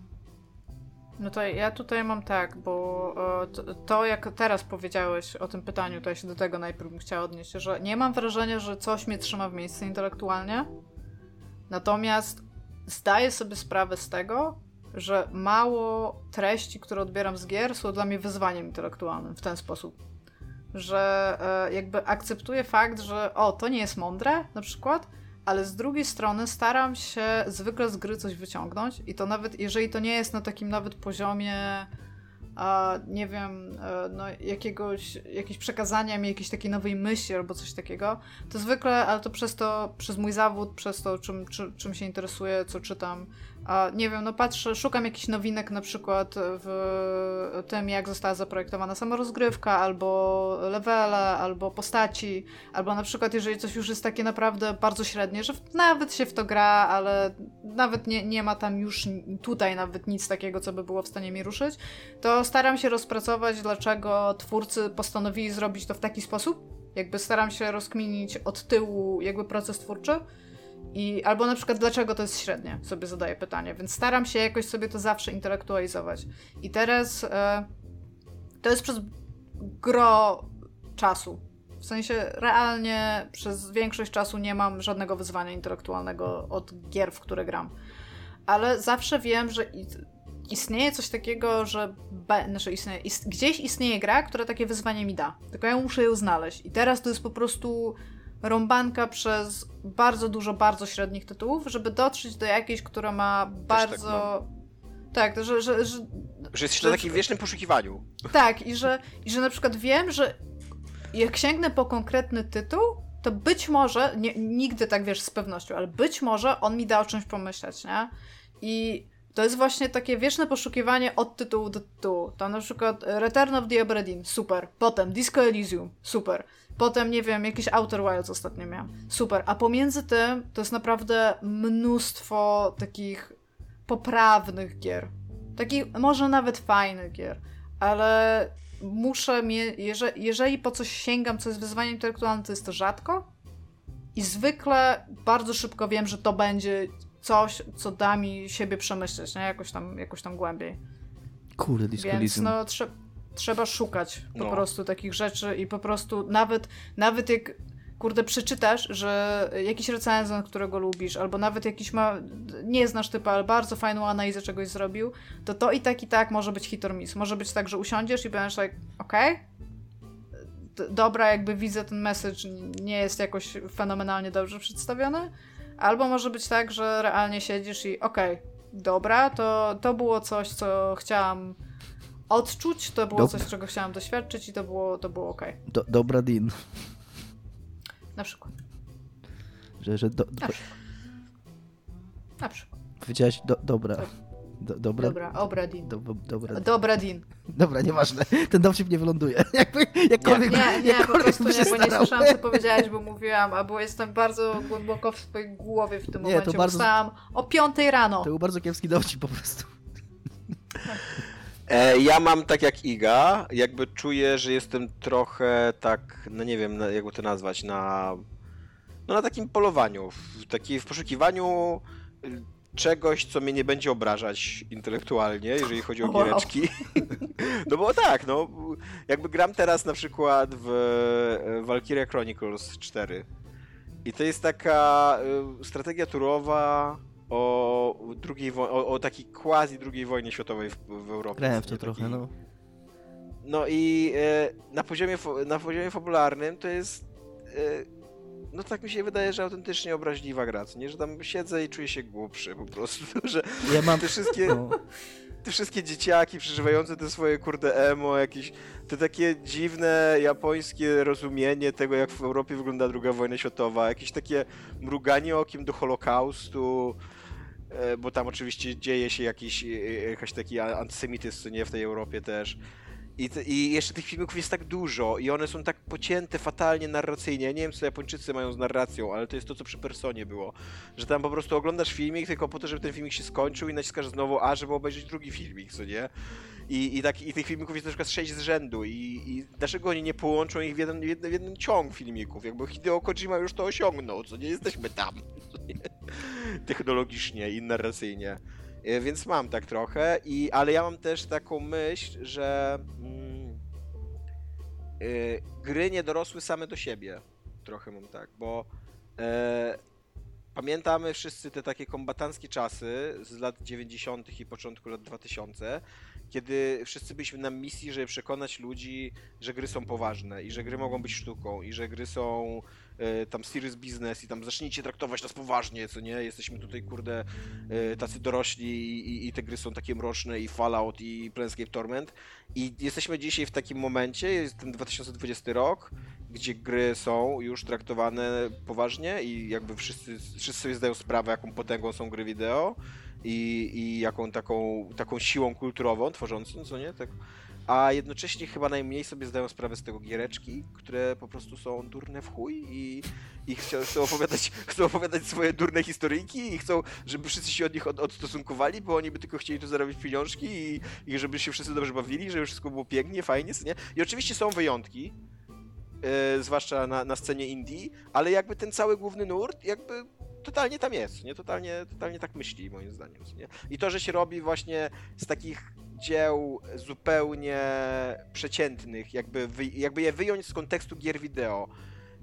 No to ja tutaj mam tak, bo to, to, jak teraz powiedziałeś o tym pytaniu, to ja się do tego najpierw bym chciała odnieść, że nie mam wrażenia, że coś mnie trzyma w miejscu intelektualnie. Natomiast zdaję sobie sprawę z tego, że mało treści, które odbieram z gier, są dla mnie wyzwaniem intelektualnym w ten sposób. Że e, jakby akceptuję fakt, że o, to nie jest mądre, na przykład, ale z drugiej strony staram się zwykle z gry coś wyciągnąć i to nawet, jeżeli to nie jest na takim nawet poziomie a nie wiem, e, no, jakiegoś, jakieś przekazania mi jakiejś takiej nowej myśli albo coś takiego, to zwykle, ale to przez to, przez mój zawód, przez to, czym, czym, czym się interesuję, co czytam, a nie wiem, no patrzę, szukam jakichś nowinek na przykład w tym, jak została zaprojektowana sama rozgrywka, albo levele, albo postaci, albo na przykład jeżeli coś już jest takie naprawdę bardzo średnie, że nawet się w to gra, ale nawet nie, nie ma tam już tutaj nawet nic takiego, co by było w stanie mi ruszyć, to staram się rozpracować, dlaczego twórcy postanowili zrobić to w taki sposób. Jakby staram się rozkminić od tyłu jakby proces twórczy i, albo na przykład, dlaczego to jest średnie, sobie zadaję pytanie, więc staram się jakoś sobie to zawsze intelektualizować. I teraz e, to jest przez gro czasu. W sensie realnie przez większość czasu nie mam żadnego wyzwania intelektualnego od gier, w które gram. Ale zawsze wiem, że istnieje coś takiego, że be, znaczy istnieje, ist, gdzieś istnieje gra, która takie wyzwanie mi da. Tylko ja muszę ją znaleźć. I teraz to jest po prostu rąbanka przez bardzo dużo bardzo średnich tytułów, żeby dotrzeć do jakiejś, która ma tak bardzo... Tak, że, że, że, że jesteś na takim wiecznym poszukiwaniu. Tak, i że, i że na przykład wiem, że jak sięgnę po konkretny tytuł, to być może, nie, nigdy tak wiesz z pewnością, ale być może on mi da o czymś pomyśleć, nie? I to jest właśnie takie wieczne poszukiwanie od tytułu do tytułu. Tam na przykład Return of the Obra Dinn, super. Potem Disco Elysium, super. Potem, nie wiem, jakiś Outer Wilds ostatnio miałem. Super. A pomiędzy tym to jest naprawdę mnóstwo takich poprawnych gier. Takich może nawet fajnych gier. Ale muszę mieć, jeżeli, jeżeli po coś sięgam, co jest wyzwaniem intelektualnym, to jest to rzadko. I zwykle bardzo szybko wiem, że to będzie coś, co da mi siebie przemyśleć, nie? Jakoś tam, jakoś tam głębiej. Kurde, Disco Więc no, trzeba trzeba szukać po no. prostu takich rzeczy i po prostu nawet, nawet jak kurde przeczytasz, że jakiś recenzent, którego lubisz, albo nawet jakiś ma, nie znasz typa, ale bardzo fajną analizę czegoś zrobił, to to i tak i tak może być hit or miss. Może być tak, że usiądziesz i będziesz tak, okej, okay, dobra, jakby widzę ten message, nie jest jakoś fenomenalnie dobrze przedstawiony, albo może być tak, że realnie siedzisz i okej, okay, dobra, to, to było coś, co chciałam odczuć, to było coś, czego chciałam doświadczyć i to było, to było ok. Do, dobra Din. Na przykład. Że, że do, Na przykład. Na przykład. Powiedziałaś do, dobra. Do, dobra. Dobra, Obradin. Do, dobra. Dobradin. Dobra, nieważne. Ten dowcip nie wyląduje. Jakby, jakkolwiek, nie, nie, nie po prostu nie, bo nie słyszałam, co powiedziałeś, bo mówiłam, albo jestem bardzo głęboko w swojej głowie w tym nie, momencie. To bardzo... Wstałam o piątej rano. To był bardzo kiepski dowcip po prostu. Tak. E, ja mam tak jak Iga, jakby czuję, że jestem trochę tak, no nie wiem, jakby to nazwać, na, no na takim polowaniu, w, taki, w poszukiwaniu y, czegoś, co mnie nie będzie obrażać intelektualnie, jeżeli chodzi o giereczki. Wow. No bo tak, no, jakby gram teraz na przykład w Valkyria Chronicles 4 i to jest taka y, strategia turowa, o drugiej o, o takiej quasi drugiej wojnie światowej w, w Europie. Grałem w to trochę, no. No i e, na, poziomie, na poziomie fabularnym to jest e, no tak mi się wydaje, że autentycznie obraźliwa gra, nie? Że tam siedzę i czuję się głupszy po prostu, że ja mam... te wszystkie... No. Te wszystkie dzieciaki przeżywające te swoje kurde emo, jakieś te takie dziwne japońskie rozumienie tego, jak w Europie wygląda druga wojna światowa, jakieś takie mruganie okiem do Holokaustu, bo tam oczywiście dzieje się jakiś, e, jakiś taki antysemityzm, nie, w tej Europie też. I, te, I jeszcze tych filmików jest tak dużo i one są tak pocięte fatalnie narracyjnie. Ja nie wiem, co Japończycy mają z narracją, ale to jest to, co przy Personie było. Że tam po prostu oglądasz filmik tylko po to, żeby ten filmik się skończył i naciskasz znowu A, żeby obejrzeć drugi filmik, co nie? I, i, tak, i tych filmików jest na przykład sześć z rzędu i, i dlaczego oni nie połączą ich w jeden, w jeden, w jeden ciąg filmików? Jakby Hideo Kojima już to osiągnął, co nie? Jesteśmy tam. Technologicznie i narracyjnie. E, więc mam tak trochę, i, ale ja mam też taką myśl, że mm, y, gry nie dorosły same do siebie. Trochę mam tak, bo y, pamiętamy wszyscy te takie kombatanckie czasy z lat 90. i początku lat 2000, kiedy wszyscy byliśmy na misji, żeby przekonać ludzi, że gry są poważne i że gry mogą być sztuką i że gry są e, tam serious business i tam zacznijcie traktować nas poważnie, co nie? Jesteśmy tutaj, kurde, e, tacy dorośli i, i te gry są takie mroczne i Fallout i Planescape Torment i jesteśmy dzisiaj w takim momencie, jest ten 2020 rok, gdzie gry są już traktowane poważnie i jakby wszyscy, wszyscy sobie zdają sprawę, jaką potęgą są gry wideo i, i jaką taką, taką siłą kulturową tworzącą, co nie? Tak. A jednocześnie chyba najmniej sobie zdają sprawę z tego giereczki, które po prostu są durne w chuj i, i chcą, chcą, opowiadać, chcą opowiadać swoje durne historyjki i chcą, żeby wszyscy się od nich od, odstosunkowali, bo oni by tylko chcieli tu zarobić pieniążki i, i żeby się wszyscy dobrze bawili, żeby wszystko było pięknie, fajnie, nie? I oczywiście są wyjątki, yy, zwłaszcza na, na scenie indie, ale jakby ten cały główny nurt jakby totalnie tam jest, nie? Totalnie, totalnie tak myśli, moim zdaniem. Nie? I to, że się robi właśnie z takich dzieł zupełnie przeciętnych, jakby, wy, jakby je wyjąć z kontekstu gier wideo,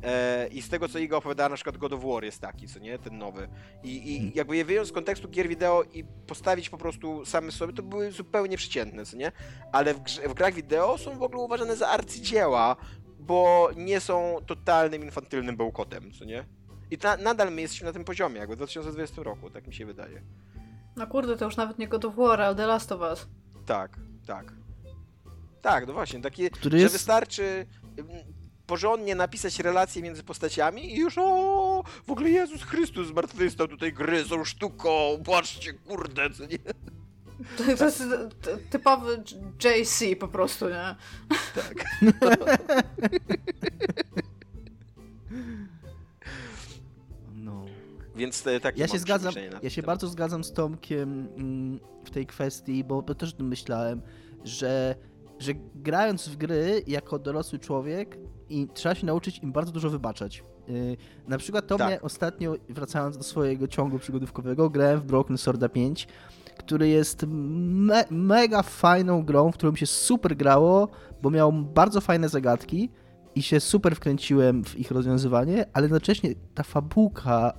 e, i z tego, co Iga opowiadała, na przykład God of War jest taki, co nie? Ten nowy. I, I hmm. jakby je wyjąć z kontekstu gier wideo i postawić po prostu same sobie, to były zupełnie przeciętne, co nie? Ale w, grze, w grach wideo są w ogóle uważane za arcydzieła, bo nie są totalnym infantylnym bełkotem, co nie? I ta, nadal my jesteśmy na tym poziomie, jakby w 2020 roku, tak mi się wydaje. No kurde, to już nawet nie God of War, ale The Last of Us. Tak, tak. Tak, no właśnie, takie, Który że jest... wystarczy mm, porządnie napisać relacje między postaciami i już o, w ogóle Jezus Chrystus zmartwychwstał, tutaj gry są sztuką, patrzcie, kurde, co nie? To, to jest typowy JC po prostu, nie? Tak. Więc tak. Ja się zgadzam, ja się bardzo zgadzam z Tomkiem mm, w tej kwestii, bo też myślałem, że, że grając w gry jako dorosły człowiek i trzeba się nauczyć im bardzo dużo wybaczać. Y, na przykład to tak. mnie ostatnio, wracając do swojego ciągu przygodówkowego, grałem w Broken Sworda 5, który jest me mega fajną grą, w którą się super grało, bo miał bardzo fajne zagadki i się super wkręciłem w ich rozwiązywanie, ale jednocześnie ta fabułka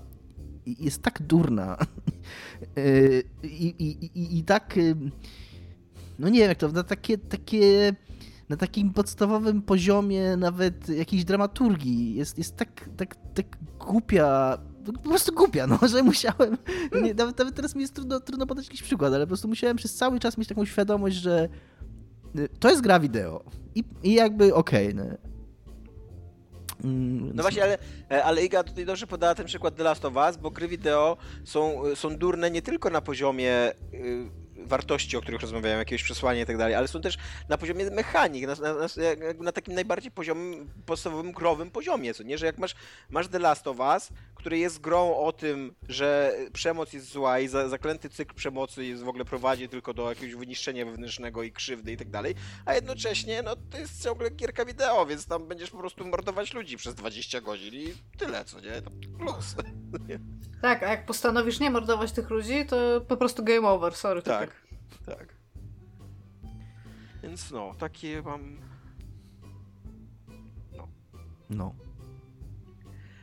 jest tak durna. Y, i, i, i, i tak y, no nie wiem jak to, na takie, takie na takim podstawowym poziomie nawet jakiejś dramaturgii. Jest, jest tak, tak, tak głupia, po prostu głupia, no, że musiałem, nie, nawet, nawet teraz mi jest trudno, trudno podać jakiś przykład, ale po prostu musiałem przez cały czas mieć taką świadomość, że y, to jest gra wideo. I, i jakby okej, okay, no. Mm, no właśnie, ale, e, ale Iga tutaj dobrze podała ten przykład The Last of Us, bo gry wideo są, są durne nie tylko na poziomie y, wartości, o których rozmawiałem, jakieś przesłanie i tak dalej, ale są też na poziomie mechanik, na, na, na, takim najbardziej poziomem, podstawowym, growym poziomie, co nie? Że jak masz, masz The Last of Us, który jest grą o tym, że przemoc jest zła i za, zaklęty cykl przemocy jest w ogóle prowadzi tylko do jakiegoś wyniszczenia wewnętrznego i krzywdy i tak dalej, a jednocześnie, no to jest ciągle gierka wideo, więc tam będziesz po prostu mordować ludzi przez 20 godzin i tyle, co nie? To plus. Tak, a jak postanowisz nie mordować tych ludzi, to po prostu game over, sorry. Tak, tak. Więc no, takie mam... No. No.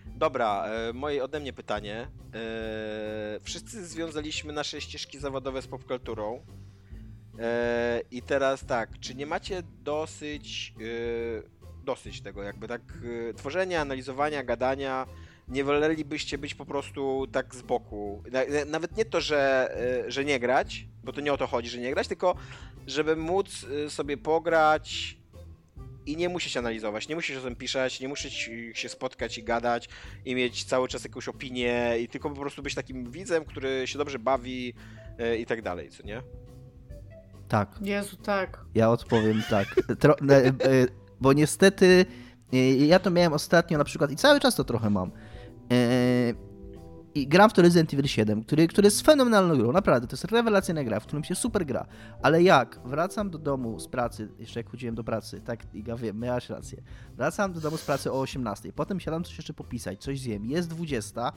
Dobra, e, moje ode mnie pytanie. E, wszyscy związaliśmy nasze ścieżki zawodowe z popkulturą. E, I teraz tak, czy nie macie dosyć dosyć tego jakby tak tworzenia, analizowania, gadania nie wolelibyście być po prostu tak z boku. Nawet nie to, że, że nie grać, bo to nie o to chodzi, że nie grać, tylko żeby móc sobie pograć i nie musisz analizować, nie musisz o tym pisać, nie musisz się spotkać i gadać i mieć cały czas jakąś opinię i tylko po prostu być takim widzem, który się dobrze bawi e, i tak dalej, co nie? Tak. Jezu, tak. Ja odpowiem tak. Tro, e, e, bo niestety ja to miałem ostatnio na przykład i cały czas to trochę mam. I gram w to Resident Evil 7, który, który jest fenomenalną grą, naprawdę, to jest rewelacyjna gra, w którym się super gra. Ale jak wracam do domu z pracy, jeszcze jak chodziłem do pracy, tak, Iga, wiem, miałaś rację. Wracam do domu z pracy o 18, potem siadam coś jeszcze popisać, coś zjem, jest 20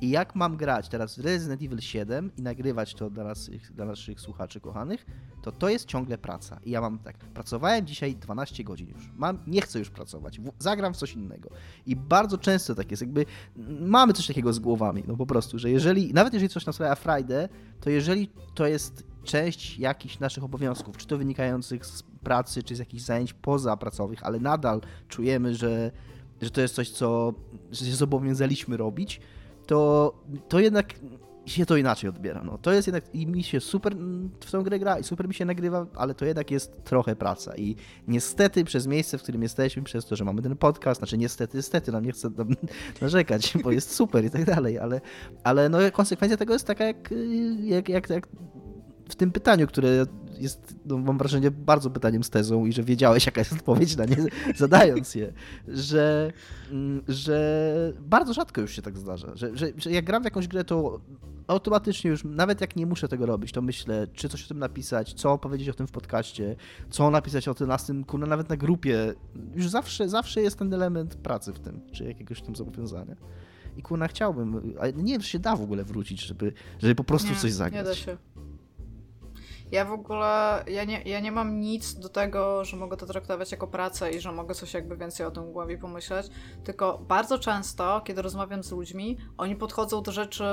I jak mam grać teraz Resident Evil 7 i nagrywać to dla naszych, dla naszych słuchaczy kochanych, to to jest ciągle praca. I ja mam tak, pracowałem dzisiaj 12 godzin już. Mam, nie chcę już pracować. W, zagram w coś innego. I bardzo często tak jest, jakby mamy coś takiego z głowami, no po prostu, że jeżeli, nawet jeżeli coś nas frajdę, to jeżeli to jest część jakichś naszych obowiązków, czy to wynikających z pracy, czy z jakichś zajęć pozapracowych, ale nadal czujemy, że, że to jest coś, co że się zobowiązaliśmy robić, to, to jednak się to inaczej odbiera. No. To jest jednak, i mi się super w tą grę gra i super mi się nagrywa, ale to jednak jest trochę praca i niestety przez miejsce, w którym jesteśmy, przez to, że mamy ten podcast, znaczy niestety, niestety, nam nie chcę tam narzekać, bo jest super i tak dalej, ale, ale no konsekwencja tego jest taka jak, jak, jak, jak w tym pytaniu, które jest, no, mam wrażenie, bardzo pytaniem z tezą i że wiedziałeś, jaka jest odpowiedź na nie, zadając je, że, mm, że bardzo rzadko już się tak zdarza, że, że, że jak gram w jakąś grę, to automatycznie już, nawet jak nie muszę tego robić, to myślę, czy coś o tym napisać, co powiedzieć o tym w podcaście, co napisać o tym na tym, kurna, nawet na grupie. Już zawsze, zawsze jest ten element pracy w tym, czy jakiegoś tam zobowiązania. I kurna, chciałbym, ale nie wiem, czy się da w ogóle wrócić, żeby, żeby po prostu nie, coś zagrać. Nie da się. Ja w ogóle, ja nie, ja nie mam nic do tego, że mogę to traktować jako pracę i że mogę coś jakby więcej o tym głowie pomyśleć, tylko bardzo często, kiedy rozmawiam z ludźmi, oni podchodzą do rzeczy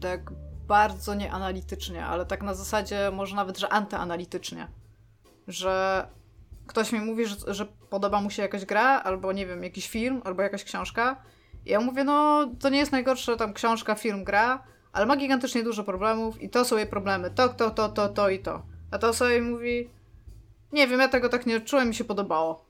tak bardzo nieanalitycznie, ale tak na zasadzie może nawet, że antyanalitycznie. Że ktoś mi mówi, że, że podoba mu się jakaś gra, albo nie wiem, jakiś film, albo jakaś książka. I ja mówię, no to nie jest najgorsze, tam książka, film, gra, ale ma gigantycznie dużo problemów i to są jej problemy, to, to, to, to, to i to. A to sobie mówi, nie wiem, ja tego tak nie odczułem, mi się podobało.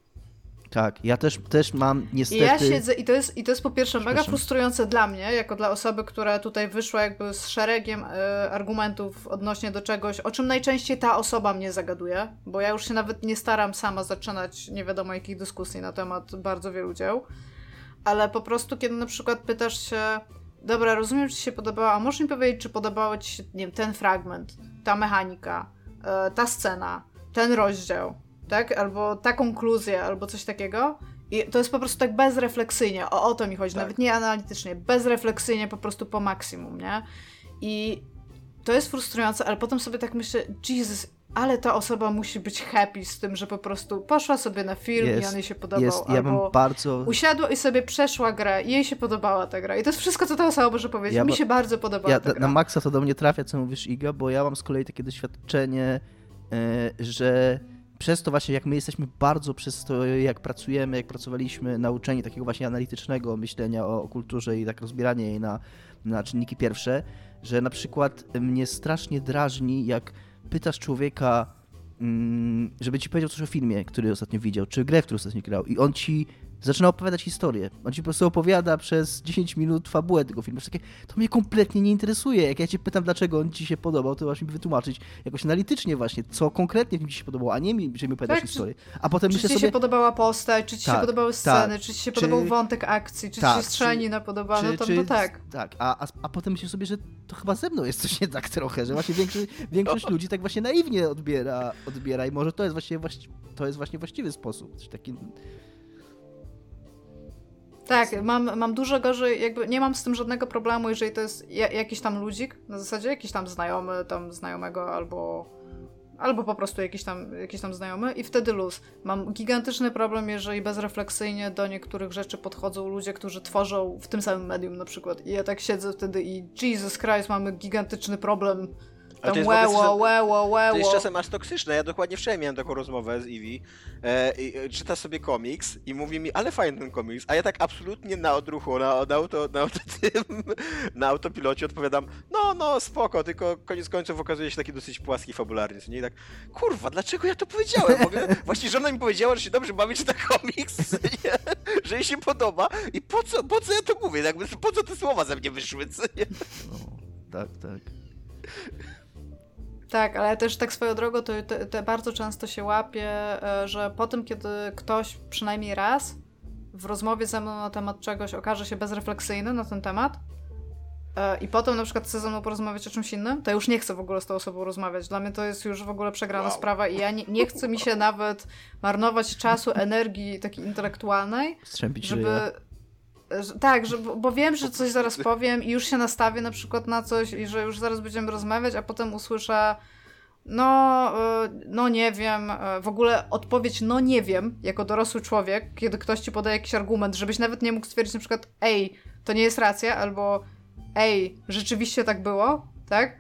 Tak, ja też, też mam niestety... I ja siedzę i to jest, i to jest po pierwsze mega frustrujące dla mnie, jako dla osoby, która tutaj wyszła jakby z szeregiem y, argumentów odnośnie do czegoś, o czym najczęściej ta osoba mnie zagaduje, bo ja już się nawet nie staram sama zaczynać nie wiadomo jakich dyskusji na temat bardzo wielu dzieł, ale po prostu kiedy na przykład pytasz się, dobra, rozumiem, czy ci się podobała, a możesz mi powiedzieć, czy podobał ci się, nie wiem, ten fragment, ta mechanika, y, ta scena, ten rozdział, tak? Albo ta konkluzja, albo coś takiego. I to jest po prostu tak bezrefleksyjnie, o, o to mi chodzi, tak. nawet nie analitycznie, bezrefleksyjnie, po prostu po maksimum, nie? I to jest frustrujące, ale potem sobie tak myślę, Jesus, ale ta osoba musi być happy z tym, że po prostu poszła sobie na film jest, i on jej się podobał. Jest, ja bym bardzo... Usiadła i sobie przeszła grę i jej się podobała ta gra. I to jest wszystko, co ta osoba może powiedzieć. Ja Mi się bardzo podobała ja, ta gra. Na maksa to do mnie trafia, co mówisz Iga, bo ja mam z kolei takie doświadczenie, yy, że przez to właśnie, jak my jesteśmy bardzo przez to, jak pracujemy, jak pracowaliśmy, nauczeni takiego właśnie analitycznego myślenia o, o kulturze i tak rozbieranie jej na, na czynniki pierwsze, że na przykład mnie strasznie drażni, jak pytasz człowieka, mm, żeby ci powiedział coś o filmie, który ostatnio widział, czy grę, którą ostatnio grał i on ci zaczyna opowiadać historię. On ci po prostu opowiada przez 10 minut fabułę tego filmu. Takie, to mnie kompletnie nie interesuje. Jak ja cię pytam, dlaczego on ci się podobał, to masz mi wytłumaczyć jakoś analitycznie właśnie, co konkretnie w nim ci się podobało, a nie mi, że mi opowiadasz tak, historię. A potem czy myślę ci sobie... się podobała postać, czy ci tak, się podobały tak. sceny, tak, czy ci się czy... podobał wątek akcji, czy tak, ci się strzelina podobała, no to, czy, no tak. Tak, a, a, a potem myślę sobie, że to chyba ze mną jest coś nie tak trochę, że właśnie większość, większość ludzi tak właśnie naiwnie odbiera, odbiera i może to jest właśnie, to jest właśnie właściwy sposób. Coś taki tak, mam, mam dużo gorzej, jakby nie mam z tym żadnego problemu, jeżeli to jest jakiś tam ludzik, na zasadzie jakiś tam znajomy, tam znajomego albo albo po prostu jakiś tam, jakiś tam znajomy i wtedy luz. Mam gigantyczny problem, jeżeli bezrefleksyjnie do niektórych rzeczy podchodzą ludzie, którzy tworzą w tym samym medium na przykład. I ja tak siedzę wtedy i Jesus Christ, mamy gigantyczny problem tam to jest łeło, łeło, łeło. To jest czasem aż toksyczne. Ja dokładnie wczoraj miałem taką rozmowę z Eevee. E, e, czyta sobie komiks i mówi mi, ale fajny ten komiks. A ja tak absolutnie na odruchu, na, na, auto, na, auto, tym, na autopilocie odpowiadam, no, no, spoko, tylko koniec końców okazuje się taki dosyć płaski fabularnie. Nie? I tak, kurwa, dlaczego ja to powiedziałem? Mogę... Właśnie żona mi powiedziała, że się dobrze bawi, czyta komiks, nie? że jej się podoba i po co, po co ja to mówię? Jakby, po co te słowa ze mnie wyszły? Nie? No, tak, tak. Tak, ale też tak swoją drogą to, to, to, bardzo często się łapie, e, że po tym, kiedy ktoś przynajmniej raz w rozmowie ze mną na temat czegoś okaże się bezrefleksyjny na ten temat e, i potem na przykład chce ze mną porozmawiać o czymś innym, to już nie chcę w ogóle z tą osobą rozmawiać. Dla mnie to jest już w ogóle przegrana wow. sprawa i ja nie, nie chcę mi się nawet marnować czasu, energii takiej intelektualnej, Strzępić żeby... Tak, że, bo wiem, że coś zaraz powiem i już się nastawię na przykład na coś i że już zaraz będziemy rozmawiać, a potem usłyszę no, e, no nie wiem, e, w ogóle odpowiedź no nie wiem, jako dorosły człowiek, kiedy ktoś ci podaje jakiś argument, żebyś nawet nie mógł stwierdzić na przykład ej, to nie jest racja, albo ej, rzeczywiście tak było, tak?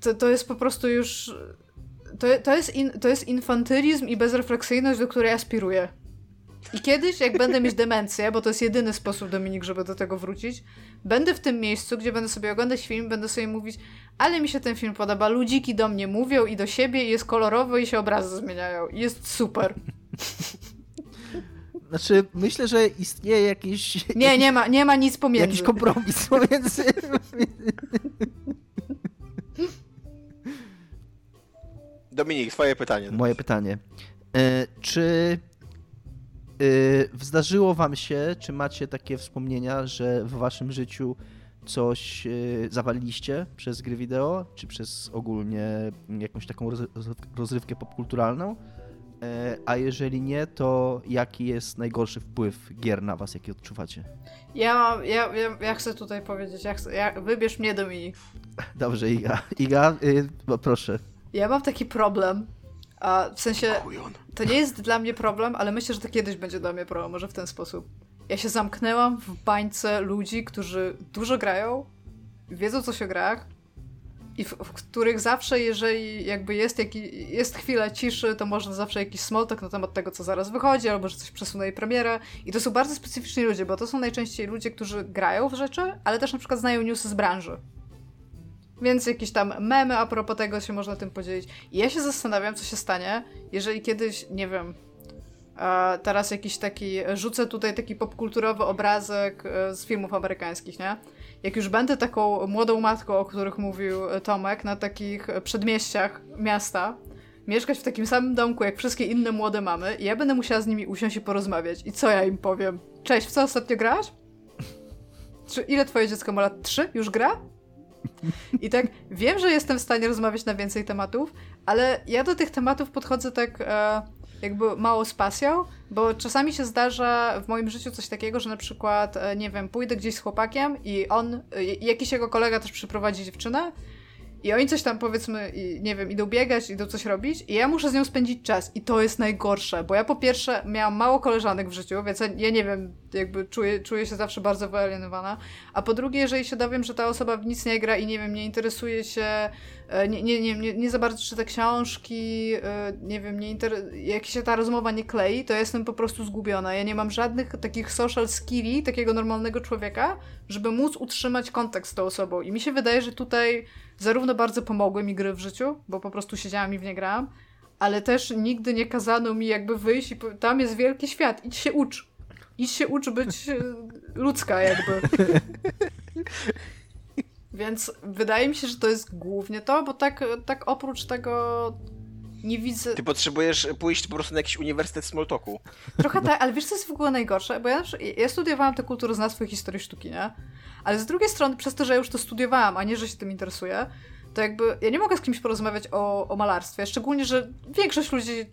To, to jest po prostu już to, to, jest in, to jest infantylizm i bezrefleksyjność, do której aspiruję. I kiedyś, jak będę mieć demencję, bo to jest jedyny sposób, Dominik, żeby do tego wrócić, będę w tym miejscu, gdzie będę sobie oglądać film, będę sobie mówić, ale mi się ten film podoba, ludziki do mnie mówią i do siebie, i jest kolorowo, i się obrazy zmieniają. I jest super. Znaczy, myślę, że istnieje jakiś... Nie, nie ma, nie ma nic pomiędzy. Jakiś kompromis pomiędzy... Dominik, twoje pytanie. Moje pytanie. E, czy e, zdarzyło wam się, czy macie takie wspomnienia, że w waszym życiu coś e, zawaliliście przez gry wideo, czy przez ogólnie jakąś taką roz, rozrywkę popkulturalną? E, a jeżeli nie, to jaki jest najgorszy wpływ gier na was, jaki odczuwacie? Ja, ja, ja, ja chcę tutaj powiedzieć, ja chcę, ja, wybierz mnie Dominik. Dobrze, Iga. Iga, y, proszę. Ja mam taki problem, a w sensie to nie jest dla mnie problem, ale myślę, że to kiedyś będzie dla mnie problem, może w ten sposób. Ja się zamknęłam w bańce ludzi, którzy dużo grają, wiedzą coś o grach i w, w których zawsze, jeżeli jakby jest, jaki, jest chwila ciszy, to można zawsze jakiś smoltok na temat tego, co zaraz wychodzi, albo że coś przesunęli premierę. I to są bardzo specyficzni ludzie, bo to są najczęściej ludzie, którzy grają w rzeczy, ale też na przykład znają newsy z branży. Więc jakieś tam memy a propos tego się można tym podzielić. I ja się zastanawiam, co się stanie, jeżeli kiedyś, nie wiem, teraz jakiś taki, rzucę tutaj taki popkulturowy obrazek e, z filmów amerykańskich, nie? Jak już będę taką młodą matką, o których mówił Tomek, na takich przedmieściach miasta, mieszkać w takim samym domku jak wszystkie inne młode mamy i ja będę musiała z nimi usiąść i porozmawiać. I co ja im powiem? Cześć, w co ostatnio grasz? Czy ile twoje dziecko ma lat? Trzy? Już gra? I tak wiem, że jestem w stanie rozmawiać na więcej tematów, ale ja do tych tematów podchodzę tak e, jakby mało z pasją, bo czasami się zdarza w moim życiu coś takiego, że na przykład, e, nie wiem, pójdę gdzieś z chłopakiem i on, e, jakiś jego kolega też przyprowadzi dziewczynę i oni coś tam powiedzmy, nie wiem, idą biegać, idą coś robić i ja muszę z nią spędzić czas. I to jest najgorsze, bo ja po pierwsze miałam mało koleżanek w życiu, więc ja nie wiem, jakby czuję, czuję się zawsze bardzo wyalienowana, a po drugie, jeżeli się dowiem, że ta osoba w nic nie gra i nie wiem, nie interesuje się, nie, nie, nie, nie, nie za bardzo czyta książki, e, nie wiem, nie inter... jak się ta rozmowa nie klei, to jestem po prostu zgubiona. Ja nie mam żadnych takich social skilli takiego normalnego człowieka, żeby móc utrzymać kontakt z tą osobą i mi się wydaje, że tutaj zarówno bardzo pomogły mi gry w życiu, bo po prostu siedziałam i w nie grałam, ale też nigdy nie kazano mi jakby wyjść i tam jest wielki świat, idź się ucz. Idź się ucz być e, ludzka jakby. Więc wydaje mi się, że to jest głównie to, bo tak, tak oprócz tego nie widzę... Ty potrzebujesz pójść po prostu na jakiś uniwersytet Smalltalku. Trochę tak, ale wiesz co jest w ogóle najgorsze? Bo ja, ja studiowałam tę kulturoznawstwo i historię sztuki, nie? Ale z drugiej strony, przez to, że ja już to studiowałam, a nie, że się tym interesuję, to jakby ja nie mogę z kimś porozmawiać o, o malarstwie. Szczególnie, że większość ludzi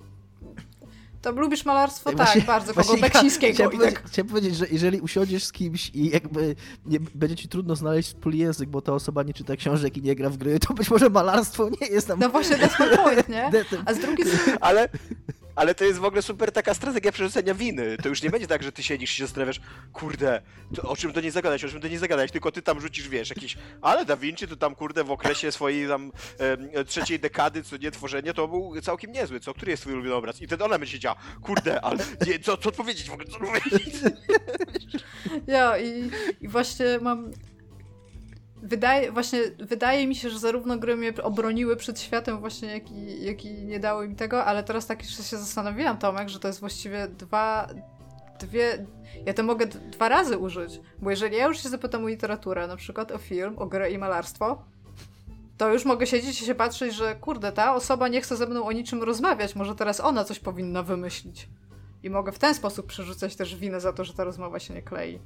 to lubisz malarstwo? Właśnie, tak, bardzo. Kogo Beksińskiego. Chciałem, powiedzieć, tak. chciałem powiedzieć, że jeżeli usiądziesz z kimś i jakby nie, będzie ci trudno znaleźć wspólny język, bo ta osoba nie czyta książek i nie gra w gry, to być może malarstwo nie jest tam... No właśnie, that's my point, nie? A z drugiej strony... Ale ale to jest w ogóle super taka strategia przerzucenia winy. To już nie będzie tak, że ty siedzisz i się zastanawiasz, kurde, to, o czym to nie zagadać, o czym to nie zagadać, tylko ty tam rzucisz, wiesz, jakiś, ale Da Vinci to tam, kurde, w okresie swojej tam e, trzeciej dekady, co nie tworzenie, to był całkiem niezły, co, który jest twój ulubiony obraz? I wtedy ona będzie siedziała, kurde, ale nie, co, co odpowiedzieć w ogóle, co powiedzieć? Ja i, i właśnie mam wydaje, właśnie, wydaje mi się, że zarówno gry mnie obroniły przed światem właśnie, jak i, jak i nie dały mi tego, ale teraz tak jeszcze się zastanowiłam, Tomek, że to jest właściwie dwa, dwie, ja to mogę dwa razy użyć, bo jeżeli ja już się zapytam o literaturę, na przykład o film, o grę i malarstwo, to już mogę siedzieć i się patrzeć, że kurde, ta osoba nie chce ze mną o niczym rozmawiać, może teraz ona coś powinna wymyślić. I mogę w ten sposób przerzucać też winę za to, że ta rozmowa się nie klei.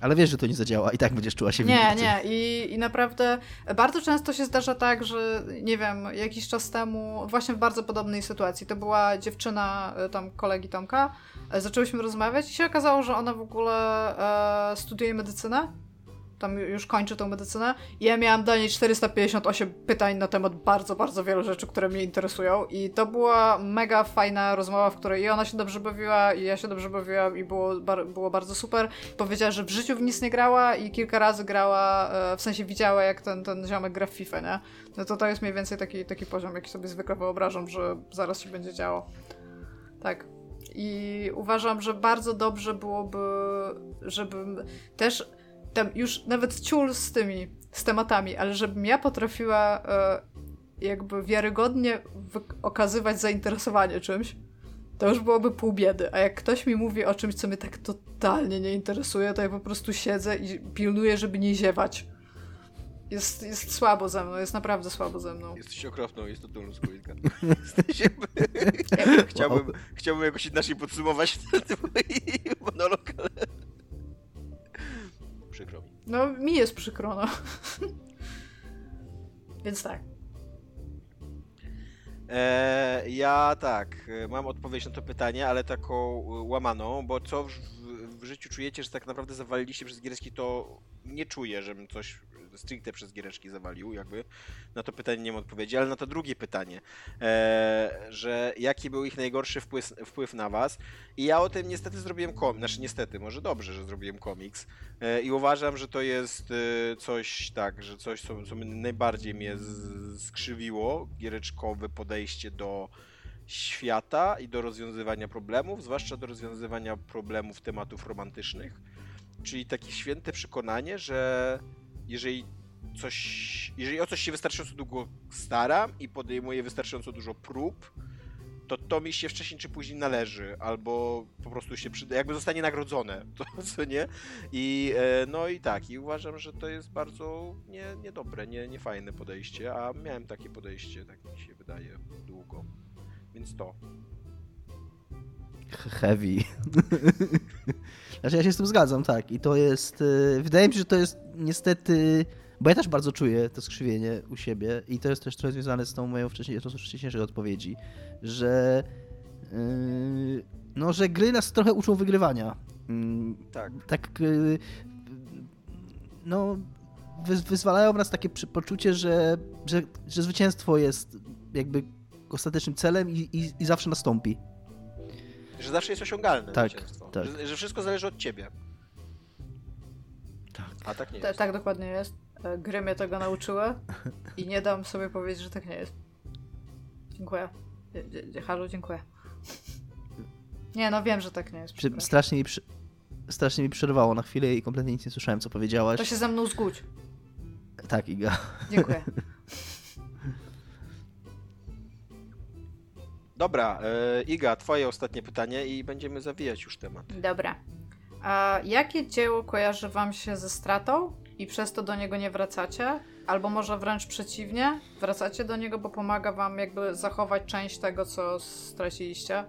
Ale wiesz, że to nie zadziała i tak będziesz czuła się Nie, nie. I, I naprawdę bardzo często się zdarza tak, że nie wiem, jakiś czas temu, właśnie w bardzo podobnej sytuacji, to była dziewczyna e, tam kolegi Tomka, e, zaczęłyśmy rozmawiać i się okazało, że ona w ogóle e, studiuje medycynę tam już kończy tą medycynę. Ja miałam do niej 458 pytań na temat bardzo, bardzo wielu rzeczy, które mnie interesują. I to była mega fajna rozmowa, w której i ona się dobrze bawiła, i ja się dobrze bawiłam, i było, bar było bardzo super. Powiedziała, że w życiu w nic nie grała i kilka razy grała, e, w sensie widziała, jak ten, ten ziomek gra w FIFA, nie? No to to jest mniej więcej taki, taki poziom, jaki sobie zwykle wyobrażam, że zaraz się będzie działo. Tak. I uważam, że bardzo dobrze byłoby, żebym też tam już nawet ciul z tymi, z tematami, ale żebym ja potrafiła e, jakby wiarygodnie okazywać zainteresowanie czymś, to już byłoby pół biedy. A jak ktoś mi mówi o czymś, co mnie tak totalnie nie interesuje, to ja po prostu siedzę i pilnuję, żeby nie ziewać. Jest, jest słabo ze mną, jest naprawdę słabo ze mną. Jesteś okropną, jest to Tulus Quilka. chciałbym, chciałbym jakoś inaczej podsumować ten twój monolog, ale przykro mi. No, mi jest przykro, no. Więc tak. E, ja tak, mam odpowiedź na to pytanie, ale taką łamaną, bo co w, w, życiu czujecie, że tak naprawdę zawaliliście przez gierski, to nie czuję, żebym coś stricte przez giereczki zawalił, jakby na to pytanie nie mam odpowiedzi, ale na to drugie pytanie, e, że jaki był ich najgorszy wpływ, wpływ na was i ja o tym niestety zrobiłem komiks, znaczy niestety, może dobrze, że zrobiłem komiks e, i uważam, że to jest e, coś tak, że coś, co, co najbardziej mnie skrzywiło, giereczkowe podejście do świata i do rozwiązywania problemów, zwłaszcza do rozwiązywania problemów tematów romantycznych. Czyli takie święte przekonanie, że jeżeli coś, jeżeli o coś się wystarczająco długo staram i podejmuję wystarczająco dużo prób, to to mi się wcześniej czy później należy, albo po prostu się przyda, jakby zostanie nagrodzone, to co nie? I e, no i tak, i uważam, że to jest bardzo nie, niedobre, nie, niefajne podejście, a miałem takie podejście, tak mi się wydaje, długo. Więc to. Heavy. Znaczy ja się z tym zgadzam, tak. I to jest. E, wydaje mi się, że to jest niestety. Bo ja też bardzo czuję to skrzywienie u siebie i to jest też trochę związane z tą moją wcześniejszą, odpowiedzi, że yy, no, że gry nas trochę uczą wygrywania. Yy, tak. Tak yy, no wyzwalają w nas takie poczucie, że, że, że zwycięstwo jest jakby ostatecznym celem i, i, i zawsze nastąpi. Że zawsze jest osiągalne tak, zwycięstwo. Tak. Że, że wszystko zależy od ciebie. Tak. A tak nie jest. tak dokładnie jest. E, gry mnie tego nauczyły i nie dam sobie powiedzieć, że tak nie jest. Dziękuję. Halo, dziękuję. Nie, no wiem, że tak nie jest. Strasznie mi, przy... strasznie mi przerwało na chwilę i kompletnie nic nie słyszałem, co powiedziałaś. To się ze mną zgódź. Tak, Iga. Dziękuję. Dobra, e, Iga, twoje ostatnie pytanie i będziemy zawijać już temat. Dobra. A jakie dzieło kojarzy wam się ze stratą i przez to do niego nie wracacie? Albo może wręcz przeciwnie, wracacie do niego, bo pomaga wam jakby zachować część tego, co straciliście?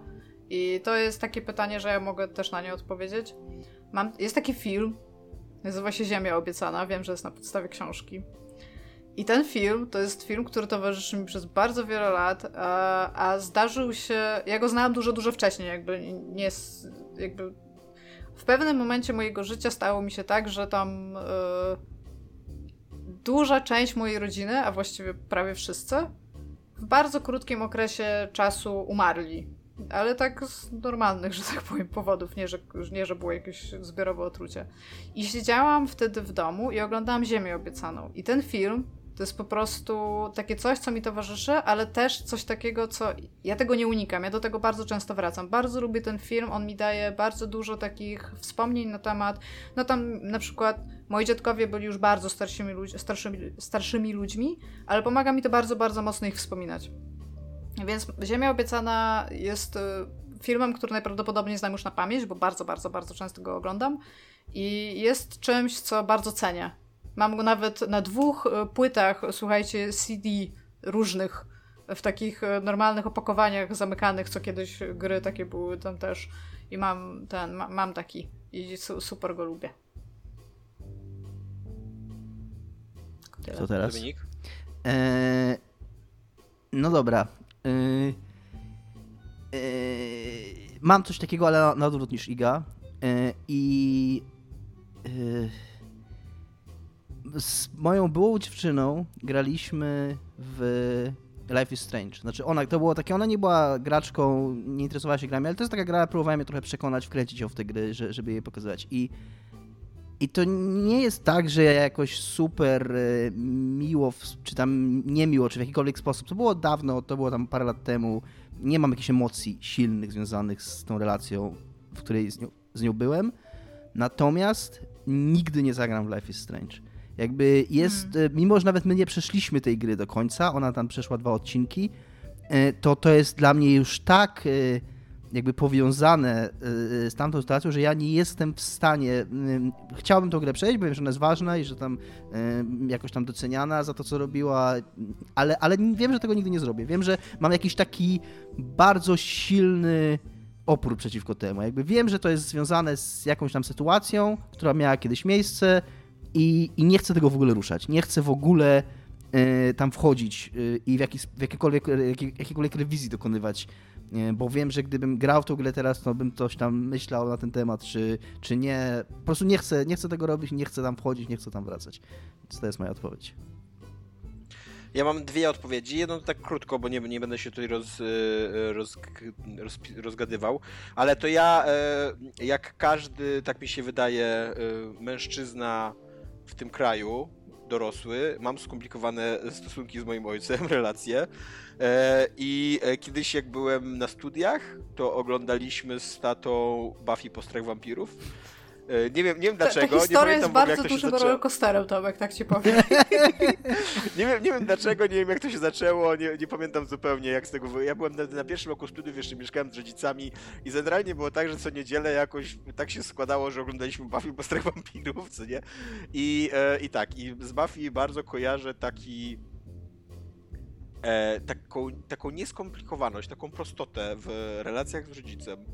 I to jest takie pytanie, że ja mogę też na nie odpowiedzieć. Mam, jest taki film, nazywa się Ziemia Obiecana, wiem, że jest na podstawie książki. I ten film to jest film, który towarzyszy mi przez bardzo wiele lat, a, a zdarzył się. Ja go znałam dużo, dużo wcześniej, jakby nie. Jakby w pewnym momencie mojego życia stało mi się tak, że tam e, duża część mojej rodziny, a właściwie prawie wszyscy, w bardzo krótkim okresie czasu umarli. Ale tak z normalnych, że tak powiem, powodów, nie że, nie, że było jakieś zbiorowe otrucie. I siedziałam wtedy w domu i oglądałam Ziemię Obiecaną. I ten film to jest po prostu takie coś, co mi towarzyszy, ale też coś takiego, co. Ja tego nie unikam, ja do tego bardzo często wracam. Bardzo lubię ten film, on mi daje bardzo dużo takich wspomnień na temat. No tam na przykład moi dziadkowie byli już bardzo starszymi, ludź, starszymi, starszymi ludźmi, ale pomaga mi to bardzo, bardzo mocno ich wspominać. Więc Ziemia Obiecana jest y, filmem, który najprawdopodobniej znam już na pamięć, bo bardzo, bardzo, bardzo często go oglądam. I jest czymś, co bardzo cenię Mam go nawet na dwóch e, płytach, słuchajcie, CD różnych w takich e, normalnych opakowaniach zamykanych, co kiedyś gry takie były tam też. I mam ten, ma, mam taki i super go lubię. Tyle. Co teraz? Eee, no dobra. Eee, mam coś takiego, ale na, na odwrót niż Iga. I z moją byłą dziewczyną graliśmy w Life is Strange. Znaczy ona, to było takie, ona nie była graczką, nie interesowała się grami, ale to jest taka gra, próbowałem je trochę przekonać, wkręcić ją w te gry, że, żeby je pokazywać. I i to nie jest tak, że ja jakoś super e, miło, czy tam niemiło, czy w jakikolwiek sposób. To było dawno, to było tam parę lat temu. Nie mam jakichś emocji silnych związanych z tą relacją, w której z nią, z nią byłem. Natomiast nigdy nie zagram w Life is Strange. Jakby jest, e, mimo że nawet my nie przeszliśmy tej gry do końca, ona tam przeszła dwa odcinki, e, to to jest dla mnie już tak e, jakby powiązane z tamtą sytuacją, że ja nie jestem w stanie. Chciałbym tą grę przejść, bo wiem, że ona jest ważna i że tam jakoś tam doceniana za to, co robiła, ale, ale wiem, że tego nigdy nie zrobię. Wiem, że mam jakiś taki bardzo silny opór przeciwko temu. Jakby wiem, że to jest związane z jakąś tam sytuacją, która miała kiedyś miejsce i, i nie chcę tego w ogóle ruszać. Nie chcę w ogóle y, tam wchodzić y, i w, jakiś, w jakiekolwiek, jakiej, jakiejkolwiek rewizji dokonywać bo wiem, że gdybym grał w tą grę teraz, to bym coś tam myślał na ten temat, czy, czy nie. Po prostu nie chcę, nie chcę tego robić, nie chcę tam wchodzić, nie chcę tam wracać. Więc to jest moja odpowiedź. Ja mam dwie odpowiedzi. Jedną tak krótko, bo nie, nie będę się tutaj roz, e, roz, roz, rozgadywał, ale to ja, e, jak każdy, tak mi się wydaje, e, mężczyzna w tym kraju, dorosły, mam skomplikowane stosunki z moim ojcem, relacje. E, I e, kiedyś, jak byłem na studiach, to oglądaliśmy z tatą Buffy po strach wampirów. E, Nie wiem, nie wiem Ta, dlaczego. ta nie historia jest pamiętam w ogóle, bardzo jak to dużym rollercoasterem, Tomek, tak ci powiem. Nie wiem, nie wiem dlaczego, nie wiem jak to się zaczęło, nie, nie pamiętam zupełnie jak z tego Ja byłem na, na pierwszym roku studiów, jeszcze mieszkałem z rodzicami i generalnie było tak, że co niedzielę jakoś tak się składało, że oglądaliśmy Buffy po strach wampirów, co nie? I, e, I tak, i z Buffy bardzo kojarzę taki e, taką, taką nieskomplikowaność, taką prostotę w relacjach z rodzicem,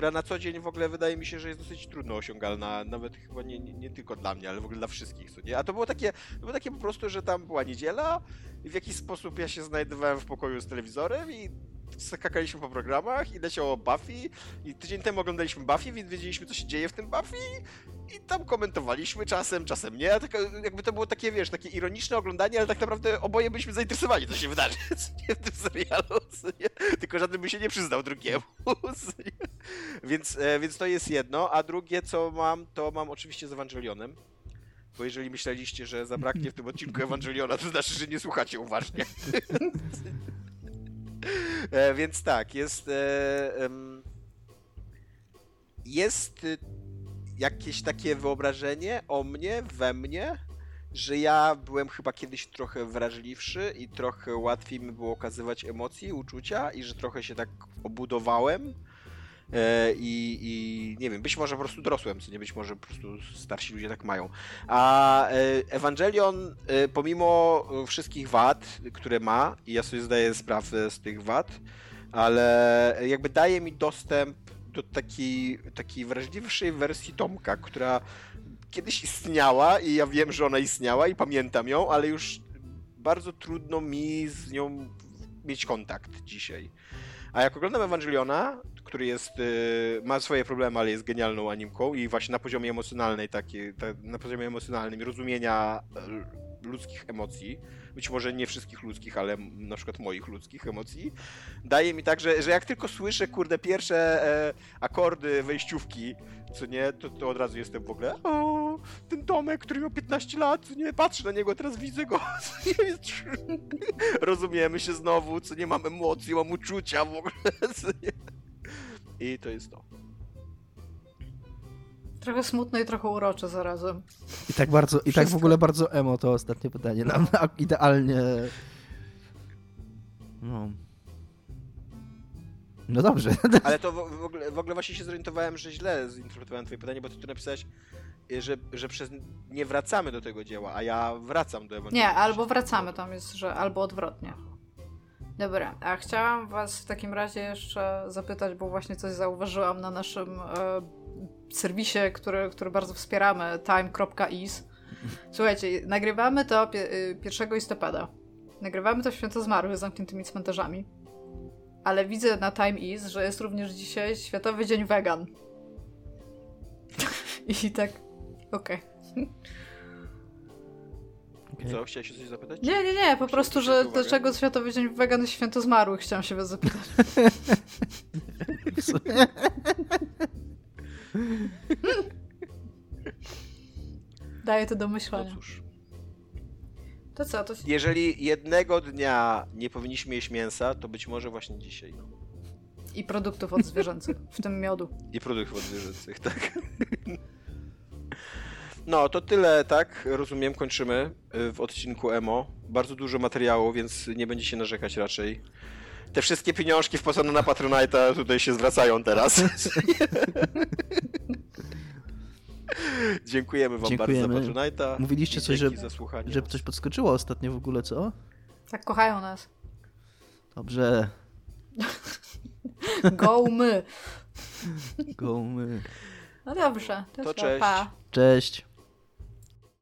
która na co dzień w ogóle wydaje mi się, że jest dosyć trudno osiągalna, nawet chyba nie, nie, nie tylko dla mnie, ale w ogóle dla wszystkich, co nie? A to było takie, to było takie po prostu, że tam była niedziela i w jakiś sposób ja się znajdowałem w pokoju z telewizorem i skakaliśmy po programach i leciało Buffy i tydzień temu oglądaliśmy Buffy, więc wiedzieliśmy, co się dzieje w tym Buffy i tam komentowaliśmy czasem, czasem nie. Tak, jakby to było takie, wiesz, takie ironiczne oglądanie, ale tak naprawdę oboje byliśmy zainteresowani, co się wydarzy nie, w tym serialu, nie? Tylko żaden by się nie przyznał drugiemu. nie? Więc, e, więc to jest jedno, a drugie, co mam, to mam oczywiście z Ewangelionem. Bo jeżeli myśleliście, że zabraknie w tym odcinku Ewangeliona, to znaczy, że nie słuchacie uważnie. e, więc tak, jest. E, jest y, jakieś takie wyobrażenie o mnie, we mnie, że ja byłem chyba kiedyś trochę wrażliwszy i trochę łatwiej mi było okazywać emocje, uczucia i że trochę się tak obudowałem. E, I, I nie wiem, być może po prostu dorosłem, co nie być może po prostu starsi ludzie tak mają. A e, Ewangelion, e, pomimo wszystkich wad, które ma, i ja sobie zdaję sprawę z tych wad, ale jakby daje mi dostęp do takiej, takiej wrażliwszej wersji Tomka, która kiedyś istniała i ja wiem, że ona istniała i pamiętam ją, ale już bardzo trudno mi z nią mieć kontakt dzisiaj. A jak oglądam Ewangeliona, który jest, y, ma swoje problemy, ale jest genialną animką i właśnie na poziomie emocjonalnej, taki, ta, na poziomie emocjonalnym rozumienia y, ludzkich emocji, być może nie wszystkich ludzkich, ale na przykład moich ludzkich emocji, daje mi tak, że, że jak tylko słyszę, kurde, pierwsze e, akordy wejściówki, co nie, to, to od razu jestem w ogóle, o, ten Tomek, który miał 15 lat, co nie, patrzę na niego, teraz widzę go, co nie, rozumiemy się znowu, co nie, mam emocji, mam uczucia w ogóle, co nie. I to jest to. Trochę smutne i trochę urocze zarazem. I tak bardzo, i tak w Wszystko. ogóle bardzo emo to ostatnie pytanie. Nam na- idealnie. No. No dobrze. Ale to w, w, ogóle, w ogóle właśnie się zorientowałem, że źle zinterpretowałem twoje pytanie, bo ty tu napisałeś, y, że, że przez nie wracamy do tego dzieła, a ja wracam do Ewangeliona. Nie, albo wracamy, tam jest, że albo odwrotnie. Dobra, a chciałam was w takim razie jeszcze zapytać, bo właśnie coś zauważyłam na naszym e, serwisie, który, który bardzo wspieramy, time.is, Słuchajcie, nagrywamy to pie- y, 1 listopada. Nagrywamy to w święto zmarłych z zamkniętymi cmentarzami. Ale widzę na Time Is, że jest również dzisiaj Światowy Dzień Wegan. I tak, okej. Okej. Co, chciałeś się coś zapytać? Nie, nie, nie, po prostu, że dlaczego Światowy Dzień Wegan jest święto zmarłych, chciałam się was zapytać. Daję to do No myślenia. cóż. To co, to... Jeżeli jednego dnia nie powinniśmy jeść mięsa, to być może właśnie dzisiaj. No. I produktów odzwierzęcych, w tym miodu. I produktów odzwierzęcych, tak. No, to tyle, tak? Rozumiem, kończymy y, w odcinku Emo. Bardzo dużo materiału, więc nie będzie się narzekać raczej. Te wszystkie pieniążki wpłacone na Patronite'a tutaj się zwracają teraz. Dziękujemy wam Dziękujemy. bardzo za Patronite'a. Mówiliście coś, że-. Żeby coś podskoczyło ostatnio w ogóle, co? Tak kochają nas. Dobrze. Go my. Go my. No dobrze, to, To cześć. pa. Cześć.